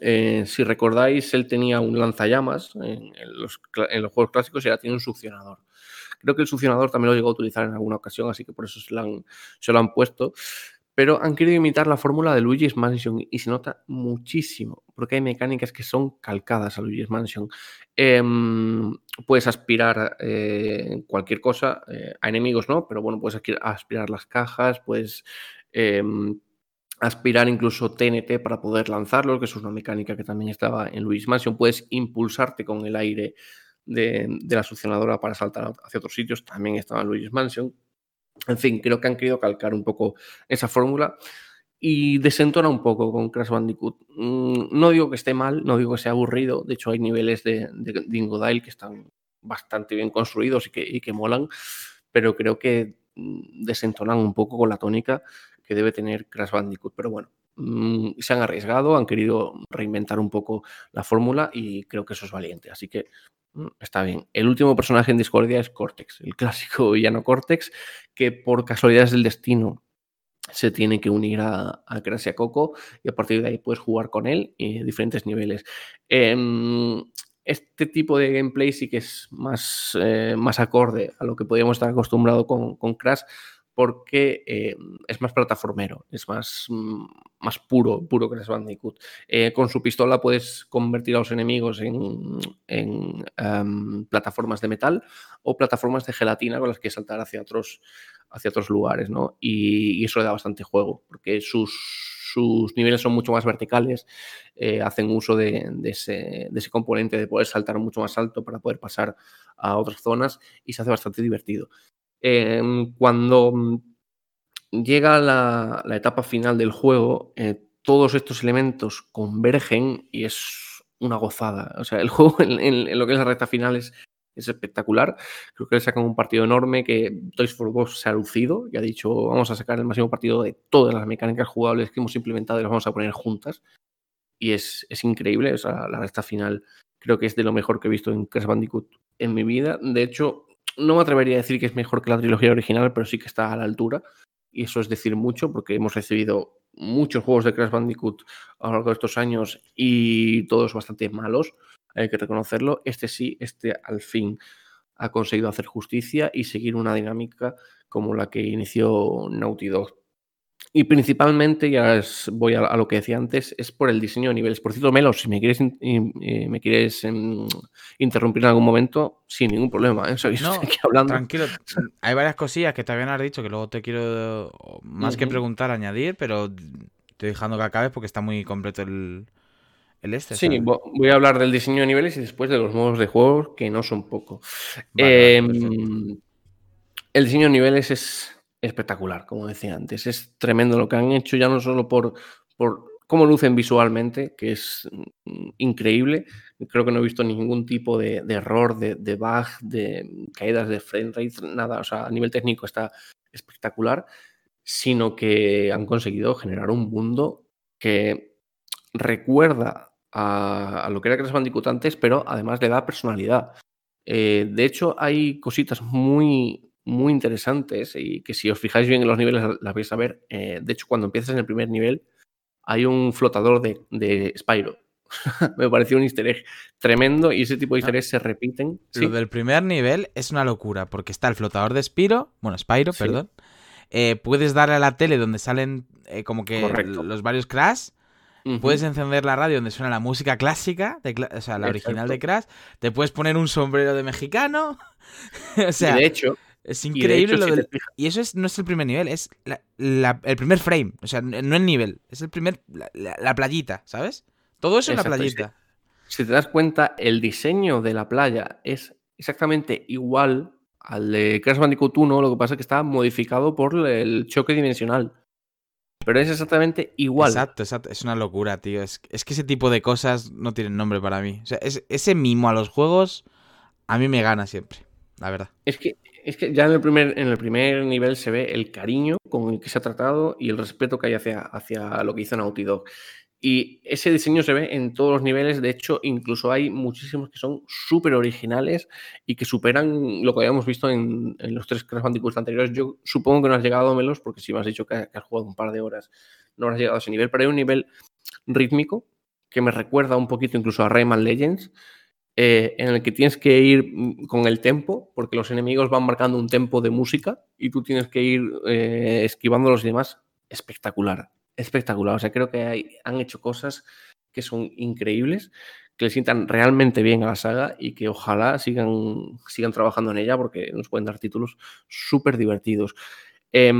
Speaker 2: eh, si recordáis, él tenía un lanzallamas en, los, juegos clásicos y ahora tiene un succionador. Creo que el succionador también lo llegó a utilizar en alguna ocasión, así que por eso se lo han, puesto. Pero han querido imitar la fórmula de Luigi's Mansion y se nota muchísimo, porque hay mecánicas que son calcadas a Luigi's Mansion. Eh, puedes aspirar eh, cualquier cosa, eh, a enemigos no, pero bueno, puedes aspirar las cajas, puedes em, aspirar incluso TNT para poder lanzarlo, que es una mecánica que también estaba en Luigi's Mansion. Puedes impulsarte con el aire de, la succionadora para saltar hacia otros sitios, también estaba en Luigi's Mansion. En fin, creo que han querido calcar un poco esa fórmula y desentona un poco con Crash Bandicoot. Mm, no digo que esté mal, no digo que sea aburrido, de hecho hay niveles de, de que están bastante bien construidos y que, y que molan, pero creo que mm, desentonan un poco con la tónica que debe tener Crash Bandicoot. Pero bueno, mmm, se han arriesgado, han querido reinventar un poco la fórmula y creo que eso es valiente. Así que mmm, está bien. El último personaje en Discordia es Cortex, el clásico (laughs) villano Cortex, que por casualidades del destino se tiene que unir a, Crash y a Coco y a partir de ahí puedes jugar con él en diferentes niveles. Eh, este tipo de gameplay sí que es más, eh, más acorde a lo que podríamos estar acostumbrados con, con Crash, porque eh, es más plataformero, es más, mm, más puro, puro Crash Bandicoot. Eh, con su pistola puedes convertir a los enemigos en, en, em, plataformas de metal o plataformas de gelatina con las que saltar hacia otros, hacia otros lugares, ¿no? Y, eso le da bastante juego, porque sus, sus niveles son mucho más verticales, eh, hacen uso de, ese, de, ese, componente de poder saltar mucho más alto para poder pasar a otras zonas y se hace bastante divertido. Eh, cuando llega la, la, etapa final del juego, eh, todos estos elementos convergen y es una gozada. O sea, el (laughs) juego en, en, en lo que es la recta final es, es espectacular. Creo que le sacan un partido enorme que Toys for Bob se ha lucido y ha dicho vamos a sacar el máximo partido de todas las mecánicas jugables que hemos implementado y las vamos a poner juntas. Y es, es increíble, o sea, la recta final creo que es de lo mejor que he visto en Crash Bandicoot en mi vida. De hecho, no me atrevería a decir que es mejor que la trilogía original, pero sí que está a la altura. Y eso es decir mucho porque hemos recibido muchos juegos de Crash Bandicoot a lo largo de estos años y todos bastante malos hay que reconocerlo. Este sí, este al fin ha conseguido hacer justicia y seguir una dinámica como la que inició Naughty Dog. Y principalmente, ya voy a, a, lo que decía antes, es por el diseño de niveles. Por cierto, Melos, si me quieres, eh, me quieres eh, interrumpir en algún momento, sin ningún problema. ¿eh?
Speaker 4: No,
Speaker 2: aquí hablando.
Speaker 4: Tranquilo, (laughs) hay varias cosillas que te habían dicho que luego te quiero, más uh -huh. que preguntar, añadir, pero estoy dejando que acabes porque está muy completo el, el este.
Speaker 2: Sí, ¿sabes? voy a hablar del diseño de niveles y después de los modos de juego, que no son poco.
Speaker 4: Vale,
Speaker 2: eh,
Speaker 4: vale,
Speaker 2: el diseño de niveles es espectacular, como decía antes. Es tremendo lo que han hecho, ya no solo por, por cómo lucen visualmente, que es mm, increíble. Creo que no he visto ningún tipo de, error, de, bug, de caídas de frame rate, nada. O sea, a nivel técnico está espectacular, sino que han conseguido generar un mundo que recuerda a, a lo que era Crash Bandicoot antes, pero además le da personalidad. Eh, de hecho, hay cositas muy, muy interesantes y que si os fijáis bien en los niveles las vais a ver. Eh, de hecho, cuando empiezas en el primer nivel, hay un flotador de, de Spyro. (laughs) Me pareció un easter egg tremendo y ese tipo de easter eggs se repiten.
Speaker 4: Lo ¿sí? del primer nivel es una locura porque está el flotador de Spyro, bueno, Spyro, sí. perdón. Eh, puedes darle a la tele donde salen eh, como que Correcto. los varios Crash. Uh -huh. Puedes encender la radio donde suena la música clásica, de, o sea, la Exacto. original de Crash. Te puedes poner un sombrero de mexicano. (laughs) o sea,
Speaker 2: y de hecho,
Speaker 4: es increíble hecho, lo si del... Y eso es, no es el primer nivel, es la, la, el primer frame. O sea, no el nivel, es el primer. La, la playita, ¿sabes? Todo eso Exacto. en la playita.
Speaker 2: Si, si, te das cuenta, el diseño de la playa es exactamente igual al de Crash Bandicoot 1, lo que pasa es que está modificado por el choque dimensional. Pero es exactamente igual.
Speaker 4: Exacto, exacto. Es una locura, tío. Es, es que ese tipo de cosas no tienen nombre para mí. O sea, es, ese mimo a los juegos a mí me gana siempre, la verdad.
Speaker 2: Es que es que ya en el, primer, en el primer nivel se ve el cariño con el que se ha tratado y el respeto que hay hacia, hacia lo que hizo Naughty Dog. Y ese diseño se ve en todos los niveles, de hecho, incluso hay muchísimos que son súper originales y que superan lo que habíamos visto en, en los tres Crash Bandicoot anteriores. Yo supongo que no has llegado a Melos, porque si me has dicho que, has jugado un par de horas, no has llegado a ese nivel, pero hay un nivel rítmico que me recuerda un poquito incluso a Rayman Legends, eh, en el que tienes que ir mm, con el tempo, porque los enemigos van marcando un tempo de música y tú tienes que ir eh, esquivando los demás. Espectacular, espectacular. O sea, creo que han hecho cosas que son increíbles, que le sientan realmente bien a la saga y que ojalá sigan, sigan trabajando en ella porque nos pueden dar títulos súper divertidos. Eh,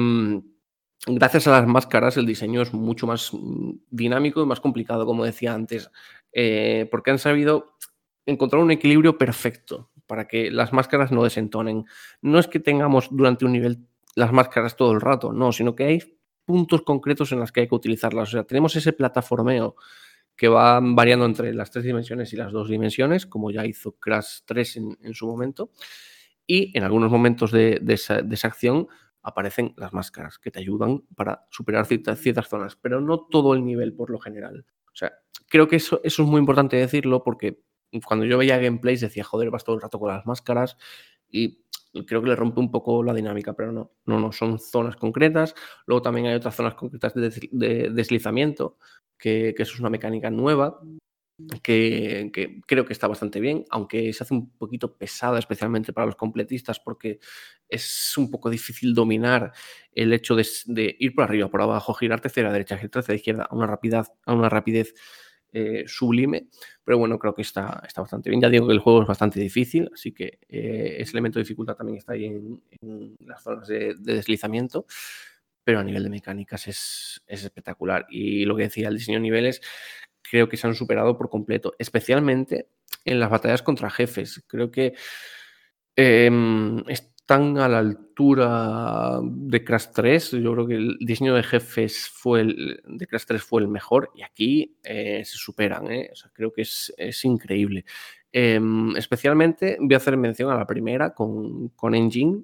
Speaker 2: gracias a las máscaras el diseño es mucho más mm, dinámico y más complicado, como decía antes, eh, porque han sabido encontrar un equilibrio perfecto para que las máscaras no desentonen. No es que tengamos durante un nivel las máscaras todo el rato, no, sino que hay puntos concretos en los que hay que utilizarlas. O sea, tenemos ese plataformeo que va variando entre las tres dimensiones y las dos dimensiones, como ya hizo Crash 3 en, su momento. Y en algunos momentos de, de, esa, de, esa, acción aparecen las máscaras que te ayudan para superar ciertas, ciertas zonas, pero no todo el nivel por lo general. O sea, creo que eso, eso es muy importante decirlo porque cuando yo veía gameplays decía, joder, vas todo el rato con las máscaras y creo que le rompe un poco la dinámica, pero no, no, no, son zonas concretas. Luego también hay otras zonas concretas de, de deslizamiento, que, que, eso es una mecánica nueva que, creo que está bastante bien, aunque se hace un poquito pesada, especialmente para los completistas, porque es un poco difícil dominar el hecho de, ir por arriba, por abajo, girarte hacia la derecha, girarte hacia la izquierda a una rapidez, a una rapidez eh, sublime, pero bueno, creo que está, está bastante bien. Ya digo que el juego es bastante difícil, así que eh, ese elemento de dificultad también está ahí en, las zonas de, de deslizamiento pero a nivel de mecánicas es, es, espectacular. Y lo que decía, el diseño de niveles creo que se han superado por completo, especialmente en las batallas contra jefes. Creo que eh, están a la altura de Crash 3. Yo creo que el diseño de jefes fue el, de Crash 3 fue el mejor y aquí eh, se superan. ¿eh? O sea, creo que es, es increíble. especialmente voy a hacer mención a la primera con, con Engine,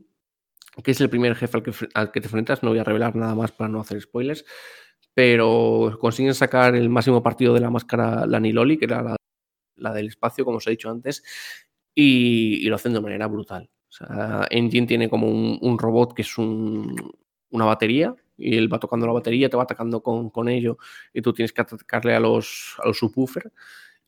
Speaker 2: que es el primer jefe al que, te enfrentas. No voy a revelar nada más para no hacer spoilers, pero consiguen sacar el máximo partido de la máscara Laniloli, que era la, la, del espacio, como os he dicho antes, y, lo hacen de manera brutal. O sea, Engine tiene como un, robot que es un, una batería, y él va tocando la batería, te va atacando con, ello, y tú tienes que atacarle a los, a los subwoofers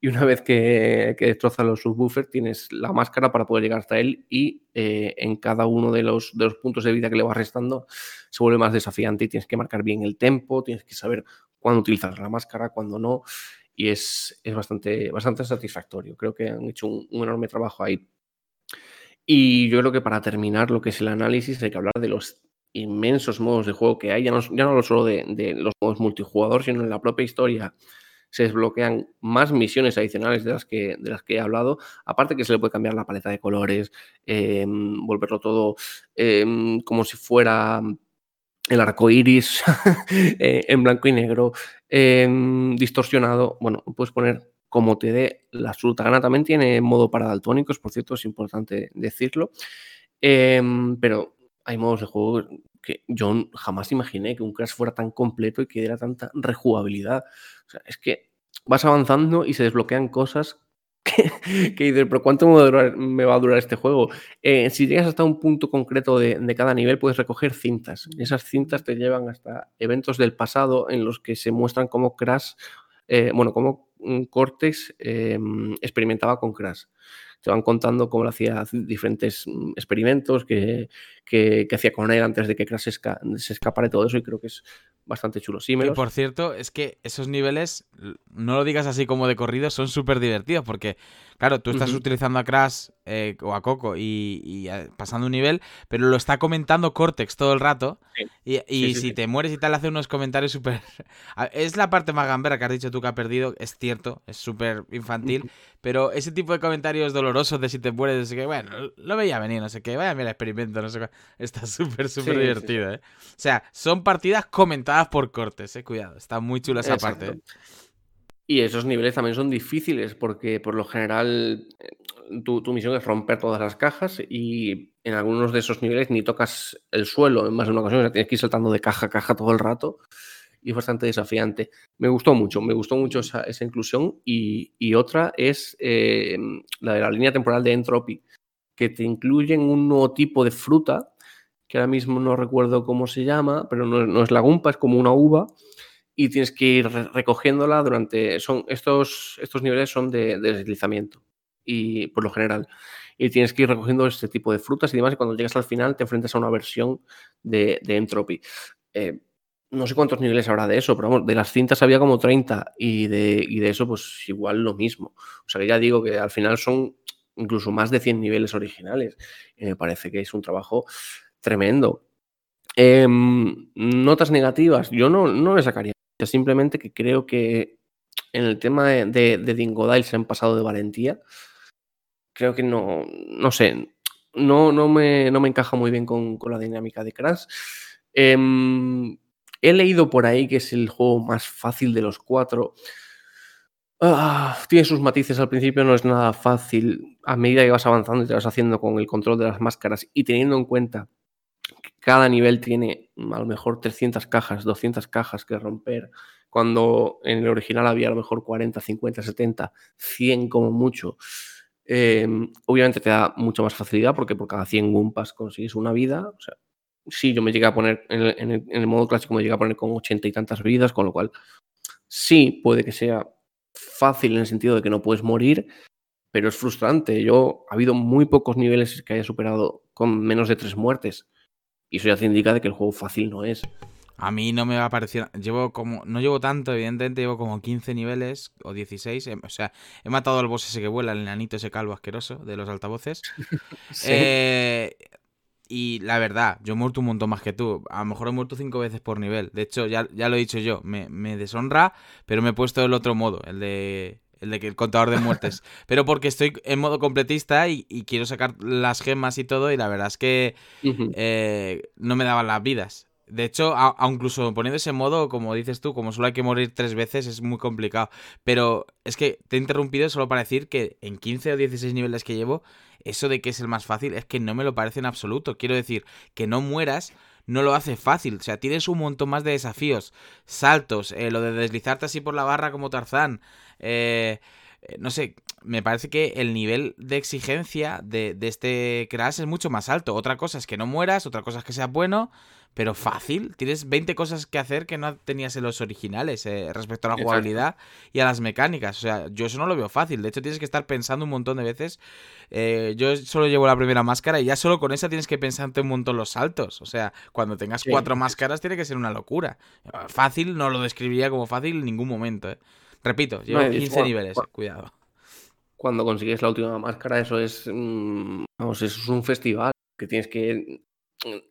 Speaker 2: y una vez que, que destrozas los subwoofers tienes la máscara para poder llegar hasta él y eh, en cada uno de los, de puntos de vida que le vas restando se vuelve más desafiante y tienes que marcar bien el tempo, tienes que saber cuándo utilizar la máscara, cuándo no y es, bastante satisfactorio. Creo que han hecho un, un enorme trabajo ahí. Y yo creo que para terminar lo que es el análisis hay que hablar de los inmensos modos de juego que hay, ya no, ya no solo de, de los modos multijugador, sino en la propia historia se desbloquean más misiones adicionales de las que, de las que he hablado, aparte que se le puede cambiar la paleta de colores, eh, volverlo todo eh, como si fuera el arco iris (laughs) eh, en blanco y negro, em, distorsionado, bueno, puedes poner como te dé la absoluta gana. También tiene modo para daltónicos, por cierto, es importante decirlo. Em, pero hay modos de juego que yo jamás imaginé que un Crash fuera tan completo y que diera tanta rejugabilidad. O sea, es que vas avanzando y se desbloquean cosas (laughs) que, dices, pero ¿cuánto me va a durar, este juego? Eh, si llegas hasta un punto concreto de, de, cada nivel, puedes recoger cintas. Esas cintas te llevan hasta eventos del pasado en los que se muestran cómo Crash, eh, bueno, cómo Cortex eh, experimentaba con Crash te van contando cómo lo hacía diferentes mm, experimentos que, que, que, hacía con él antes de que Crash esca se escapara y todo eso, y creo que es bastante chulo. Sí,
Speaker 4: y por cierto, es que esos niveles, no lo digas así como de corrido, son súper divertidos, porque, claro, tú estás uh -huh. utilizando a Crash eh, o a Coco y, y, eh, pasando un nivel, pero lo está comentando Cortex todo el rato,
Speaker 2: sí.
Speaker 4: y, y sí, sí, si te mueres y tal, hace unos comentarios súper... (laughs) es la parte más gambera que has dicho tú que ha perdido, es cierto, es súper infantil, uh -huh. pero ese tipo de comentarios dolorosos de si te mueres, no sé qué, bueno, lo veía venir, no sé qué, vaya mira el experimento, no sé qué, está (laughs) súper, súper divertido, ¿eh? O sea, son partidas comentadas por cortes, eh, cuidado, está muy chula esa Exacto. parte. ¿eh?
Speaker 2: Y esos niveles también son difíciles porque por lo general tu, tu, misión es romper todas las cajas y en algunos de esos niveles ni tocas el suelo en más de una ocasión, o sea, tienes que ir saltando de caja a caja todo el rato y es bastante desafiante. Me gustó mucho, me gustó mucho esa, inclusión y, otra es eh, la de la línea temporal de Entropy, que te incluyen un nuevo tipo de fruta que ahora mismo no recuerdo cómo se llama, pero no, no es la gumpa, es como una uva, y tienes que ir recogiéndola durante. Son, estos, estos niveles son de, de, deslizamiento, y por lo general. Y tienes que ir recogiendo este tipo de frutas y demás, y cuando llegas al final te enfrentas a una versión de, de Entropy. Eh, no sé cuántos niveles habrá de eso, pero vamos, de las cintas había como 30 y de, y de eso pues igual lo mismo. O sea que ya digo que al final son incluso más de 100 niveles originales. Y me parece que es un trabajo tremendo. Eh, notas negativas, yo no, no le sacaría. Simplemente que creo que en el tema de, de, de Dingodile se han pasado de valentía. Creo que no, no sé, no, no, me, no me encaja muy bien con, con la dinámica de Crash. Eh, he leído por ahí que es el juego más fácil de los cuatro. Ah, tiene sus matices al principio, no es nada fácil. A medida que vas avanzando y te vas haciendo con el control de las máscaras y teniendo en cuenta cada nivel tiene a lo mejor 300 cajas, 200 cajas que romper, cuando en el original había a lo mejor 40, 50, 70, 100 como mucho. Eh, obviamente te da mucha más facilidad porque por cada 100 Gumpas consigues una vida. O sea, sí, yo me llegué a poner en el, en el, en el modo clásico, me llegué a poner con 80 y tantas vidas, con lo cual sí puede que sea fácil en el sentido de que no puedes morir, pero es frustrante. Yo ha habido muy pocos niveles que haya superado con menos de tres muertes. Y eso ya te indica de que el juego fácil no es.
Speaker 4: A mí no me va a parecer. Llevo como. No llevo tanto, evidentemente, llevo como 15 niveles o 16. em, O sea, he matado al boss ese que vuela, el enanito ese calvo asqueroso de los altavoces. (laughs)
Speaker 2: Sí.
Speaker 4: Eh, y la verdad, yo he muerto un montón más que tú. A lo mejor he muerto cinco veces por nivel. De hecho, ya, ya lo he dicho yo. Me, me deshonra, pero me he puesto el otro modo, el de. El de que el contador de muertes. (laughs) pero porque estoy en modo completista y, y quiero sacar las gemas y todo. Y la verdad es que eh, no me daban las vidas. De hecho, a- incluso poniendo ese modo, como dices tú, como solo hay que morir tres veces, es muy complicado. Pero es que te he interrumpido solo para decir que en 15 o 16 niveles que llevo, eso de que es el más fácil es que no me lo parece en absoluto. Quiero decir, que no mueras no lo hace fácil. O sea, tienes un montón más de desafíos, saltos, eh, lo de deslizarte así por la barra como Tarzán. eh, eh, no sé, me parece que el nivel de exigencia de, de este Crash es mucho más alto. Otra cosa es que no mueras, otra cosa es que seas bueno, pero fácil. Tienes 20 cosas que hacer que no tenías en los originales eh, respecto a la
Speaker 2: Exacto.
Speaker 4: jugabilidad y a las mecánicas. O sea, yo eso no lo veo fácil. De hecho, tienes que estar pensando un montón de veces. Eh, yo solo llevo la primera máscara y ya solo con esa tienes que pensarte un montón los saltos. O sea, cuando tengas
Speaker 2: Sí.
Speaker 4: cuatro máscaras tiene que ser una locura. Fácil no lo describiría como fácil en ningún momento. eh. Repito, llevo
Speaker 2: No, y
Speaker 4: 15
Speaker 2: bueno,
Speaker 4: niveles,
Speaker 2: bueno.
Speaker 4: cuidado.
Speaker 2: Cuando consigues la última máscara, eso es. mm, Vamos, eso es un festival que tienes que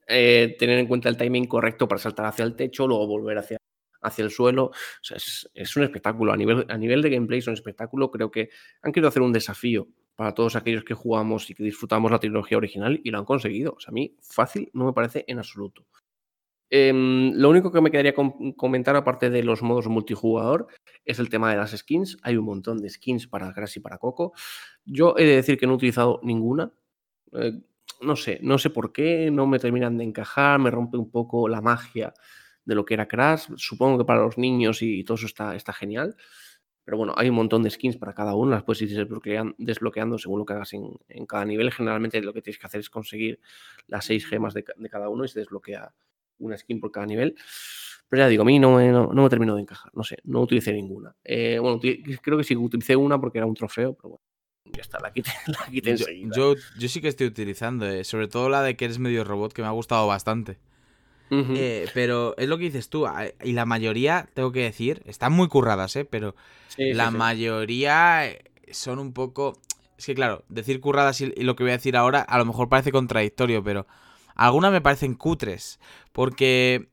Speaker 2: eh, tener en cuenta el timing correcto para saltar hacia el techo, luego volver hacia, hacia el suelo. Es, es un espectáculo. A nivel, a nivel de gameplay es un espectáculo. Creo que han querido hacer un desafío para todos aquellos que jugamos y que disfrutamos la trilogía original y lo han conseguido. O sea, a mí fácil no me parece en absoluto. Em, lo único que me quedaría com- comentar, aparte de los modos multijugador, es el tema de las skins. Hay un montón de skins para Crash y para Coco. Yo he de decir que no he utilizado ninguna. Eh, no sé, no sé por qué, no me terminan de encajar, me rompe un poco la magia de lo que era Crash. Supongo que para los niños y todo eso está, genial. Pero bueno, hay un montón de skins para cada uno, las puedes ir desbloquean- desbloqueando según lo que hagas en, cada nivel. Generalmente lo que tienes que hacer es conseguir las seis gemas de cada uno y se desbloquea una skin por cada nivel. Pero ya digo, a mí no me, no, no me terminó de encajar, no sé, no utilicé ninguna. Eh, bueno, creo que sí utilicé una porque era un trofeo, pero bueno, ya está, la quité, (laughs) la quité
Speaker 4: Yo, yo, yo sí que estoy utilizando, eh, sobre todo la de que eres medio robot, que me ha gustado bastante. Eh, pero es lo que dices tú, y la mayoría, tengo que decir, están muy curradas, ¿eh? Pero
Speaker 2: Sí,
Speaker 4: la
Speaker 2: sí.
Speaker 4: mayoría eh, son un poco... Es que claro, decir curradas y, y lo que voy a decir ahora a lo mejor parece contradictorio, pero algunas me parecen cutres, porque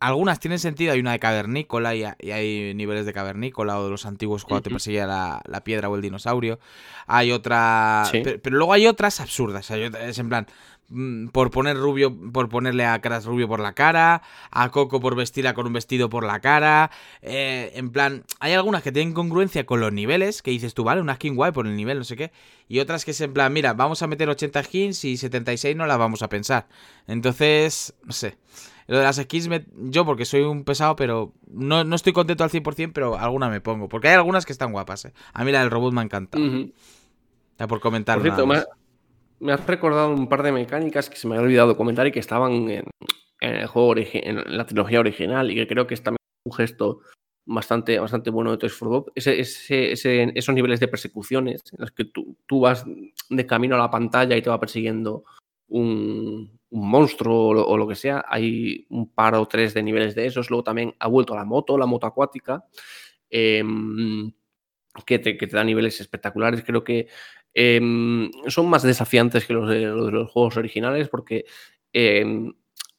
Speaker 4: algunas tienen sentido, hay una de cavernícola y, ha- y hay niveles de cavernícola o de los antiguos cuando te perseguía la, la piedra o el dinosaurio. Hay otra...
Speaker 2: Sí.
Speaker 4: Pero, pero luego hay otras absurdas, hay es en plan... mm, Por poner rubio, por ponerle a Crash rubio por la cara, a Coco por vestirla con un vestido por la cara. eh, en plan, hay algunas que tienen congruencia con los niveles, que dices tú, vale, una skin guay por el nivel, no sé qué. Y otras que es en plan, mira, vamos a meter 80 skins y 76 no las vamos a pensar. Entonces, no sé. Lo de las skins, me- yo porque soy un pesado, pero no, no estoy contento al 100%, pero alguna me pongo. Porque hay algunas que están guapas, ¿eh? A mí la del robot me ha encantado.
Speaker 2: Ujú.
Speaker 4: Ya por comentar
Speaker 2: Por cierto,
Speaker 4: nada más.
Speaker 2: Me has recordado un par de mecánicas que se me había olvidado comentar y que estaban en, el juego en la trilogía original y que creo que es también un gesto bastante, bastante bueno de Toys for Bob. Ese, ese- ese- esos niveles de persecuciones en los que tú, tú vas de camino a la pantalla y te va persiguiendo un, un monstruo o lo, o lo que sea. Hay un par o tres de niveles de esos. Luego también ha vuelto la moto, la moto acuática. em, que te, que te da niveles espectaculares. Creo que em, son más desafiantes que los de, los de los juegos originales porque em,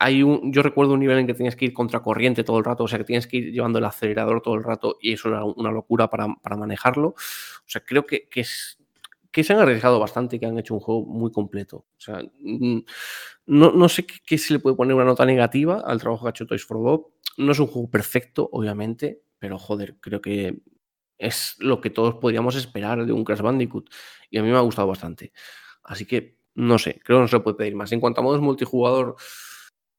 Speaker 2: hay un, yo recuerdo un nivel en que tenías que ir contra corriente todo el rato, o sea que tienes que ir llevando el acelerador todo el rato y eso era una locura para, para manejarlo. O sea, creo que, que, es, que se han arriesgado bastante y que han hecho un juego muy completo. O sea, no, no sé qué, qué se le puede poner una nota negativa al trabajo que ha hecho Toys for Bob. No es un juego perfecto, obviamente, pero joder, creo que es lo que todos podríamos esperar de un Crash Bandicoot. Y a mí me ha gustado bastante. Así que, no sé, creo que no se puede pedir más. En cuanto a modos multijugador,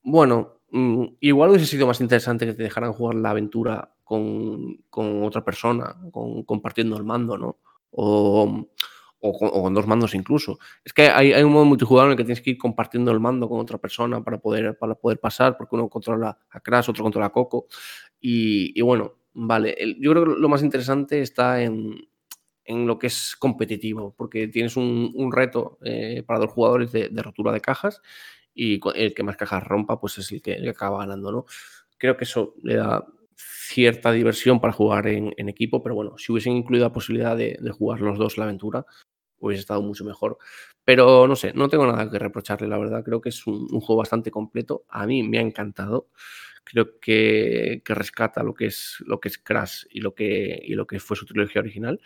Speaker 2: bueno, mm, igual hubiese sido más interesante que te dejaran jugar la aventura con, con otra persona, con, compartiendo el mando, ¿no? O, o con, dos mandos incluso. Es que hay, hay un modo multijugador en el que tienes que ir compartiendo el mando con otra persona para poder, para poder pasar, porque uno controla a Crash, otro controla a Coco. Y, y bueno, Vale, yo creo que lo más interesante está en, en lo que es competitivo, porque tienes un, reto eh, para dos jugadores de, rotura de cajas y el que más cajas rompa, pues es el que, acaba ganando, ¿no? Creo que eso le da cierta diversión para jugar en, equipo, pero bueno, si hubiesen incluido la posibilidad de, de jugar los dos la aventura, hubiese estado mucho mejor. Pero no sé, no tengo nada que reprocharle, la verdad. Creo que es un, un juego bastante completo. A mí me ha encantado. Creo que, que rescata lo que es lo que es Crash y lo que, y lo que fue su trilogía original.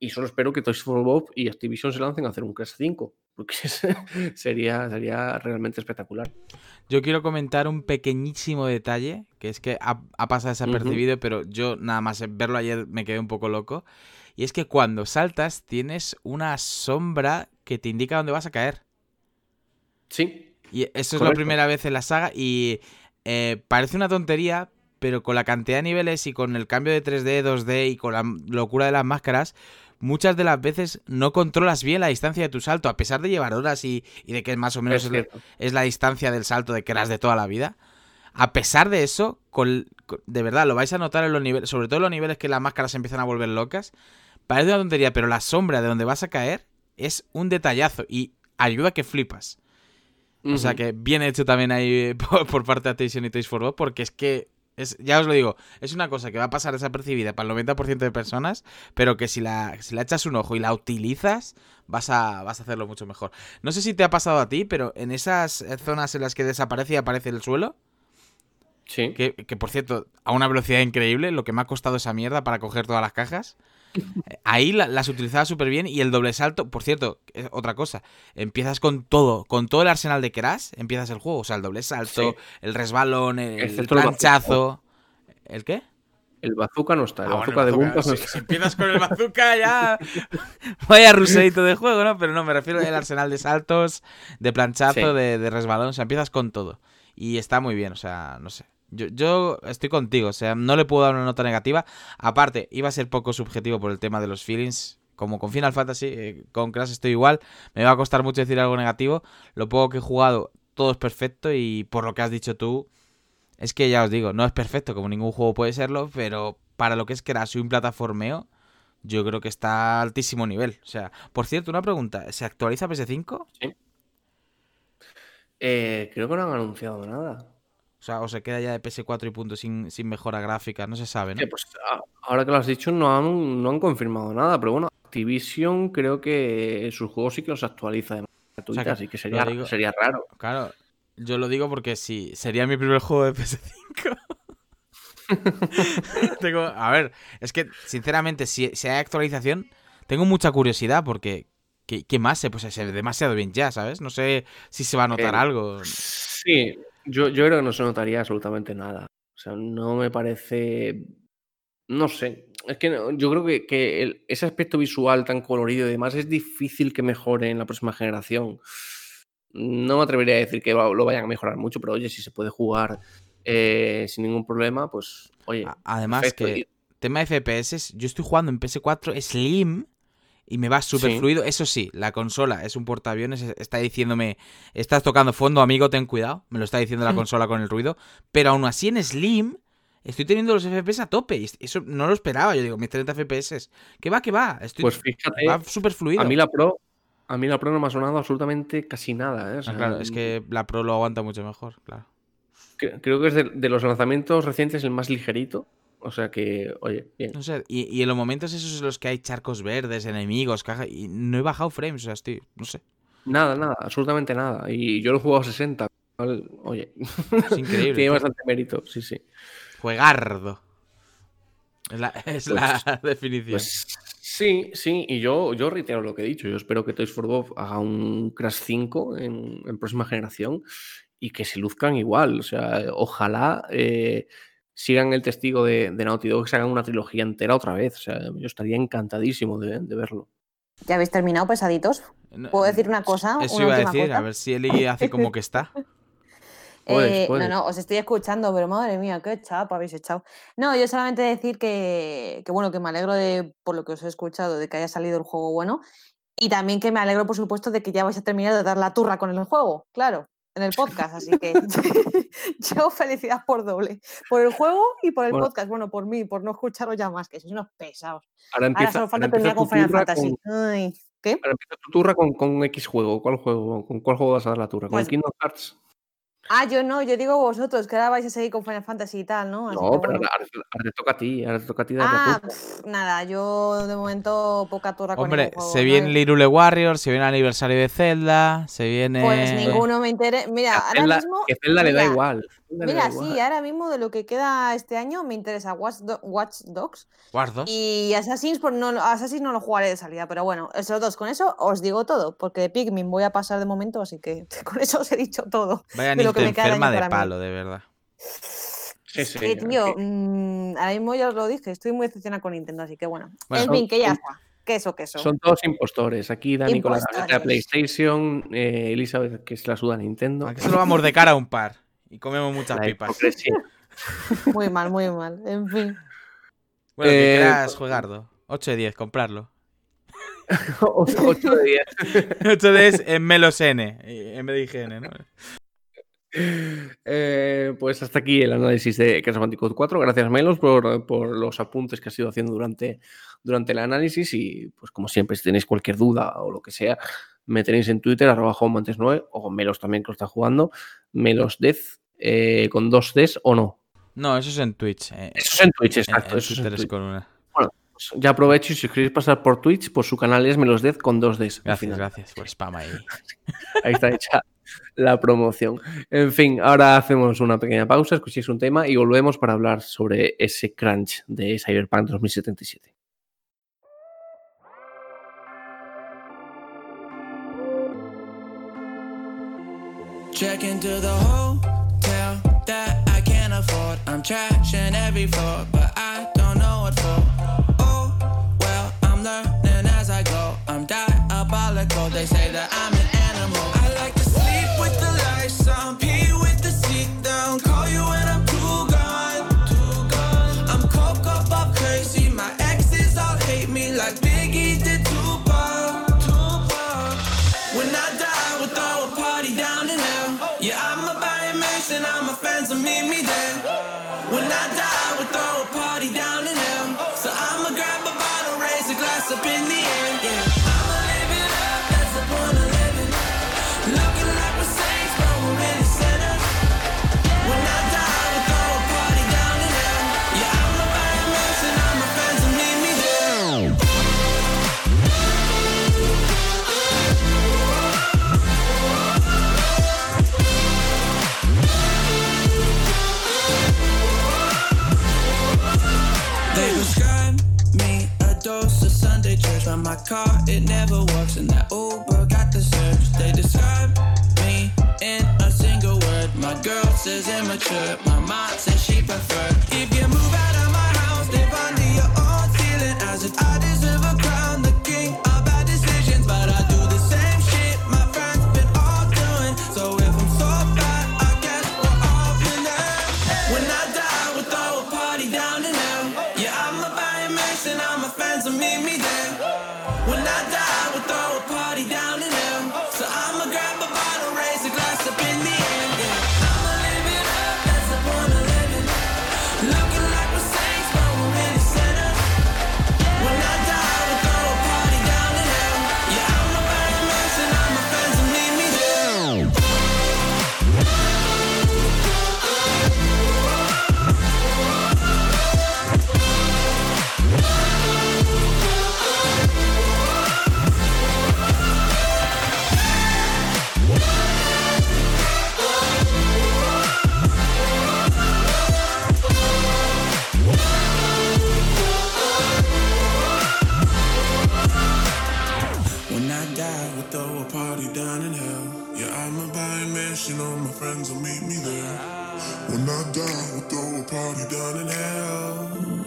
Speaker 2: Y solo espero que Toys for Bob y Activision se lancen a hacer un Crash 5, porque (laughs) sería, sería realmente espectacular.
Speaker 4: Yo quiero comentar un pequeñísimo detalle, que es que ha, ha pasado desapercibido, pero yo nada más verlo ayer me quedé un poco loco. Y es que cuando saltas tienes una sombra que te indica dónde vas a caer.
Speaker 2: Sí,
Speaker 4: Y eso es la
Speaker 2: Correcto.
Speaker 4: primera vez en la saga y eh, parece una tontería, pero con la cantidad de niveles y con el cambio de 3D, 2D y con la locura de las máscaras, muchas de las veces no controlas bien la distancia de tu salto, a pesar de llevar horas y, y de que más o menos
Speaker 2: es
Speaker 4: es, la,
Speaker 2: cierto.
Speaker 4: es la distancia del salto de Crash de toda la vida. A pesar de eso, con- con- de verdad, lo vais a notar en los niveles, sobre todo en los niveles que las máscaras se empiezan a volver locas. Parece una tontería, pero la sombra de donde vas a caer es un detallazo y ayuda que flipas. O sea que bien hecho también ahí (laughs) por, por parte de Activision y Toys for Bob, porque es que, es, ya os lo digo, es una cosa que va a pasar desapercibida para el 90% de personas, pero que si la, si la echas un ojo y la utilizas, vas a, vas a hacerlo mucho mejor. No sé si te ha pasado a ti, pero en esas eh, zonas en las que desaparece y aparece el suelo,
Speaker 2: Sí.
Speaker 4: que, que, por cierto, a una velocidad increíble, lo que me ha costado esa mierda para coger todas las cajas. Ahí la- las utilizaba súper bien y el doble salto, por cierto, es otra cosa. Empiezas con todo, con todo el arsenal de Crash, empiezas el juego. O sea, el doble salto,
Speaker 2: Sí.
Speaker 4: el resbalón, el, planchazo. ¿El qué?
Speaker 2: El bazooka no está. El
Speaker 4: Ah, bueno,
Speaker 2: bazooka de
Speaker 4: bazooka,
Speaker 2: Gunkas no
Speaker 4: si,
Speaker 2: está.
Speaker 4: si empiezas con el (laughs) bazooka ya. Vaya ruseito de juego, ¿no? Pero no, me refiero al arsenal de saltos, de planchazo,
Speaker 2: Sí.
Speaker 4: de, de resbalón. O sea, empiezas con todo. Y está muy bien, o sea, no sé. Yo, estoy contigo, o sea, no le puedo dar una nota negativa. Aparte, iba a ser poco subjetivo por el tema de los feelings. Como con Final Fantasy, eh, con Crash estoy igual. Me va a costar mucho decir algo negativo. Lo poco que he jugado, todo es perfecto. Y por lo que has dicho tú, es que ya os digo, no es perfecto, como ningún juego puede serlo, pero para lo que es Crash y un plataformeo, yo creo que está a altísimo nivel. O sea, por cierto, una pregunta, ¿se actualiza PS5?
Speaker 2: Eh, creo que no han anunciado nada.
Speaker 4: O sea, o se queda ya de PS4 y punto sin, sin mejora gráfica, no se sabe, ¿no?
Speaker 2: Pues a- ahora que lo has dicho, no han, no han confirmado nada, pero bueno, Activision creo que sus juegos sí que los actualiza de manera gratuita,
Speaker 4: que
Speaker 2: así que sería,
Speaker 4: digo-
Speaker 2: sería raro.
Speaker 4: Claro, yo lo digo porque si sería mi primer (laughs) juego de PS5. (laughs) tengo, a ver, es que sinceramente, si, si hay actualización, tengo mucha curiosidad porque ¿qué, qué más se pues se ve demasiado bien ya, ¿sabes? No sé si se va a notar
Speaker 2: Eh,
Speaker 4: algo.
Speaker 2: Sí, yo, yo creo que no se notaría absolutamente nada. O sea, no me parece. No sé. Es que no- yo creo que, que el- ese aspecto visual tan colorido y demás es difícil que mejore en la próxima generación. No me atrevería a decir que lo vayan a mejorar mucho, pero oye, si se puede jugar eh, sin ningún problema, pues oye.
Speaker 4: Además
Speaker 2: perfecto.
Speaker 4: que tema FPS, yo estoy jugando en PS4 Slim y me va súper
Speaker 2: Sí.
Speaker 4: fluido. Eso sí, la consola es un portaaviones, es- está diciéndome, estás tocando fondo, amigo, ten cuidado. Me lo está diciendo la consola con el ruido. Pero aún así en Slim estoy teniendo los FPS a tope. Y eso no lo esperaba. Yo digo, mis 30 FPS. ¿Qué va, qué va? Estoy,
Speaker 2: Pues fíjate,
Speaker 4: va súper fluido.
Speaker 2: a mí la Pro, a mí la Pro no me ha sonado absolutamente casi nada. ¿eh? O
Speaker 4: Ah, claro, es que la Pro lo aguanta mucho mejor, claro.
Speaker 2: cre- creo que es de, de los lanzamientos recientes el más ligerito. O sea que, oye, bien.
Speaker 4: No sé, y, y en los momentos esos en los que hay charcos verdes, enemigos, caja, y no he bajado frames, o sea, estoy, no sé.
Speaker 2: Nada, nada, absolutamente nada. Y yo lo he jugado a 60. ¿vale? Oye,
Speaker 4: Es increíble. (laughs)
Speaker 2: tiene bastante mérito, sí, sí.
Speaker 4: Juegardo. Es la, es la (laughs) definición.
Speaker 2: Pues sí, sí, y yo, yo reitero lo que he dicho. Yo espero que Toys for Bob haga un Crash 5 en, en próxima generación y que se luzcan igual. O sea, ojalá eh, sigan el testigo de, de Naughty Dog, que se hagan una trilogía entera otra vez. O sea, yo estaría encantadísimo de, de verlo.
Speaker 5: ¿Ya habéis terminado, pesaditos?
Speaker 4: No,
Speaker 5: ¿Puedo decir una cosa?
Speaker 4: Eso
Speaker 5: una
Speaker 4: iba a decir,
Speaker 5: cosa?
Speaker 4: a ver si Eli hace como que está. (laughs) (laughs)
Speaker 2: Puedes,
Speaker 5: Eh,
Speaker 2: puedes.
Speaker 5: No, no, os estoy escuchando, pero madre mía, qué chapa habéis echado. No, yo solamente decir que, que, bueno, que me alegro de, por lo que os he escuchado, de que haya salido el juego bueno. Y también que me alegro, por supuesto, de que ya vais a terminar de dar la turra con el juego. Claro, en el (laughs) podcast, así que (laughs) yo felicidad por doble. Por el juego y por el
Speaker 2: Bueno.
Speaker 5: podcast. Bueno, por mí, por no escucharos ya más, que sois unos pesados.
Speaker 2: Ahora
Speaker 5: Ahora
Speaker 2: empieza,
Speaker 5: solo falta terminar con Final Fantasy.
Speaker 2: con-
Speaker 5: Ay, ¿qué?
Speaker 2: ahora empieza tu turra con, con X juego. ¿Cuál juego? ¿Con cuál juego vas a dar la turra? ¿Con
Speaker 5: Pues-
Speaker 2: Kingdom Hearts?
Speaker 5: Ah, yo no, yo digo vosotros, que ahora vais a seguir con Final Fantasy y tal, ¿no? Así
Speaker 2: No,
Speaker 5: que
Speaker 2: pero
Speaker 5: bueno.
Speaker 2: ahora, ahora te toca a ti. Ahora te toca a ti
Speaker 5: Ah,
Speaker 2: turra.
Speaker 5: pf, nada, yo de momento poca turra con
Speaker 4: Hombre,
Speaker 5: ningún juego,
Speaker 4: se
Speaker 5: ¿no?
Speaker 4: viene Lirule Warriors, se viene el aniversario de Zelda, se viene.
Speaker 5: Pues ninguno me interesa. Mira, ahora
Speaker 2: Zelda-
Speaker 5: mismo.
Speaker 2: que Zelda le da igual. Zelda le da
Speaker 5: Mira,
Speaker 2: igual.
Speaker 5: sí, ahora mismo de lo que queda este año me interesa Watch, Do- Watch Dogs
Speaker 4: Watch Dogs.
Speaker 5: y Assassin's, pues no, Assassin's no lo jugaré de salida, pero bueno, esos dos, con eso os digo todo, porque de Pikmin voy a pasar de momento, así que (laughs) con eso os he dicho todo.
Speaker 4: Vaya
Speaker 5: de lo que
Speaker 4: Nintendo
Speaker 5: me
Speaker 4: enferma de
Speaker 5: para mí.
Speaker 4: palo, de verdad.
Speaker 2: Sí, sí,
Speaker 5: Eh, tío,
Speaker 2: aquí.
Speaker 5: mm, ahora mismo ya os lo dije, estoy muy decepcionada con Nintendo, así que bueno.
Speaker 4: Bueno,
Speaker 5: en fin, que ya está. Queso, queso.
Speaker 2: Son todos impostores. Aquí Dani con la de
Speaker 5: Impostores.
Speaker 2: PlayStation, eh, Elizabeth que se la suda a Nintendo.
Speaker 4: Aquí solo vamos de cara a un par y comemos muchas
Speaker 2: La
Speaker 4: pipas.
Speaker 2: hipocresía. (laughs)
Speaker 5: Muy mal, muy mal. En fin.
Speaker 4: Bueno, que
Speaker 2: Eh,
Speaker 4: quieras juegarlo. 8 de 10, comprarlo. (laughs)
Speaker 2: 8 de 10.
Speaker 4: 8 (laughs) de 10 en Melos N, en vez de IGN, ¿no?
Speaker 2: Eh, pues hasta aquí el análisis de Bandicoot 4. Gracias, Melos, por, por los apuntes que has ido haciendo durante, durante el análisis. Y pues como siempre, si tenéis cualquier duda o lo que sea, me tenéis en Twitter, arroba juanmontes9, o Melos también que lo está jugando. Melosdez, eh, con dos Ds o no.
Speaker 4: No, eso es en Twitch. eh,
Speaker 2: Eso es en Twitch, exacto.
Speaker 4: en
Speaker 2: eso es en Twitch.
Speaker 4: con una.
Speaker 2: Pues ya aprovecho y si os queréis pasar por Twitch, pues su canal es Melosdez con dos Ds.
Speaker 4: Gracias, gracias por spam ahí. (laughs)
Speaker 2: Ahí está hecha (laughs) la promoción. En fin, ahora hacemos una pequeña pausa, escuchéis un tema y volvemos para hablar sobre ese crunch de Cyberpunk 2077.
Speaker 8: Check into the hotel that I can't afford. I'm trashing every floor, but I don't know what for. My car it never works, and that Uber got the surge. They describe me in a single word. My girl says immature, my mom says she prefer. If you move out friends will meet me there. When I die, we'll throw a party down in hell.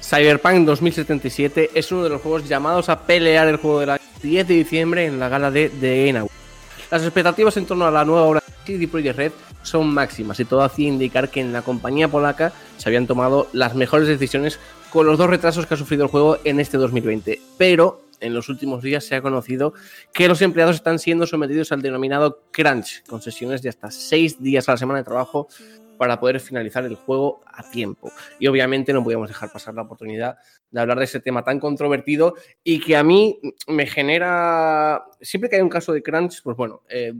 Speaker 2: Cyberpunk 2077 es uno de los juegos llamados a pelear el juego del 10 de diciembre en la gala de The Game Awards. Las expectativas en torno a la nueva obra de CD Projekt Red son máximas y todo hacía indicar que en la compañía polaca se habían tomado las mejores decisiones con los dos retrasos que ha sufrido el juego en este 2020. Pero en los últimos días se ha conocido que los empleados están siendo sometidos al denominado crunch, con sesiones de hasta seis días a la semana de trabajo para poder finalizar el juego a tiempo. Y obviamente no podíamos dejar pasar la oportunidad de hablar de ese tema tan controvertido y que a mí me genera, siempre que hay un caso de crunch, pues bueno, eh,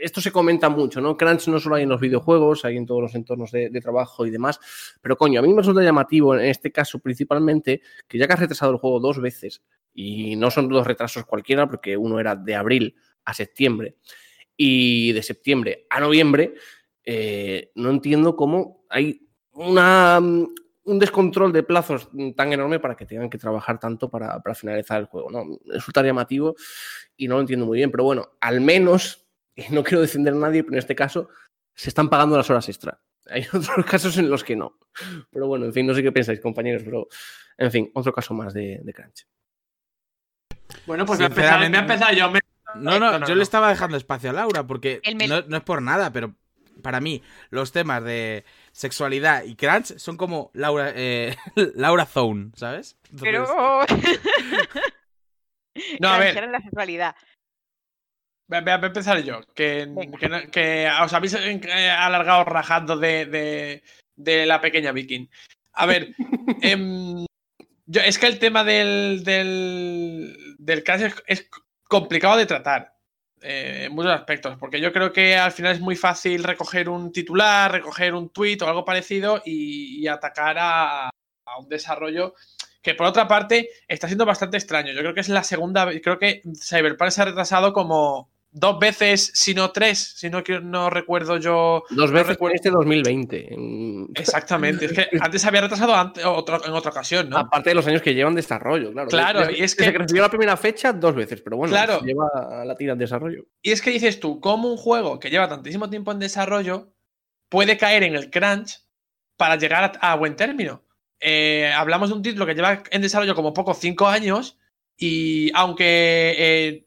Speaker 2: esto se comenta mucho, ¿no? Crunch no solo hay en los videojuegos, hay en todos los entornos de, trabajo y demás, pero coño, a mí me resulta llamativo en este caso principalmente que ya que has retrasado el juego dos veces, y no son dos retrasos cualquiera, porque uno era de abril a septiembre y de septiembre a noviembre, eh, no entiendo cómo hay una, un descontrol de plazos tan enorme para que tengan que trabajar tanto para, para finalizar el juego. ¿no? Resulta llamativo y no lo entiendo muy bien, pero bueno, al menos, no quiero defender a nadie, pero en este caso se están pagando las horas extra. Hay (laughs) otros casos en los que no. Pero bueno, en fin, no sé qué pensáis, compañeros, pero en fin, otro caso más de, de crunch.
Speaker 1: Bueno, pues voy a empezar, voy a empezar yo. Me...
Speaker 4: No, no, yo le estaba dejando espacio a Laura porque no, no, es por nada, pero para mí los temas de sexualidad y crunch son como Laura, eh, (laughs) Laura Zone, ¿sabes?
Speaker 3: Entonces... Pero... (laughs)
Speaker 1: no, a ver.
Speaker 3: la sexualidad.
Speaker 1: Voy a, empezar yo, que, que, que, os habéis alargado rajando de, de, de la pequeña viking. A ver, (laughs) eh, yo, es que el tema del, del, del crash es, es, complicado de tratar eh, en muchos aspectos, porque yo creo que al final es muy fácil recoger un titular, recoger un tweet o algo parecido y, y atacar a, a, un desarrollo que por otra parte está siendo bastante extraño. Yo creo que es la segunda, creo que Cyberpunk se ha retrasado como dos veces, si no tres, si no, no recuerdo yo.
Speaker 2: Dos veces
Speaker 1: no recuerdo.
Speaker 2: este 2020.
Speaker 1: Exactamente. Es que (laughs) antes había retrasado antes, otro, en otra ocasión, ¿no?
Speaker 2: Aparte de los años que llevan desarrollo, claro.
Speaker 1: Claro,
Speaker 2: desde,
Speaker 1: y es que.
Speaker 2: Que recibió la primera fecha, dos veces, pero bueno,
Speaker 1: claro.
Speaker 2: lleva la tira en desarrollo.
Speaker 1: Y es que dices tú, ¿cómo un juego que lleva tantísimo tiempo en desarrollo puede caer en el crunch para llegar a, a buen término? Eh, hablamos de un título que lleva en desarrollo como poco cinco años y aunque. Eh,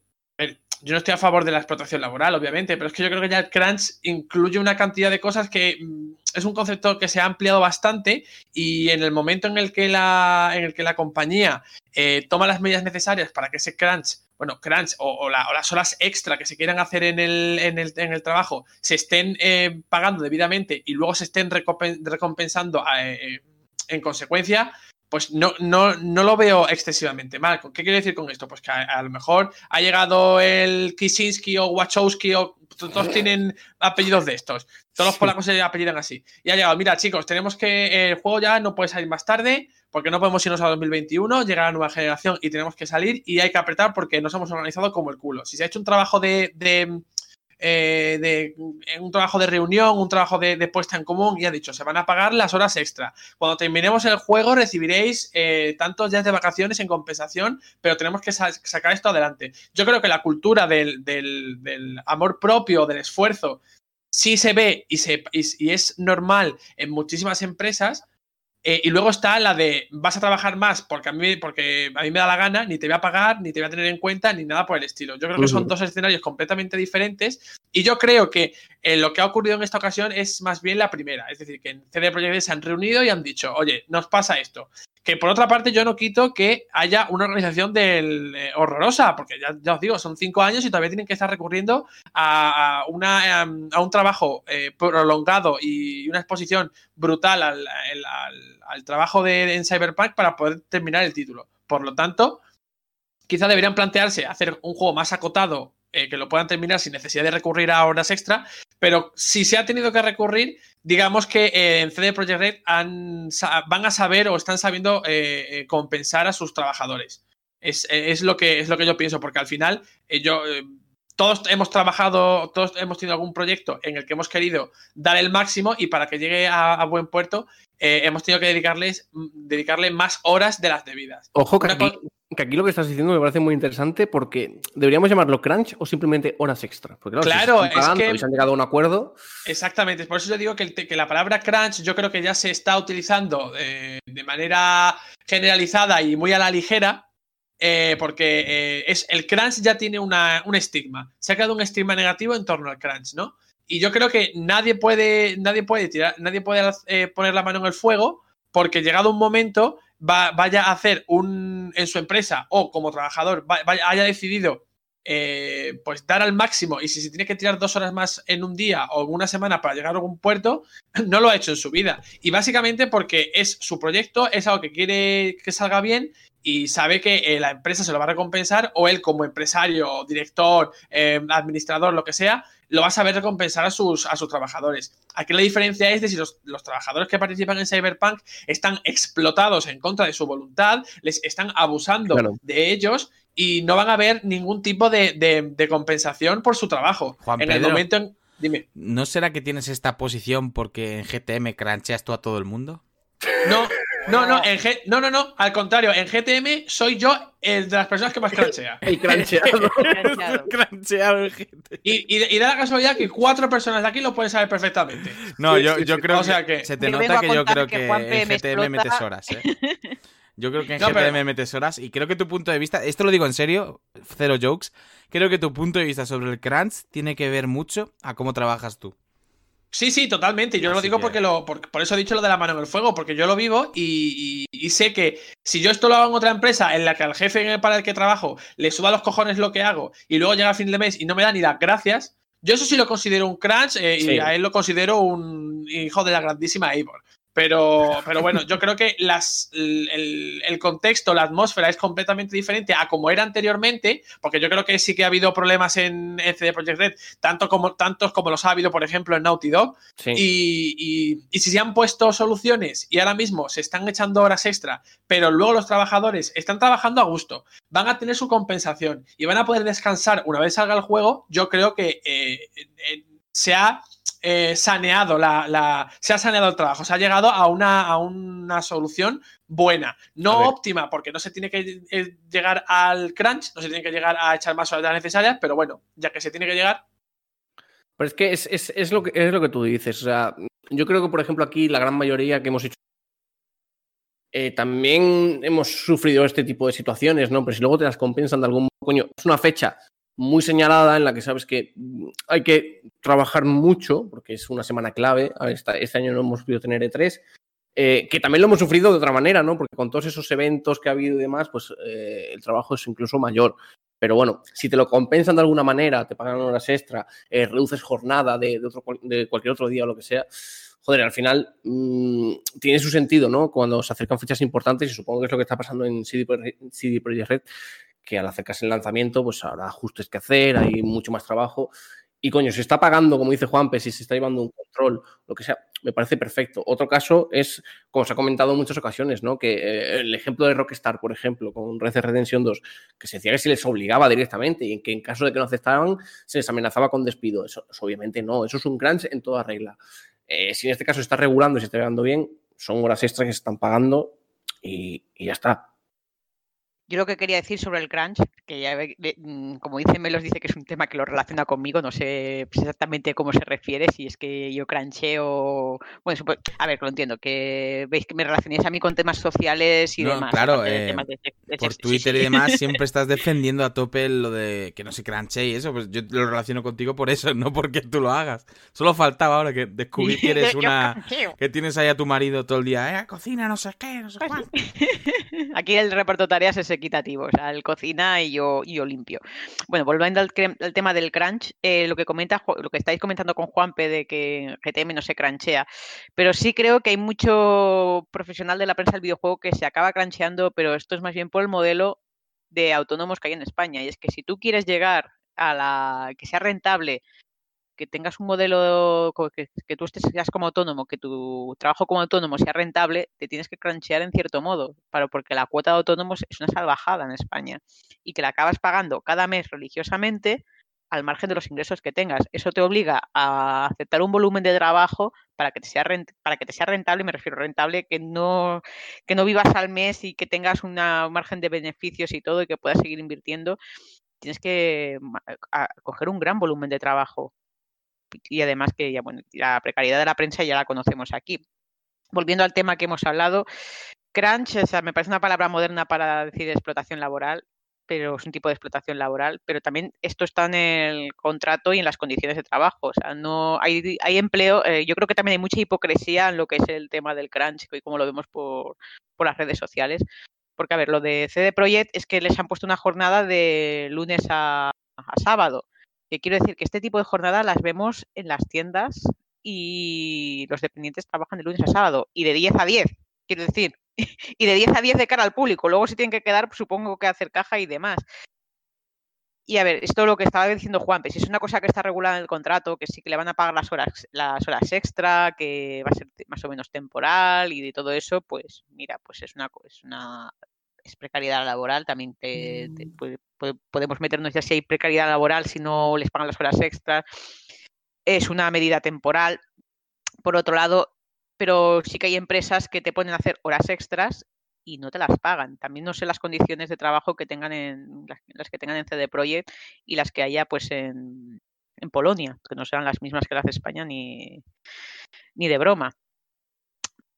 Speaker 1: yo no estoy a favor de la explotación laboral, obviamente, pero es que yo creo que ya el crunch incluye una cantidad de cosas que mm, es un concepto que se ha ampliado bastante y en el momento en el que la, en el que la compañía eh, toma las medidas necesarias para que ese crunch, bueno, crunch o, la, o las horas extra que se quieran hacer en el, en el, en el trabajo se estén eh, pagando debidamente y luego se estén recompensando eh, en consecuencia, pues no, no, no, lo veo excesivamente mal. ¿Qué quiero decir con esto? Pues que a, a lo mejor ha llegado el Kisinski o Wachowski o todos tienen apellidos de estos. Todos los polacos se apellidan así. Y ha llegado, mira chicos, tenemos que, el juego ya no puede salir más tarde porque no podemos irnos a 2021, llega la nueva generación y tenemos que salir y hay que apretar porque nos hemos organizado como el culo. Si se ha hecho un trabajo de, de eh, de un trabajo de reunión, un trabajo de, puesta en común y ha dicho, se van a pagar las horas extra. Cuando terminemos el juego recibiréis eh, tantos días de vacaciones en compensación, pero tenemos que sa sacar esto adelante. Yo creo que la cultura del, del, amor propio, del esfuerzo, sí se ve y, se, y es normal en muchísimas empresas, eh, y luego está la de vas a trabajar más porque a, mí, porque a mí me da la gana, ni te voy a pagar, ni te voy a tener en cuenta, ni nada por el estilo. Yo creo que son dos escenarios completamente diferentes y yo creo que eh, lo que ha ocurrido en esta ocasión es más bien la primera. Es decir, que en CD Projekt se han reunido y han dicho, oye, nos pasa esto. Que por otra parte yo no quito que haya una organización del, eh, horrorosa, porque ya, ya, os digo, son cinco años y todavía tienen que estar recurriendo a, a, una, a un trabajo eh, prolongado y una exposición brutal al, al, al trabajo de, en Cyberpunk para poder terminar el título. Por lo tanto, quizá deberían plantearse hacer un juego más acotado eh, que lo puedan terminar sin necesidad de recurrir a horas extra, pero si se ha tenido que recurrir, digamos que eh, en CD Projekt Red van a saber o están sabiendo eh, compensar a sus trabajadores. Es, es, lo que, es lo que yo pienso, porque al final yo todos hemos trabajado, todos hemos tenido algún proyecto en el que hemos querido dar el máximo y para que llegue a, a buen puerto eh, hemos tenido que dedicarles, dedicarle más horas de las debidas.
Speaker 2: Ojo, que aquí, que aquí, lo que estás diciendo me parece muy interesante porque deberíamos llamarlo crunch o simplemente horas extra. Porque
Speaker 1: claro,
Speaker 2: claro si
Speaker 1: es que
Speaker 2: y se han llegado a un acuerdo.
Speaker 1: Exactamente, por eso yo digo que, el, que la palabra crunch yo creo que ya se está utilizando eh, de manera generalizada y muy a la ligera eh, porque eh, es, el crunch ya tiene una, un estigma. Se ha creado un estigma negativo en torno al crunch, ¿no? Y yo creo que nadie puede, nadie puede tirar, nadie puede eh, poner la mano en el fuego porque llegado un momento va- vaya a hacer un en su empresa o como trabajador va- vaya- haya decidido eh, pues dar al máximo y si se tiene que tirar dos horas más en un día o en una semana para llegar a algún puerto, (clears throat) no lo ha hecho en su vida. Y básicamente porque es su proyecto, es algo que quiere que salga bien y sabe que eh, la empresa se lo va a recompensar o él como empresario, director, eh, administrador, lo que sea, lo va a saber recompensar a sus, a sus trabajadores. Aquí la diferencia es de si los, los trabajadores que participan en Cyberpunk están explotados en contra de su voluntad, les están abusando
Speaker 2: Claro.
Speaker 1: de ellos y no van a ver ningún tipo de, de- de compensación por su trabajo.
Speaker 4: Juan
Speaker 1: en el
Speaker 4: Pedro.
Speaker 1: momento en... Dime.
Speaker 4: ¿No será que tienes esta posición porque en GTM crancheas tú a todo el mundo?
Speaker 1: No, no, no, en G- no, no, no, al contrario, en GTM soy yo el de las personas que más crunchea. (laughs)
Speaker 2: El crancheado.
Speaker 3: Enganchado. (laughs) (laughs)
Speaker 4: Crancheado en GTM.
Speaker 1: Y, y, y da la casualidad que cuatro personas de aquí lo pueden saber perfectamente.
Speaker 4: No,
Speaker 2: Sí,
Speaker 4: yo,
Speaker 2: sí,
Speaker 4: yo
Speaker 2: sí.
Speaker 4: creo
Speaker 1: O sea
Speaker 4: que,
Speaker 1: que-
Speaker 4: se te nota que yo creo
Speaker 3: que
Speaker 4: que en GTM
Speaker 3: explota.
Speaker 4: metes horas, ¿eh? Yo creo que en
Speaker 1: No,
Speaker 4: GTM
Speaker 1: pero-
Speaker 4: metes horas y creo que tu punto de vista, esto lo digo en serio, cero jokes, creo que tu punto de vista sobre el crunch tiene que ver mucho a cómo trabajas tú.
Speaker 1: Sí, sí, totalmente. Yo lo digo
Speaker 4: que-
Speaker 1: porque lo, por, por eso he dicho lo de la mano en el fuego, porque yo lo vivo y, y- y sé que si yo esto lo hago en otra empresa en la que al jefe para el que trabajo le suba los cojones lo que hago y luego llega a fin de mes y no me da ni las gracias, yo eso sí lo considero un crunch eh,
Speaker 2: Sí.
Speaker 1: y a él lo considero un hijo de la grandísima Eivor. Pero, pero bueno, yo creo que las, el, contexto, la atmósfera es completamente diferente a como era anteriormente, porque yo creo que sí que ha habido problemas en, en CD Projekt Red, tanto como, tantos como los ha habido, por ejemplo, en Naughty Dog,
Speaker 2: Sí.
Speaker 1: y, y- y si se han puesto soluciones y ahora mismo se están echando horas extra, pero luego los trabajadores están trabajando a gusto, van a tener su compensación y van a poder descansar una vez salga el juego, yo creo que eh, eh, se ha eh, saneado la, la- se ha saneado el trabajo, se ha llegado a una, a una solución buena, no óptima, porque no se tiene que eh, llegar al crunch, no se tiene que llegar a echar más horas de las necesarias, pero bueno, ya que se tiene que llegar,
Speaker 2: Pero es que es, es- es lo que es lo que tú dices. O sea, yo creo que, por ejemplo, aquí la gran mayoría que hemos hecho. eh, también hemos sufrido este tipo de situaciones, ¿no? Pero si luego te las compensan de algún coño, es una fecha muy señalada en la que sabes que mm, hay que trabajar mucho, porque es una semana clave. Este año no hemos podido tener E3. eh, que también lo hemos sufrido de otra manera, ¿no? Porque con todos esos eventos que ha habido y demás, pues eh, el trabajo es incluso mayor. Pero bueno, si te lo compensan de alguna manera, te pagan horas extra, eh, reduces jornada de, otro, de cualquier otro día o lo que sea, joder, al final mm, tiene su sentido, ¿no? Cuando se acercan fechas importantes, y supongo que es lo que está pasando en CD, CD Projekt Red, que al acercarse el lanzamiento, pues habrá ajustes que hacer, hay mucho más trabajo. Y coño, se está pagando, como dice Juanpe, si se está llevando un control, lo que sea, me parece perfecto. Otro caso es, como se ha comentado en muchas ocasiones, ¿no? Que eh, el ejemplo de Rockstar, por ejemplo, con Red Dead Redemption 2, que se decía que se les obligaba directamente y en que en caso de que no aceptaran, se les amenazaba con despido. Eso, obviamente no, eso es un crunch en toda regla. Eh, si en este caso se está regulando y se está llevando bien, son horas extras que se están pagando y ya está.
Speaker 3: Yo lo que quería decir sobre el crunch, que ya mm, como dice Melos, dice que es un tema que lo relaciona conmigo, no sé exactamente cómo se refiere, si es que yo cruncheo. Bueno, supo- a ver, que lo entiendo, que veis que me relacionéis a mí con temas sociales y
Speaker 4: No,
Speaker 3: demás.
Speaker 4: claro,
Speaker 3: de
Speaker 4: eh,
Speaker 3: temas de- de-
Speaker 4: Por Twitter
Speaker 3: sí.
Speaker 4: y demás (laughs) siempre estás defendiendo a tope lo de que no se cranche y eso, pues yo lo relaciono contigo por eso, (laughs) no porque tú lo hagas. Solo faltaba ahora que descubrir que (laughs) eres una... que tienes ahí a tu marido todo el día, eh, cocina, no sé qué, no sé cuál.
Speaker 3: Aquí el reparto tareas es equitativo, o sea, cocina y yo, yo limpio. Bueno, volviendo al, tema del crunch, eh, lo que comenta, lo que estáis comentando con Juanpe de que GTM no se cranchea, pero sí creo que hay mucho profesional de la prensa del videojuego que se acaba crancheando, pero esto es más bien por el modelo de autónomos que hay en España. Y es que si tú quieres llegar a la que sea rentable que tengas un modelo, que, que tú estés, seas como autónomo, que tu trabajo como autónomo sea rentable, te tienes que crunchear en cierto modo, para, porque la cuota de autónomos es una salvajada en España y que la acabas pagando cada mes religiosamente al margen de los ingresos que tengas. Eso te obliga a aceptar un volumen de trabajo para que te sea, rent- para que te sea rentable, me refiero rentable, que no, que no vivas al mes y que tengas una, un margen de beneficios y todo y que puedas seguir invirtiendo. Tienes que a- coger un gran volumen de trabajo y además que ya, bueno, la precariedad de la prensa ya la conocemos aquí. Volviendo al tema que hemos hablado, crunch, o sea, me parece una palabra moderna para decir explotación laboral. pero es un tipo de explotación laboral, pero también esto está en el contrato y en las condiciones de trabajo. O sea, no hay, hay empleo, eh, yo creo que también hay mucha hipocresía en lo que es el tema del crunch y como lo vemos por, por las redes sociales. Porque, a ver, lo de CD Projekt es que les han puesto una jornada de lunes a, a sábado. Quiero decir que este tipo de jornadas las vemos en las tiendas y los dependientes trabajan de lunes a sábado y de 10 a 10, quiero decir, (laughs) y de 10 a 10 de cara al público. Luego se tienen que quedar, supongo que hacer caja y demás. Y a ver, esto es lo que estaba diciendo Juan, si es una cosa que está regulada en el contrato, que sí que le van a pagar las horas, las horas extra, que va a ser más o menos temporal y de todo eso, pues mira, pues es una, es una es precariedad laboral, también te- te puede- puede- podemos meternos ya si hay precariedad laboral, si no les pagan las horas extras. Es una medida temporal. Por otro lado, pero sí que hay empresas que te ponen a hacer horas extras y no te las pagan. También no sé las condiciones de trabajo que tengan en las, que tengan en CD Projekt y las que haya pues en, en Polonia, que no serán las mismas que las de España ni, ni de broma.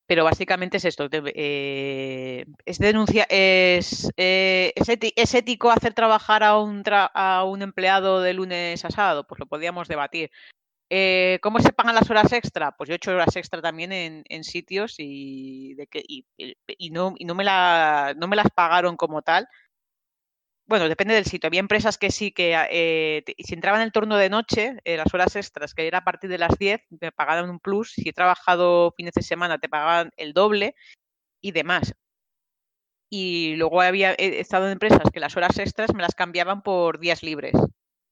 Speaker 3: Pero básicamente es esto, eh, es denuncia, es, eh, es, éti- es ético hacer trabajar a un, tra- a un empleado de lunes a sábado, pues lo podríamos debatir. Eh, ¿Cómo se pagan las horas extra? Pues yo he hecho horas extra también en, en sitios y, de que, y- y no, y no, me la, no me las pagaron como tal. Bueno, depende del sitio. Había empresas que sí, que eh, te- si entraba en el turno de noche, eh, las horas extras, que era a partir de las 10, me pagaban un plus. Si he trabajado fines de semana, te pagaban el doble y demás. Y luego había he estado en empresas que las horas extras me las cambiaban por días libres,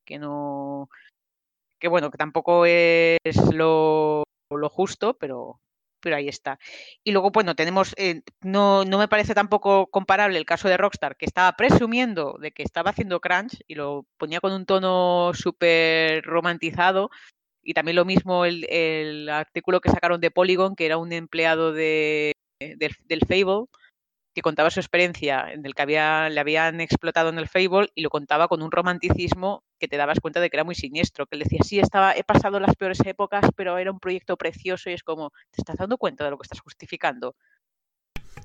Speaker 3: que no, que bueno, que tampoco es lo justo, pero, pero ahí está. Y luego, bueno, tenemos, eh, no, no me parece tampoco comparable el caso de Rockstar, que estaba presumiendo de que estaba haciendo crunch y lo ponía con un tono súper romantizado. Y también lo mismo el, el artículo que sacaron de Polygon, que era un empleado de, del, del Fable, que contaba su experiencia en el que había, le habían explotado en el Fable y lo contaba con un romanticismo que te dabas cuenta de que era muy siniestro, que él decía, sí, estaba, he pasado las peores épocas, pero era un proyecto precioso y es como, ¿te estás dando cuenta de lo que estás justificando?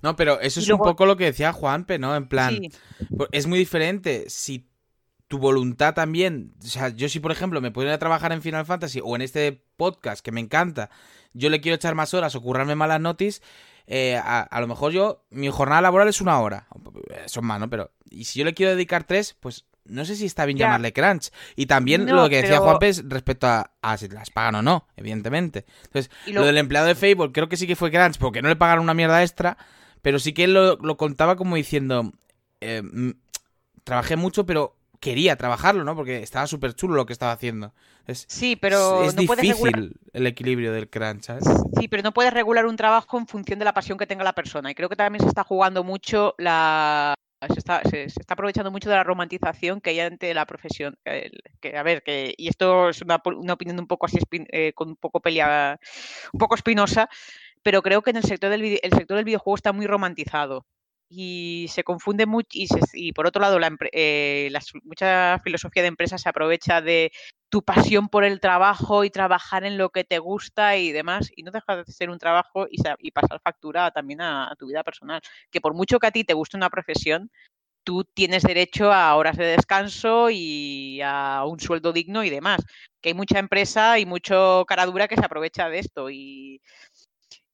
Speaker 4: No, pero eso
Speaker 3: Y
Speaker 4: es
Speaker 3: luego-
Speaker 4: un poco lo que decía Juanpe, ¿no? En plan,
Speaker 3: Sí,
Speaker 4: Pues Es muy diferente si tu voluntad también, o sea, yo si por ejemplo me puedo ir a trabajar en Final Fantasy o en este podcast que me encanta, yo le quiero echar más horas o currarme malas notis, eh, a, a lo mejor yo, mi jornada laboral es una hora, son más, ¿no? Pero, y si yo le quiero dedicar tres, pues no sé si está bien
Speaker 3: Ya.
Speaker 4: llamarle crunch. Y también
Speaker 3: No,
Speaker 4: lo que decía
Speaker 3: pero-
Speaker 4: Juanpe es respecto a, a si las pagan o no, evidentemente. Entonces, lo
Speaker 3: lo-
Speaker 4: del empleado de Fable creo que sí que fue crunch porque no le pagaron una mierda extra, pero sí que lo, lo contaba como diciendo, eh, mm, trabajé mucho, pero quería trabajarlo, ¿no? Porque estaba súper chulo lo que estaba haciendo. Es,
Speaker 3: sí, pero
Speaker 4: es
Speaker 3: no
Speaker 4: difícil
Speaker 3: regular,
Speaker 4: el equilibrio del crunch, ¿sabes?
Speaker 3: sí, pero no puedes regular un trabajo en función de la pasión que tenga la persona. Y creo que también se está jugando mucho la se está, se, se está aprovechando mucho de la romantización que hay ante la profesión. Que, a ver, que, y esto es una, una opinión un poco así, espin- eh, con un poco pelea, un poco espinosa, pero creo que en el sector del, el sector del videojuego está muy romantizado y se confunde mucho. Y, se- y por otro lado, la, eh, mucha filosofía de empresa se aprovecha de tu pasión por el trabajo y trabajar en lo que te gusta y demás, y no deja de ser un trabajo y, sa- y pasar factura también a, a tu vida personal. Que por mucho que a ti te guste una profesión, tú tienes derecho a horas de descanso y a un sueldo digno y demás. Que hay mucha empresa y mucho cara dura que se aprovecha de esto y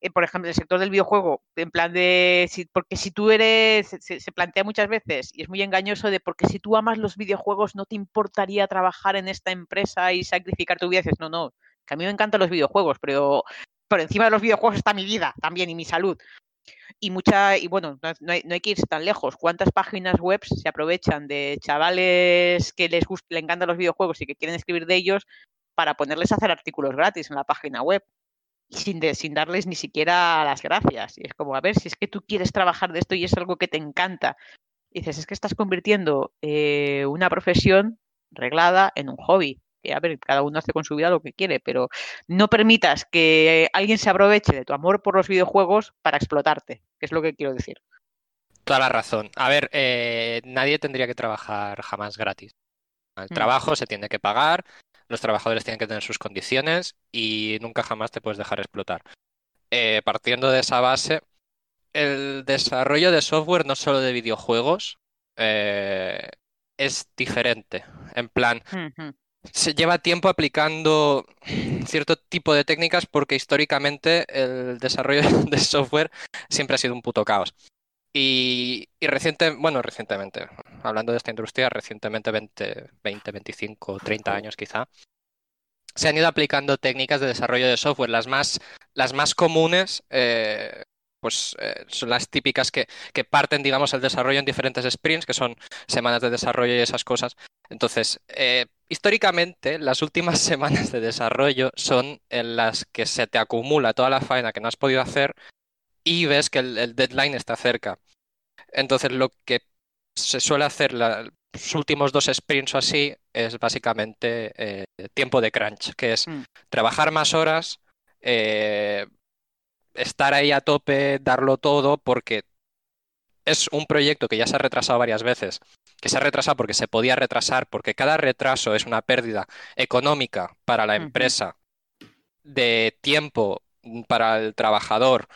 Speaker 3: eh, por ejemplo, el sector del videojuego, en plan de, porque si tú eres, se- plantea muchas veces, y es muy engañoso, de porque si tú amas los videojuegos no te importaría trabajar en esta empresa y sacrificar tu vida, dices, no, no, que a mí me encantan los videojuegos, pero por encima de los videojuegos está mi vida también y mi salud. Y mucha, y bueno, no, hay, no hay que irse tan lejos. ¿Cuántas páginas web se aprovechan de chavales que les gust- le encantan los videojuegos y que quieren escribir de ellos para ponerles a hacer artículos gratis en la página web? Sin, de- sin darles ni siquiera las gracias. Y es como, a ver, si es que tú quieres trabajar de esto y es algo que te encanta. Y dices, es que estás convirtiendo eh, una profesión reglada en un hobby. Que, a ver, cada uno hace con su vida lo que quiere, pero no permitas que alguien se aproveche de tu amor por los videojuegos para explotarte, que es lo que quiero decir.
Speaker 6: Toda la razón. A ver, eh, nadie tendría que trabajar jamás gratis. El
Speaker 3: Mm.
Speaker 6: trabajo se tiene que pagar, los trabajadores tienen que tener sus condiciones y nunca jamás te puedes dejar explotar. Eh, partiendo de esa base, el desarrollo de software no solo de videojuegos, eh, es diferente. En plan, se lleva tiempo aplicando cierto tipo de técnicas porque históricamente el desarrollo (laughs) de software siempre ha sido un puto caos. Y, y reciente, bueno, recientemente, hablando de esta industria, recientemente 20, 20, 25, 30 años quizá, se han ido aplicando técnicas de desarrollo de software. Las más, las más comunes, eh, pues eh, son las típicas que, que parten, digamos, el desarrollo en diferentes sprints, que son semanas de desarrollo y esas cosas. Entonces, eh, históricamente, las últimas (laughs) semanas de desarrollo son en las que se te acumula toda la faena que no has podido hacer y ves que el, el deadline está cerca. Entonces, lo que se suele hacer la- los últimos dos sprints o así es básicamente eh, tiempo de crunch, que es
Speaker 3: Mm.
Speaker 6: trabajar más horas, eh, estar ahí a tope, darlo todo, porque es un proyecto que ya se ha retrasado varias veces, que se ha retrasado porque se podía retrasar, porque cada retraso es una pérdida económica para la empresa, de tiempo para el trabajador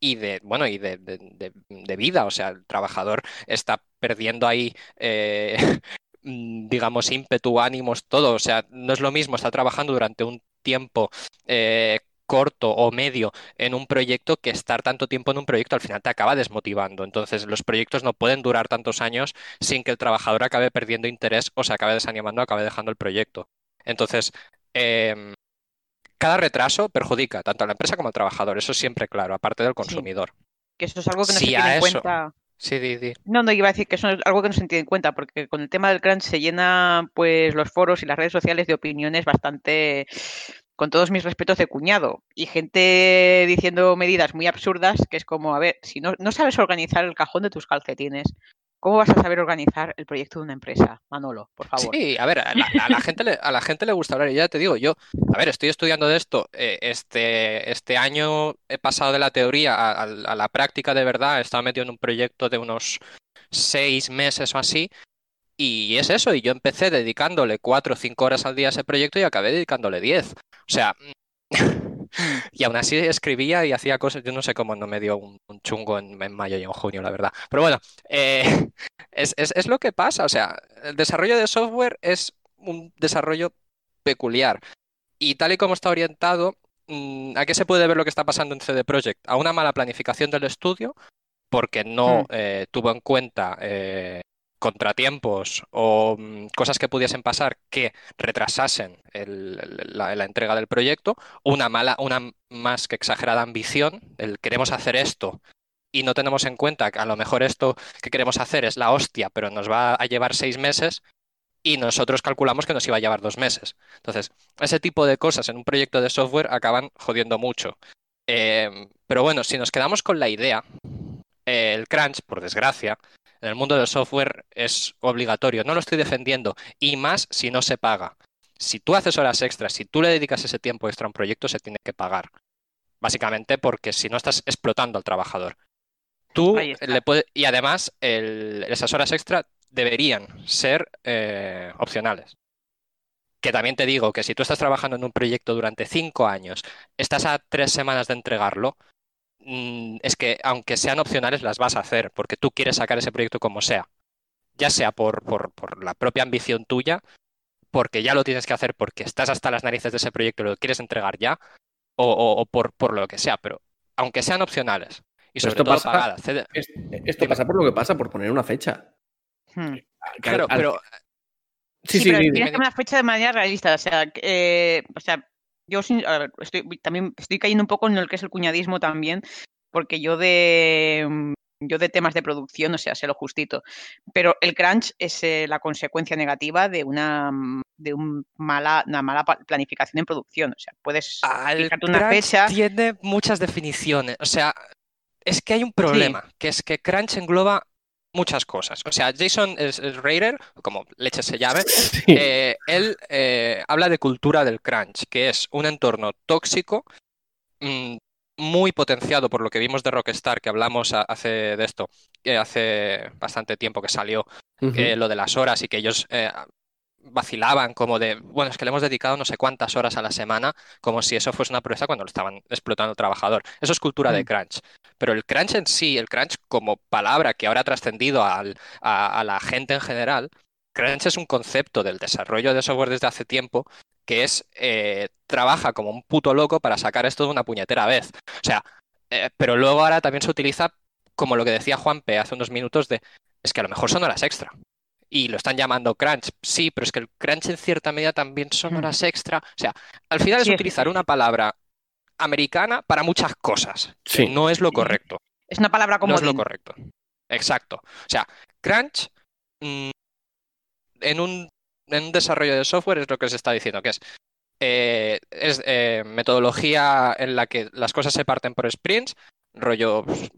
Speaker 6: y de, bueno, y de, de- de- de vida. O sea, el trabajador está perdiendo ahí, eh, (laughs) mm, digamos, ímpetu, ánimos, todo. O sea, no es lo mismo estar trabajando durante un tiempo eh, corto o medio en un proyecto que estar tanto tiempo en un proyecto al final te acaba desmotivando. Entonces, los proyectos no pueden durar tantos años sin que el trabajador acabe perdiendo interés o se acabe desanimando, acabe dejando el proyecto. Entonces, em, cada retraso perjudica tanto a la empresa como al trabajador. Eso es siempre claro, aparte del consumidor.
Speaker 3: Que eso es algo que no
Speaker 6: Sí,
Speaker 3: se tiene
Speaker 6: a
Speaker 3: en
Speaker 6: eso.
Speaker 3: cuenta.
Speaker 6: Sí, di, di.
Speaker 3: No, no, iba a decir que eso es algo que no se tiene en cuenta, porque con el tema del crunch se llena pues los foros y las redes sociales de opiniones bastante, con todos mis respetos, de cuñado. Y gente diciendo medidas muy absurdas, que es como, a ver, si no, no sabes organizar el cajón de tus calcetines, ¿cómo vas a saber organizar el proyecto de una empresa? Manolo, por favor.
Speaker 6: Sí, a ver, a la, a la gente le, a la gente le gusta hablar. Y ya te digo, yo, a ver, estoy estudiando de esto. eh, este, este año he pasado de la teoría a, a- a la práctica de verdad. He estado metido en un proyecto de unos seis meses o así. Y es eso. Y yo empecé dedicándole cuatro o cinco horas al día a ese proyecto y acabé dedicándole diez. O sea, y aún así escribía y hacía cosas. Yo no sé cómo no me dio un, un chungo en, en mayo y en junio, la verdad. Pero bueno, eh, (laughs) es, es- es lo que pasa. O sea, el desarrollo de software es un desarrollo peculiar. Y tal y como está orientado, mm, ¿a qué se puede ver lo que está pasando en CD Projekt? A una mala planificación del estudio, porque no
Speaker 3: Mm.
Speaker 6: eh, tuvo en cuenta eh, contratiempos o mm, cosas que pudiesen pasar que retrasasen el- la, entrega del proyecto, una mala, una más que exagerada ambición, el queremos hacer esto y no tenemos en cuenta que a lo mejor esto que queremos hacer es la hostia, pero nos va a llevar seis meses y nosotros calculamos que nos iba a llevar dos meses. Entonces, ese tipo de cosas en un proyecto de software acaban jodiendo mucho. Eh, pero bueno, si nos quedamos con la idea, el crunch, por desgracia, en el mundo del software es obligatorio. No lo estoy defendiendo, y más si no se paga. Si tú haces horas extras, si tú le dedicas ese tiempo extra a un proyecto, se tiene que pagar. Básicamente porque si no estás explotando al trabajador. Tú le puedes. Y además, el- esas horas extra deberían ser eh, opcionales. Que también te digo que si tú estás trabajando en un proyecto durante cinco años, estás a tres semanas de entregarlo, es que aunque sean opcionales, las vas a hacer, porque tú quieres sacar ese proyecto como sea. Ya sea por, por, por la propia ambición tuya, porque ya lo tienes que hacer, porque estás hasta las narices de ese proyecto y lo quieres entregar ya, o, o- o por, por lo que sea, pero aunque sean opcionales y sobre
Speaker 2: esto
Speaker 6: todo
Speaker 2: pasa-
Speaker 6: pagadas. CD
Speaker 2: Es- Esto pasa por lo que pasa, por poner una fecha.
Speaker 3: Hmm.
Speaker 2: Al-
Speaker 6: Claro,
Speaker 2: al-
Speaker 6: pero
Speaker 2: Sí, sí,
Speaker 3: pero
Speaker 2: sí,
Speaker 3: tienes que una fecha de manera realista. O sea, eh, o sea yo a ver, estoy, también estoy cayendo un poco en lo que es el cuñadismo también, porque yo de mm, yo de temas de producción, o sea, sé lo justito. Pero el crunch es eh, la consecuencia negativa de una mm, de un mala, una mala planificación en producción. O sea, puedes
Speaker 6: Al
Speaker 3: fijarte una fecha.
Speaker 6: tiene muchas definiciones. O sea, es que hay un problema, que es que crunch engloba muchas cosas. O sea, Jason Rader, como leche se llame, (laughs)
Speaker 2: sí.
Speaker 6: eh, él eh, habla de cultura del crunch, que es un entorno tóxico, mm, muy potenciado por lo que vimos de Rockstar, que hablamos hace de esto, eh, hace bastante tiempo que salió, eh, lo de las horas y que ellos vacilaban como de, bueno, es que le hemos dedicado no sé cuántas horas a la semana, como si eso fuese una prueba cuando lo estaban explotando el trabajador. Eso es cultura de
Speaker 3: Mm.
Speaker 6: crunch. Pero el crunch en sí, el crunch como palabra que ahora ha trascendido a, a la gente en general, crunch es un concepto del desarrollo de software desde hace tiempo que es, eh, trabaja como un puto loco para sacar esto de una puñetera vez. O sea, eh, pero luego ahora también se utiliza como lo que decía Juanpe hace unos minutos de, es que a lo mejor son horas extra. Y lo están llamando crunch. Sí, pero es que el crunch en cierta medida también son
Speaker 3: Mm.
Speaker 6: horas extra. O sea, al final es
Speaker 3: Sí,
Speaker 6: utilizar una palabra americana para muchas cosas. que no es lo correcto.
Speaker 3: Es una palabra como
Speaker 6: No es lo correcto. Exacto. O sea, crunch mm, en un, en un desarrollo de software es lo que se está diciendo, que es, eh, es eh, metodología en la que las cosas se parten por sprints, rollo, pues,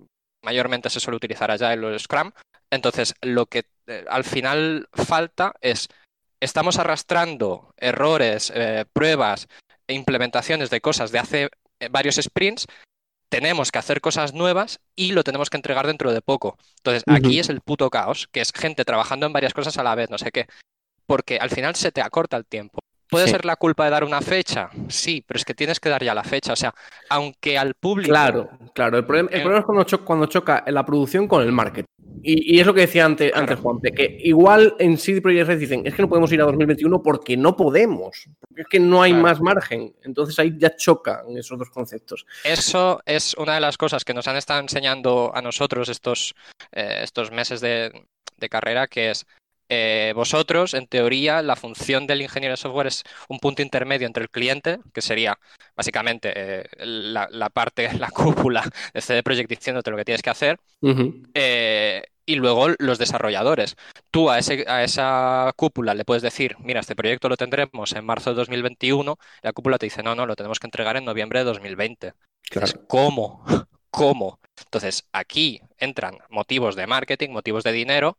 Speaker 6: mayormente se suele utilizar Agile o Scrum. Entonces, lo que eh, al final falta es, estamos arrastrando errores, eh, pruebas e implementaciones de cosas de hace eh, varios sprints tenemos que hacer cosas nuevas y lo tenemos que entregar dentro de poco. Entonces, aquí es el puto caos, que es gente trabajando en varias cosas a la vez, no sé qué. Porque al final se te acorta el tiempo. ¿Puede
Speaker 2: Sí.
Speaker 6: ser la culpa de dar una fecha? Sí, pero es que tienes que dar ya la fecha. O sea, aunque al público.
Speaker 2: Claro, claro. El problema, el
Speaker 6: Eh,
Speaker 2: problema es cuando, cho- cuando choca la producción con el marketing. Y, y es lo que decía antes,
Speaker 6: Claro.
Speaker 2: antes Juanpe, que igual en CD Projekt Red dicen, es que no podemos ir a 2021 porque no podemos. Porque es que no hay
Speaker 6: Claro.
Speaker 2: más margen. Entonces ahí ya chocan esos dos conceptos.
Speaker 6: Eso es una de las cosas que nos han estado enseñando a nosotros estos, eh, estos meses de, de carrera, que es eh, vosotros, en teoría, la función del ingeniero de software es un punto intermedio entre el cliente, que sería básicamente eh, la, la parte, (laughs) la cúpula de CD Projekt diciéndote lo que tienes que hacer, eh, y luego los desarrolladores. Tú a, ese, a esa cúpula le puedes decir, mira, este proyecto lo tendremos en marzo de 2021, y la cúpula te dice, no, no, lo tenemos que entregar en noviembre de 2020.
Speaker 2: Claro.
Speaker 6: Dices, ¿cómo? (laughs) ¿Cómo? Entonces, aquí entran motivos de marketing, motivos de dinero,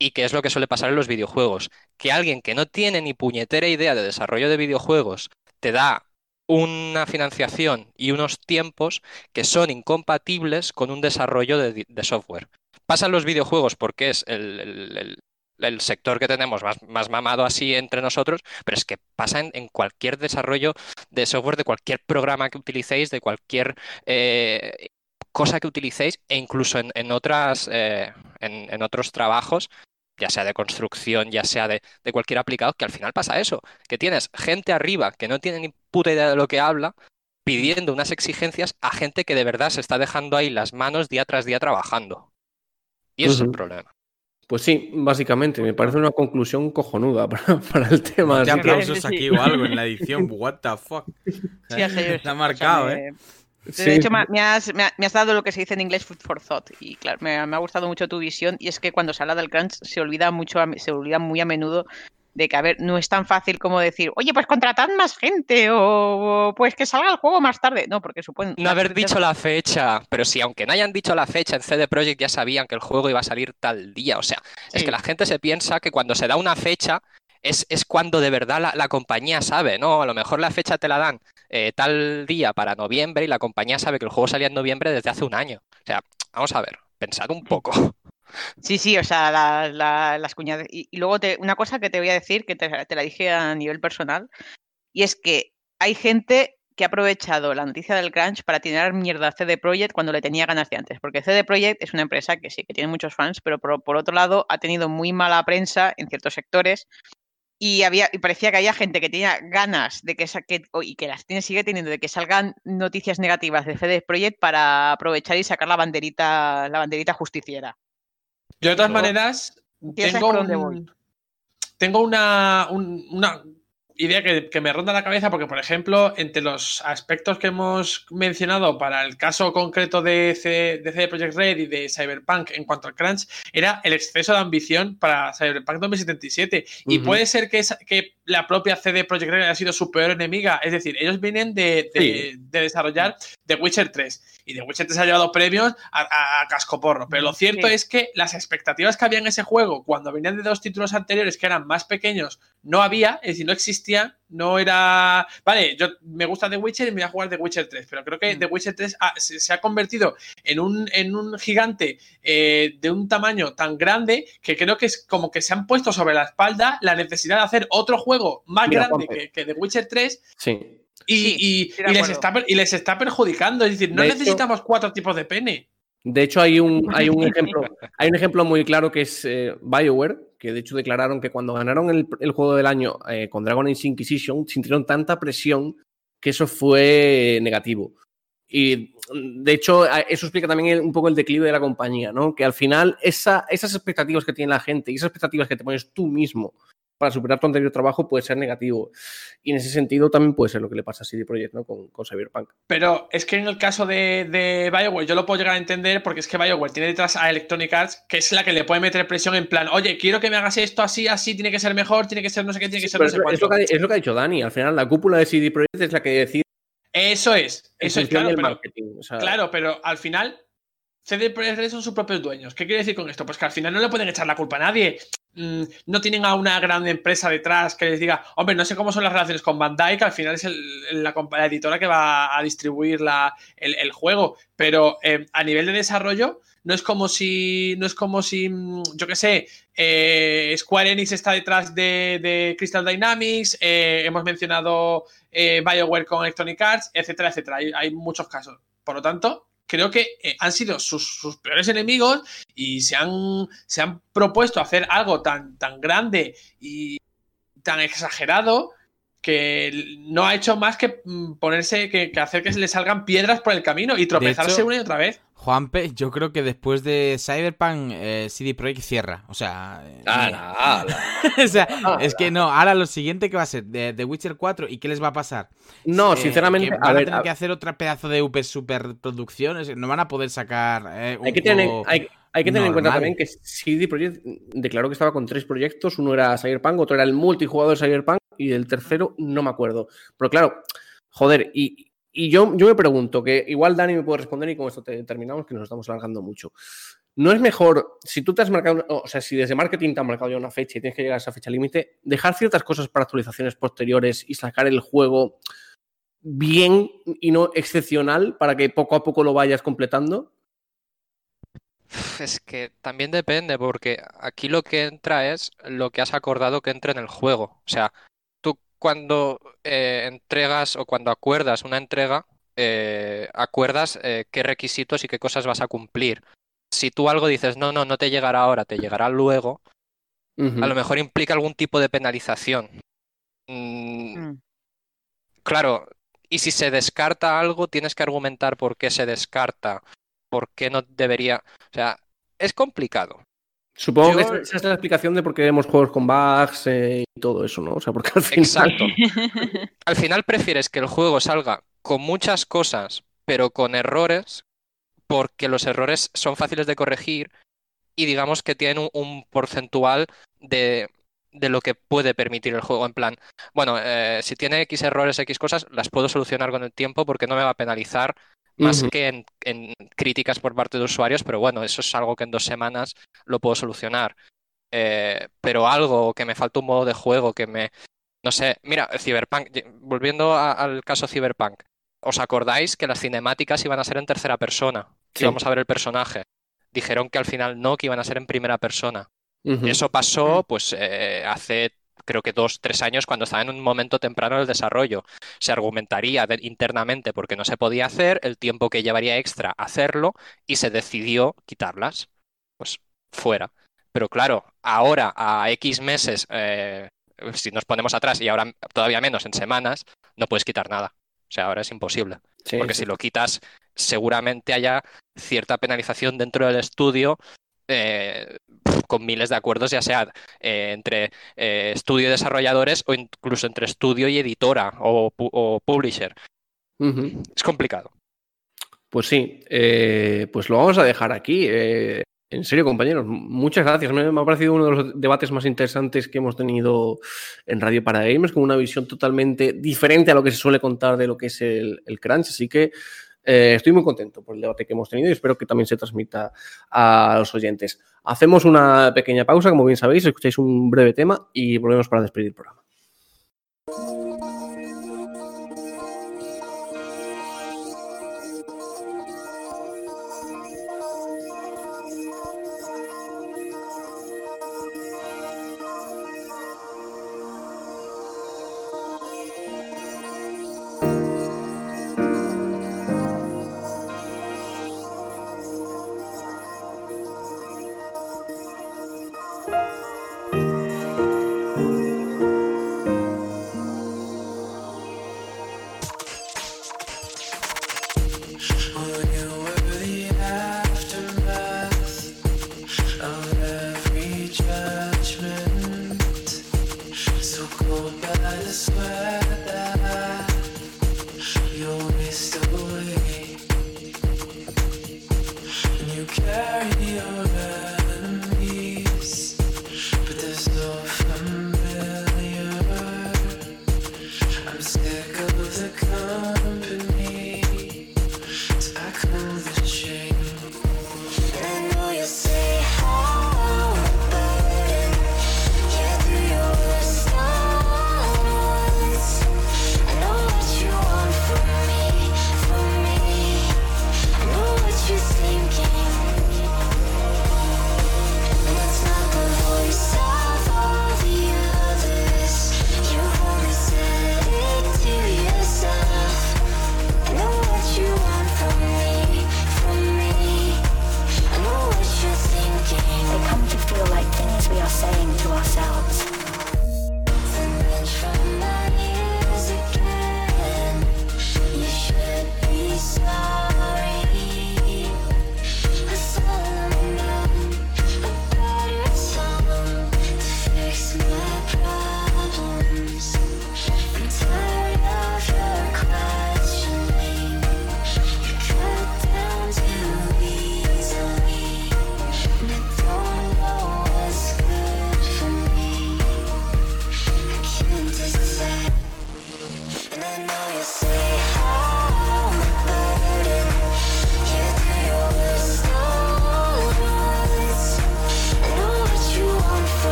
Speaker 6: y qué es lo que suele pasar en los videojuegos. Que alguien que no tiene ni puñetera idea de desarrollo de videojuegos te da una financiación y unos tiempos que son incompatibles con un desarrollo de, de software. Pasan los videojuegos porque es el, sector que tenemos más, más mamado así entre nosotros, pero es que pasa en, cualquier desarrollo de software, de cualquier programa que utilicéis, de cualquier eh, cosa que utilicéis, e incluso en, en otras, eh, en otros trabajos, ya sea de construcción, ya sea de, de cualquier aplicado, que al final pasa eso, que tienes gente arriba que no tiene ni puta idea de lo que habla, pidiendo unas exigencias a gente que de verdad se está dejando ahí las manos día tras día trabajando. Y ese es el problema.
Speaker 2: Pues sí, básicamente, me parece una conclusión cojonuda (laughs) para, para el tema.
Speaker 4: De
Speaker 2: así que-
Speaker 4: aplausos
Speaker 3: sí.
Speaker 4: aquí o algo en la edición. (laughs) What the fuck.
Speaker 3: Sí, (laughs)
Speaker 4: Está marcado,
Speaker 3: me- De
Speaker 2: Sí.
Speaker 3: hecho, me, has, me ha- me has dado lo que se dice en inglés food for thought. Y claro, me, me ha gustado mucho tu visión. Y es que cuando se habla del crunch se olvida mucho, se olvida muy a menudo de que, a ver, no es tan fácil como decir, oye, pues contratad más gente o, o, pues que salga el juego más tarde. No, porque suponen.
Speaker 6: No haber dicho la fecha, pero si aunque no hayan dicho la fecha en CD Projekt ya sabían que el juego iba a salir tal día. O sea, es
Speaker 3: Sí.
Speaker 6: que la gente se piensa que cuando se da una fecha es, es cuando de verdad la, compañía sabe, ¿no? A lo mejor la fecha te la dan eh, tal día para noviembre y la compañía sabe que el juego salía en noviembre desde hace un año. O sea, vamos a ver, pensad un poco.
Speaker 3: Sí, sí, o sea, la- la- las cuñadas. Y, luego una cosa que te voy a decir, que te, la dije a nivel personal, y es que hay gente que ha aprovechado la noticia del crunch para tirar mierda a CD Projekt cuando le tenía ganas de antes. Porque CD Projekt es una empresa que sí, que tiene muchos fans, pero por otro lado ha tenido muy mala prensa en ciertos sectores. Y, había, y parecía que había gente que tenía ganas de que, sa- que- o- y que las tiene, sigue teniendo de que salgan noticias negativas de CD Projekt para aprovechar y sacar la banderita, la banderita justiciera.
Speaker 1: Yo de todas maneras
Speaker 3: ¿Piensas
Speaker 1: tengo, un- tengo una, un- una idea que, que me ronda la cabeza porque, por ejemplo, entre los aspectos que hemos mencionado para el caso concreto de, C- de CD Projekt Red y de Cyberpunk en cuanto al crunch, era el exceso de ambición para Cyberpunk 2077. Y puede ser que, esa- que la propia CD Projekt Red haya sido su peor enemiga. Es decir, ellos vienen de, de-
Speaker 2: Sí.
Speaker 1: de desarrollar The Witcher 3. Y The Witcher 3 ha llevado premios a, a- a cascoporro. Pero lo cierto
Speaker 3: Sí.
Speaker 1: es que las expectativas que había en ese juego cuando venían de dos títulos anteriores que eran más pequeños, no había, es decir, no existían, no era... Vale, yo me gusta The Witcher y me voy a jugar The Witcher 3, pero creo que
Speaker 3: Mm.
Speaker 1: The Witcher 3 ha- se, se ha convertido en un, en un gigante eh, de un tamaño tan grande que creo que es como que se han puesto sobre la espalda la necesidad de hacer otro juego más
Speaker 2: Mira,
Speaker 1: grande que, que The Witcher 3
Speaker 2: Sí.
Speaker 1: y,
Speaker 3: Sí,
Speaker 1: y- les está, y les está perjudicando. Es decir, no
Speaker 2: De hecho-
Speaker 1: necesitamos cuatro tipos de pene.
Speaker 2: De hecho, hay un, hay un ejemplo, hay un ejemplo muy claro que es eh, BioWare, que de hecho declararon que cuando ganaron el, juego del año eh, con Dragon Age Inquisition sintieron tanta presión que eso fue negativo. Y de hecho, eso explica también un poco el declive de la compañía, ¿no? Que al final esa- esas expectativas que tiene la gente y esas expectativas que te pones tú mismo para superar tu anterior trabajo puede ser negativo. Y en ese sentido también puede ser lo que le pasa a CD Projekt, ¿no? Con, con Cyberpunk.
Speaker 1: Pero es que en el caso de, de BioWare yo lo puedo llegar a entender porque es que BioWare tiene detrás a Electronic Arts, que es la que le puede meter presión en plan, oye, quiero que me hagas esto así, así, tiene que ser mejor, tiene que ser no sé qué, tiene que ser no
Speaker 2: es,
Speaker 1: sé
Speaker 2: lo- es lo
Speaker 1: cuánto.
Speaker 2: que, ha- es lo que ha dicho Dani. Al final, la cúpula de CD Projekt es la que decide
Speaker 1: Eso es, eso es, claro, pero,
Speaker 2: marketing. O sea,
Speaker 1: claro, pero al final CD Projekt son sus propios dueños. ¿Qué quiere decir con esto? Pues que al final no le pueden echar la culpa a nadie. Mm, no tienen a una gran empresa detrás que les diga, hombre, no sé cómo son las relaciones con Bandai, que al final es la, la editora que va a distribuir la- el, juego. Pero eh, a nivel de desarrollo, no es como si, no es como si, mm, yo qué sé, eh, Square Enix está detrás de, de Crystal Dynamics, eh, hemos mencionado eh, BioWare con Electronic Arts, etcétera, etcétera. Hay muchos casos. Por lo tanto, creo que eh, han sido sus, sus peores enemigos y se han, se han propuesto hacer algo tan, tan grande y tan exagerado que no ha hecho más que mm, ponerse, que, que hacer que se le salgan piedras por el camino y tropezarse
Speaker 4: hecho-
Speaker 1: una y otra vez.
Speaker 4: Juanpe, yo creo que después de Cyberpunk, eh, CD Projekt cierra. O sea. eh,
Speaker 2: ala, ala. (laughs)
Speaker 4: o sea, es que no, ahora lo siguiente que va a ser de The Witcher 4 y qué les va a pasar.
Speaker 2: No,
Speaker 4: Eh,
Speaker 2: sinceramente, a
Speaker 4: van a,
Speaker 2: ver,
Speaker 4: tener
Speaker 2: a-
Speaker 4: que hacer otra pedazo de super superproducciones, no van a poder sacar eh, un
Speaker 2: hay que tener, hay, hay que tener en cuenta también que CD Projekt declaró que estaba con tres proyectos. Uno era Cyberpunk, otro era el multijugador de Cyberpunk y el tercero no me acuerdo. Pero claro, joder, y, y yo, yo me pregunto, que igual Dani me puede responder y con esto te- terminamos, que nos estamos alargando mucho. ¿No es mejor, si tú te has marcado, o sea, si desde marketing te han marcado ya una fecha y tienes que llegar a esa fecha límite, dejar ciertas cosas para actualizaciones posteriores y sacar el juego bien y no excepcional para que poco a poco lo vayas completando?
Speaker 6: Es que también depende, porque aquí lo que entra es lo que has acordado que entre en el juego. O sea, cuando eh, entregas o cuando acuerdas una entrega, eh, acuerdas eh, qué requisitos y qué cosas vas a cumplir. Si tú algo dices, no, no, no te llegará ahora, te llegará luego, a lo mejor implica algún tipo de penalización. Mm,
Speaker 3: Mm.
Speaker 6: Claro, y si se descarta algo, tienes que argumentar por qué se descarta, por qué no debería. O sea, es complicado.
Speaker 2: Supongo que esa es la explicación de por qué vemos juegos con bugs eh, y todo eso, ¿no? O sea, porque al final.
Speaker 6: Exacto. (laughs) Al final prefieres que el juego salga con muchas cosas, pero con errores, porque los errores son fáciles de corregir y digamos que tienen un, un porcentual de, de lo que puede permitir el juego. En plan, bueno, eh, si tiene X errores, X cosas, las puedo solucionar con el tiempo porque no me va a penalizar más que en, en críticas por parte de usuarios, pero bueno, eso es algo que en dos semanas lo puedo solucionar. Eh, pero algo que me falta un modo de juego, que me... No sé, mira, Cyberpunk, volviendo a- al caso Cyberpunk, ¿os acordáis que las cinemáticas iban a ser en tercera persona?
Speaker 2: Sí.
Speaker 6: Íbamos a ver el personaje. Dijeron que al final no, que iban a ser en primera persona.
Speaker 2: Ujú.
Speaker 6: Eso pasó, pues, eh, hace creo que dos, tres años, cuando estaba en un momento temprano del desarrollo. Se argumentaría de- internamente porque no se podía hacer, el tiempo que llevaría extra hacerlo, y se decidió quitarlas. Pues fuera. Pero claro, ahora, a X meses, eh, si nos ponemos atrás y ahora todavía menos en semanas, no puedes quitar nada. O sea, ahora es imposible.
Speaker 2: Sí,
Speaker 6: Porque
Speaker 2: sí.
Speaker 6: si lo quitas, seguramente haya cierta penalización dentro del estudio eh, con miles de acuerdos, ya sea eh, entre eh, estudio y desarrolladores o incluso entre estudio y editora o, o publisher. Es complicado.
Speaker 2: Pues sí, pues lo vamos a dejar aquí. en serio, compañeros, muchas gracias. Me, me ha parecido uno de los debates más interesantes que hemos tenido en Radio para Gamers, con una visión totalmente diferente a lo que se suele contar de lo que es el, el crunch. Así que eh, estoy muy contento por el debate que hemos tenido y espero que también se transmita a los oyentes. Hacemos una pequeña pausa, como bien sabéis, escucháis un breve tema y volvemos para despedir el programa.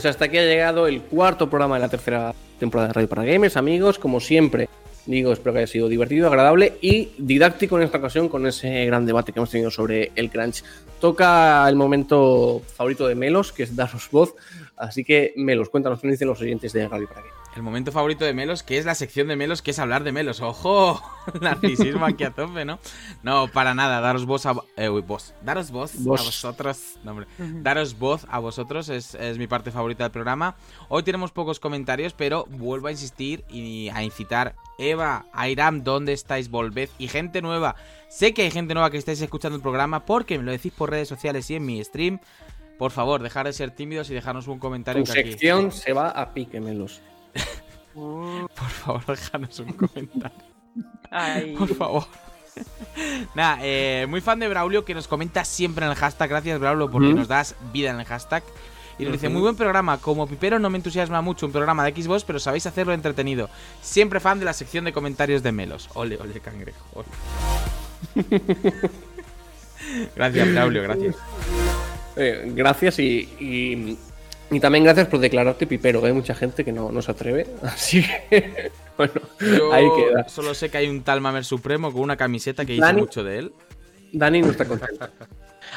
Speaker 2: Pues hasta aquí ha llegado el cuarto programa de la tercera temporada de Radio para Gamers, amigos. Como siempre, digo, espero que haya sido divertido, agradable y didáctico en esta ocasión con ese gran debate que hemos tenido sobre el crunch. Toca el momento favorito de Melos, que es daros voz. Así que, Melos, cuéntanos qué nos dicen los oyentes de Radio para Gamers.
Speaker 4: El momento favorito de Melos, que es la sección de Melos, que es hablar de Melos. ¡Ojo! (laughs) Narcisismo aquí a tope, ¿no? No, para nada, daros voz a... Eh, uy, voz. Daros voz
Speaker 2: Vos.
Speaker 4: a vosotros. No, hombre. Daros voz a vosotros es, es mi parte favorita del programa. Hoy tenemos pocos comentarios, pero vuelvo a insistir y a incitar. Eva, Airam, ¿dónde estáis? Volved. Y gente nueva. Sé que hay gente nueva que estáis escuchando el programa porque me lo decís por redes sociales y en mi stream. Por favor, dejar de ser tímidos y dejarnos un comentario.
Speaker 2: Tu
Speaker 4: que aquí-
Speaker 2: sección se va a pique, Melos. (laughs)
Speaker 4: Por favor, dejarnos un comentario.
Speaker 3: Ay.
Speaker 4: Por favor. (laughs) Nada, eh, muy fan de Braulio que nos comenta siempre en el hashtag. Gracias, Braulio, porque nos das vida en el hashtag. Y nos dice, muy buen programa. Como pipero no me entusiasma mucho un programa de Xbox, pero sabéis hacerlo entretenido. Siempre fan de la sección de comentarios de Melos. Ole, ole, cangrejo. ole. (laughs) gracias, Braulio, gracias.
Speaker 2: Eh, gracias y, y, y también gracias por declararte pipero. Hay mucha gente que no, no se atreve. (laughs) Así que, bueno,
Speaker 4: Yo
Speaker 2: ahí queda.
Speaker 4: solo sé que hay un tal Mamer Supremo con una camiseta que dice
Speaker 2: Dani.
Speaker 4: mucho de él.
Speaker 2: Dani no está contento. (laughs)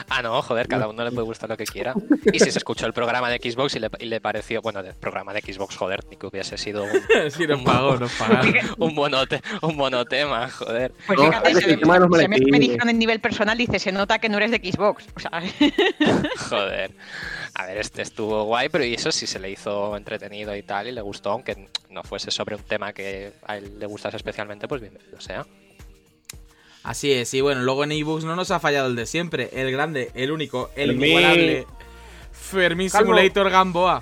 Speaker 6: Ah, no, joder, cada uno le puede gustar lo que quiera. Y si se escuchó el programa de Xbox y le, y le pareció, bueno, el programa de Xbox, joder, ni que hubiese sido un,
Speaker 4: pagó, nos pagaron.
Speaker 6: un, monote, un monotema, joder.
Speaker 3: Pues
Speaker 2: No,
Speaker 3: fíjate, se, me, me dijeron en nivel personal, dice, se nota que no eres de Xbox. O sea, (laughs)
Speaker 6: Joder. A ver, este estuvo guay, pero y eso sí se le hizo entretenido y tal, y le gustó, aunque no fuese sobre un tema que a él le gustase especialmente, pues bienvenido sea.
Speaker 4: Así es, y bueno, luego en ebooks no nos ha fallado el de siempre, el grande, el único, el
Speaker 2: Fermín.
Speaker 4: inigualable Fermín
Speaker 2: Calvo.
Speaker 4: Simulator Gamboa.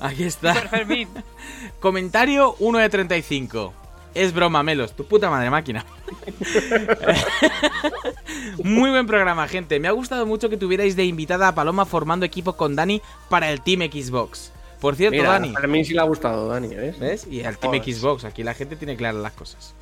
Speaker 4: Aquí está.
Speaker 3: Fermín. (laughs)
Speaker 4: Comentario 1 de 35. Es broma, Melos, tu puta madre máquina. (laughs) Muy buen programa, gente. Me ha gustado mucho que tuvierais de invitada a Paloma formando equipo con Dani para el Team Xbox. Por cierto,
Speaker 2: Mira,
Speaker 4: Dani.
Speaker 2: a mí sí le ha gustado, Dani, ¿ves?
Speaker 4: ¿Ves? Y al Team. Xbox, aquí la gente tiene claras las cosas.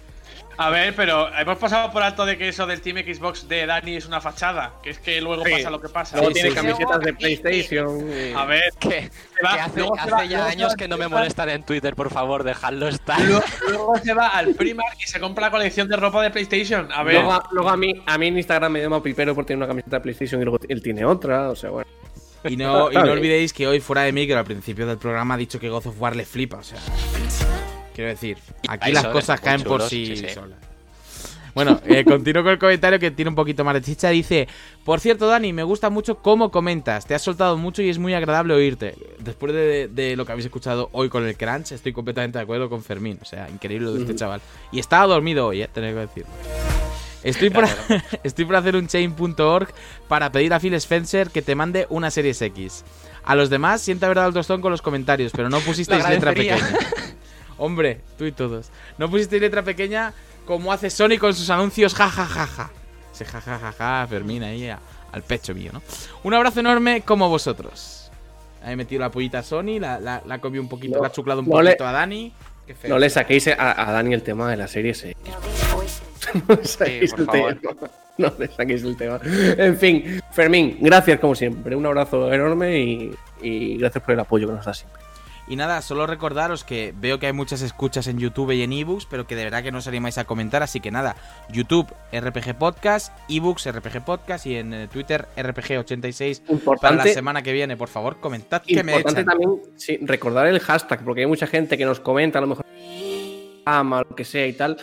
Speaker 1: A ver, pero hemos pasado por alto de que eso del Team Xbox de Dani es una fachada. Que es que luego
Speaker 2: Sí.
Speaker 1: pasa lo que pasa.
Speaker 2: Luego
Speaker 4: Sí,
Speaker 2: tiene
Speaker 4: sí,
Speaker 2: camisetas de PlayStation. y-
Speaker 1: A ver,
Speaker 6: Que,
Speaker 1: se va-
Speaker 6: que hace, hace
Speaker 1: va-
Speaker 6: ya años
Speaker 1: va-
Speaker 6: que no me molestan en Twitter, por favor, dejadlo estar.
Speaker 1: Luego, luego se va al Primark y se compra la colección de ropa de PlayStation. A ver,
Speaker 2: Luego, a- luego a, mí, a mí en Instagram me llama Pipero por tener una camiseta de PlayStation y luego él tiene otra. O sea, bueno.
Speaker 4: Y no, y no (laughs) olvidéis que hoy, fuera de micro, al principio del programa, ha dicho que God of War le flipa. O sea, quiero decir, aquí las cosas caen por sí,
Speaker 6: sí, sí.
Speaker 4: solas. Bueno, eh, continúo con el comentario que tiene un poquito más de chicha. Dice: Por cierto, Dani, me gusta mucho cómo comentas. Te has soltado mucho y es muy agradable oírte. Después de, de lo que habéis escuchado hoy con el Crunch, estoy completamente de acuerdo con Fermín. O sea, increíble lo de este chaval. Y estaba dormido hoy, eh, tengo que decir. Estoy por, (laughs) estoy por hacer un chain.org para pedir a Phil Spencer que te mande una Series X. A los demás, siento haber dado el tostón con los comentarios, pero no (laughs) pusisteis letra pequeña. (laughs) Hombre, tú y todos. No pusisteis letra pequeña como hace Sony con sus anuncios jajajaja. Ese jajajaja, Fermín ahí a- al pecho mío, ¿no? Un abrazo enorme como vosotros. Ahí he metido la pollita a Sony, la, la, la comí un poquito,
Speaker 2: No,
Speaker 4: la ha chuclado un
Speaker 2: no le-
Speaker 4: poquito a Dani. Qué feo.
Speaker 2: No le saquéis a, a Dani el tema de la serie X. (laughs) no le saquéis el
Speaker 6: favor.
Speaker 2: tema. (laughs) No le saquéis el tema. En fin, Fermín, gracias como siempre. Un abrazo enorme y, y gracias por el apoyo que nos das siempre.
Speaker 4: Y nada, solo recordaros que veo que hay muchas escuchas en YouTube y en ebooks, pero que de verdad que no os animáis a comentar, así que nada, YouTube RPG Podcast, ebooks RPG Podcast y en eh, Twitter RPG86 para la semana que viene, por favor, comentad que me
Speaker 2: importante
Speaker 4: echan.
Speaker 2: también sí, recordar el hashtag, porque hay mucha gente que nos comenta, a lo mejor ama, lo que sea y tal.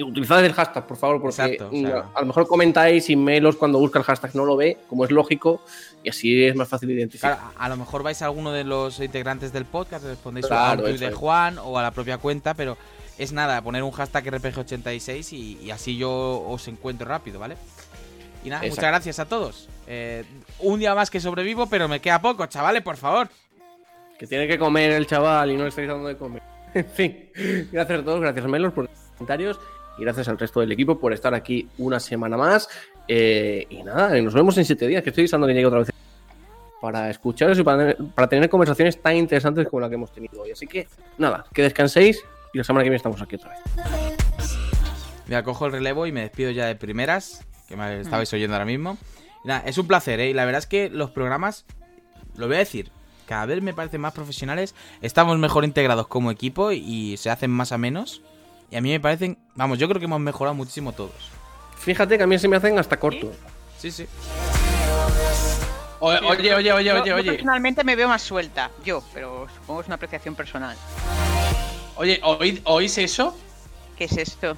Speaker 2: Y utilizad el hashtag, por favor, porque
Speaker 4: Exacto, o sea-
Speaker 2: a lo mejor comentáis y Melos cuando busca el hashtag no lo ve, como es lógico, y así es más fácil de identificar.
Speaker 4: Claro, a a lo mejor vais a alguno de los integrantes del podcast, respondéis a un de. Juan o a la propia cuenta, pero es nada, poner un hashtag RPG86 y, y así yo os encuentro rápido, ¿vale? Y nada,
Speaker 2: Exacto.
Speaker 4: muchas gracias a todos. Eh, un día más que sobrevivo, pero me queda poco, chavales, por favor.
Speaker 2: Que tiene que comer el chaval y no le estáis dando de comer. (laughs) En fin, gracias a todos, gracias Melos por los comentarios y gracias al resto del equipo por estar aquí una semana más. Eh, y nada, nos vemos en siete días, que estoy deseando que llegue otra vez para escucharos y para, para tener conversaciones tan interesantes como la que hemos tenido hoy. Así que nada, que descanséis y la semana que viene estamos aquí otra vez.
Speaker 4: Me cojo el relevo y me despido ya de primeras, que me
Speaker 2: Mm.
Speaker 4: estabais oyendo ahora mismo. Nada, es un placer, ¿eh? Y la verdad es que los programas, lo voy a decir, cada vez me parecen más profesionales, estamos mejor integrados como equipo y se hacen más a menos. Y a mí me parecen, vamos, yo creo que hemos mejorado muchísimo todos.
Speaker 2: Fíjate que a mí se me hacen hasta cortos.
Speaker 4: Sí, sí.
Speaker 1: O- oye, oye, oye,
Speaker 3: Yo-
Speaker 1: oye,
Speaker 3: yo
Speaker 1: oye.
Speaker 3: personalmente me veo más suelta, yo, pero supongo que es una apreciación personal.
Speaker 1: Oye, ¿oí- ¿oís eso?
Speaker 3: ¿Qué es esto?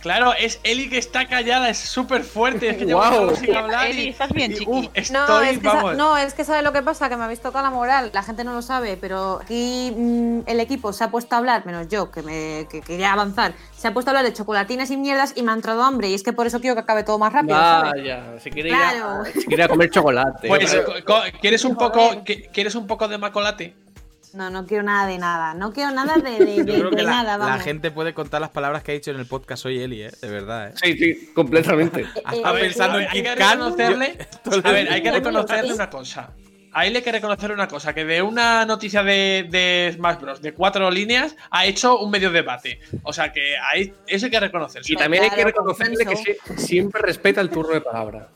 Speaker 1: Claro, es Eli que está callada, es súper fuerte. Es que llevo sin hablar.
Speaker 3: Eli,
Speaker 1: y-
Speaker 3: estás bien,
Speaker 1: y,
Speaker 3: chiqui.
Speaker 1: uf, estoy,
Speaker 5: No es, que
Speaker 1: vamos.
Speaker 5: no, es que sabe lo que pasa, que me habéis tocado la moral. La gente no lo sabe, pero aquí mm, el equipo se ha puesto a hablar, menos yo, que me que quería avanzar, se ha puesto a hablar de chocolatinas y mierdas y me ha entrado hambre. Y es que por eso quiero que acabe todo más rápido, ¿sabes?
Speaker 2: Vaya, se quiere, ir
Speaker 5: Claro.
Speaker 2: a comer chocolate.
Speaker 1: Pues, ¿quieres un poco, ¿quieres un poco de macolate?
Speaker 5: No, no quiero nada de nada. No quiero nada de, de,
Speaker 4: Yo
Speaker 5: de-
Speaker 4: creo
Speaker 5: de
Speaker 4: que la,
Speaker 5: nada,
Speaker 4: la
Speaker 5: vamos.
Speaker 4: gente puede contar las palabras que ha dicho en el podcast hoy Eli, ¿eh? De verdad, ¿eh?
Speaker 2: Sí, sí, completamente. (laughs)
Speaker 4: Ha
Speaker 5: Eh, eh,
Speaker 4: pensando
Speaker 1: hay,
Speaker 4: en Kit Kat,
Speaker 1: reconocerle. (laughs) A ver, hay que reconocerle una cosa. A él hay que reconocer una cosa, que de una noticia de, de Smash Bros. de cuatro líneas ha hecho un medio debate. O sea que hay, eso hay que reconocer.
Speaker 2: Y también hay que reconocerle que siempre respeta el turno de palabra.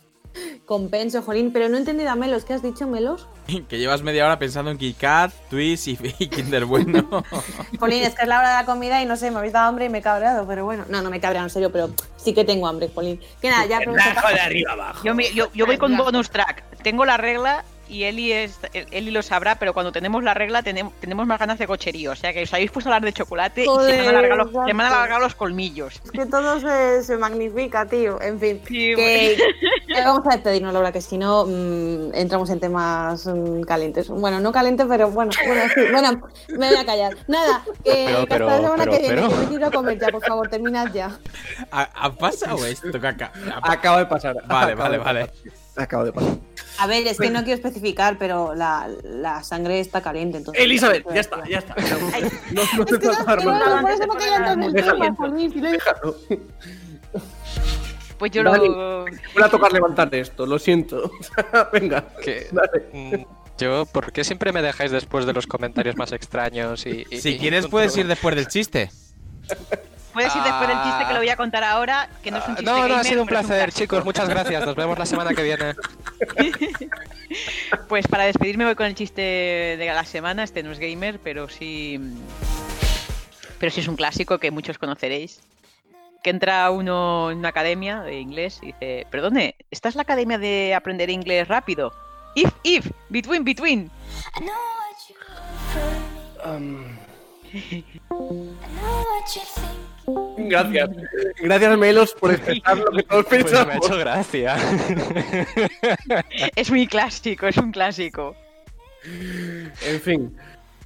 Speaker 5: Compenso, Jolín, pero no he entendido a Melos. ¿Qué has dicho, Melos? (laughs)
Speaker 4: que llevas media hora pensando en Kit Kat, Twist y, (laughs) y Kinder Bueno. (laughs)
Speaker 5: Jolín, es que es la hora de la comida y no sé, me habéis dado hambre y me he cabreado, pero bueno. No, no me he cabreado, en serio, pero sí que tengo hambre, Jolín. Que nada, ya pregunto.
Speaker 2: de arriba abajo.
Speaker 3: Yo, me- yo, yo voy con bonus track. Tengo la regla y Eli, es, Eli lo sabrá, pero cuando tenemos la regla tenemos, tenemos más ganas de cocherío. O sea que os habéis puesto a hablar de chocolate y se me, han alargado los, se me han
Speaker 5: exacto.
Speaker 3: alargado los colmillos.
Speaker 5: Es que todo se, se magnifica, tío. En fin,
Speaker 3: Sí,
Speaker 5: que, que vamos a despedirnos, Laura, que si no mm, entramos en temas mm, calientes. Bueno, no calientes, pero bueno, bueno, sí, bueno, me voy a callar. Nada, que,
Speaker 6: Pero,
Speaker 5: hasta la
Speaker 6: pero,
Speaker 5: semana
Speaker 6: pero,
Speaker 5: que viene,
Speaker 6: pero.
Speaker 5: que me quiero comer ya, por favor, terminad ya.
Speaker 4: ¿Ha, ha pasado esto, caca? Ha-
Speaker 2: Acaba de pasar.
Speaker 4: Vale,
Speaker 2: Acaba
Speaker 4: vale, vale.
Speaker 2: pasar. Acaba de pasar.
Speaker 5: A ver, es que no quiero especificar, pero la, la sangre está caliente, entonces.
Speaker 2: Elizabeth, ya está, ya está. No, no te Déjalo.
Speaker 3: Pues yo
Speaker 2: Dani.
Speaker 3: lo.
Speaker 2: Voy a tocar levantarte esto, lo siento. (laughs) Venga,
Speaker 6: Que,
Speaker 2: dale.
Speaker 6: mm, Yo, ¿por qué siempre me dejáis después de los comentarios más extraños? Y, y-
Speaker 4: Si
Speaker 6: y
Speaker 4: quieres puedes ir después del chiste. (laughs)
Speaker 3: Puedes ir después del chiste que lo voy a contar ahora, que no es un chiste
Speaker 6: Ah, No, no, ha sido un placer, chicos. Muchas gracias. Nos vemos la semana que viene. (laughs)
Speaker 3: Pues para despedirme voy con el chiste de la semana. Este no es gamer, pero sí. Pero sí es un clásico que muchos conoceréis. Que entra uno en una academia de inglés y dice: Perdone, ¿esta es la academia de aprender inglés rápido? If, if, between, between.
Speaker 2: Gracias. Gracias, Melos, por expresar lo que todos
Speaker 6: Pues me ha hecho gracia.
Speaker 3: Es muy clásico, es un clásico.
Speaker 2: En fin.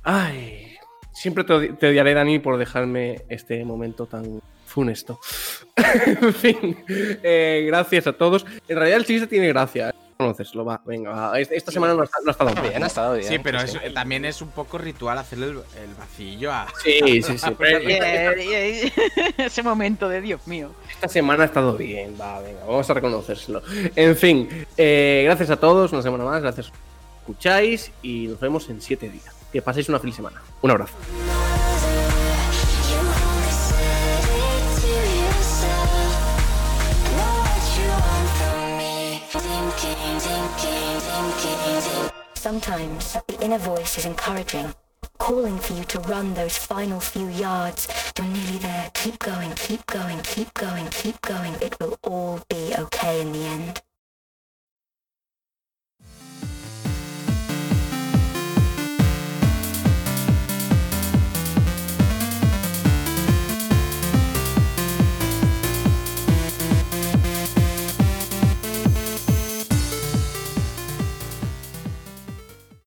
Speaker 2: Ay. Siempre te, odi- te odiaré, Dani, por dejarme este momento tan funesto. (laughs) en fin. eh, gracias a todos. En realidad el chiste tiene gracia. Conoces, lo va. Venga, va. Est- Esta semana no ha, esta- no ha estado.
Speaker 6: Bien, ha estado bien.
Speaker 4: Sí, pero es- también es un poco ritual hacerle el, el vacillo a.
Speaker 2: Sí, sí, sí. (laughs) pero
Speaker 3: Ese momento de Dios mío.
Speaker 2: Esta semana ha estado bien. Va, venga, vamos a reconocérselo. En fin, eh, gracias a todos. Una semana más. Gracias por escucháis y nos vemos en siete días. Que paséis una feliz semana. Un abrazo.
Speaker 9: Sometimes the inner voice is encouraging, calling for you to run those final few yards. You're nearly there. Keep going, keep going, keep going, keep going. It will all be okay in the end.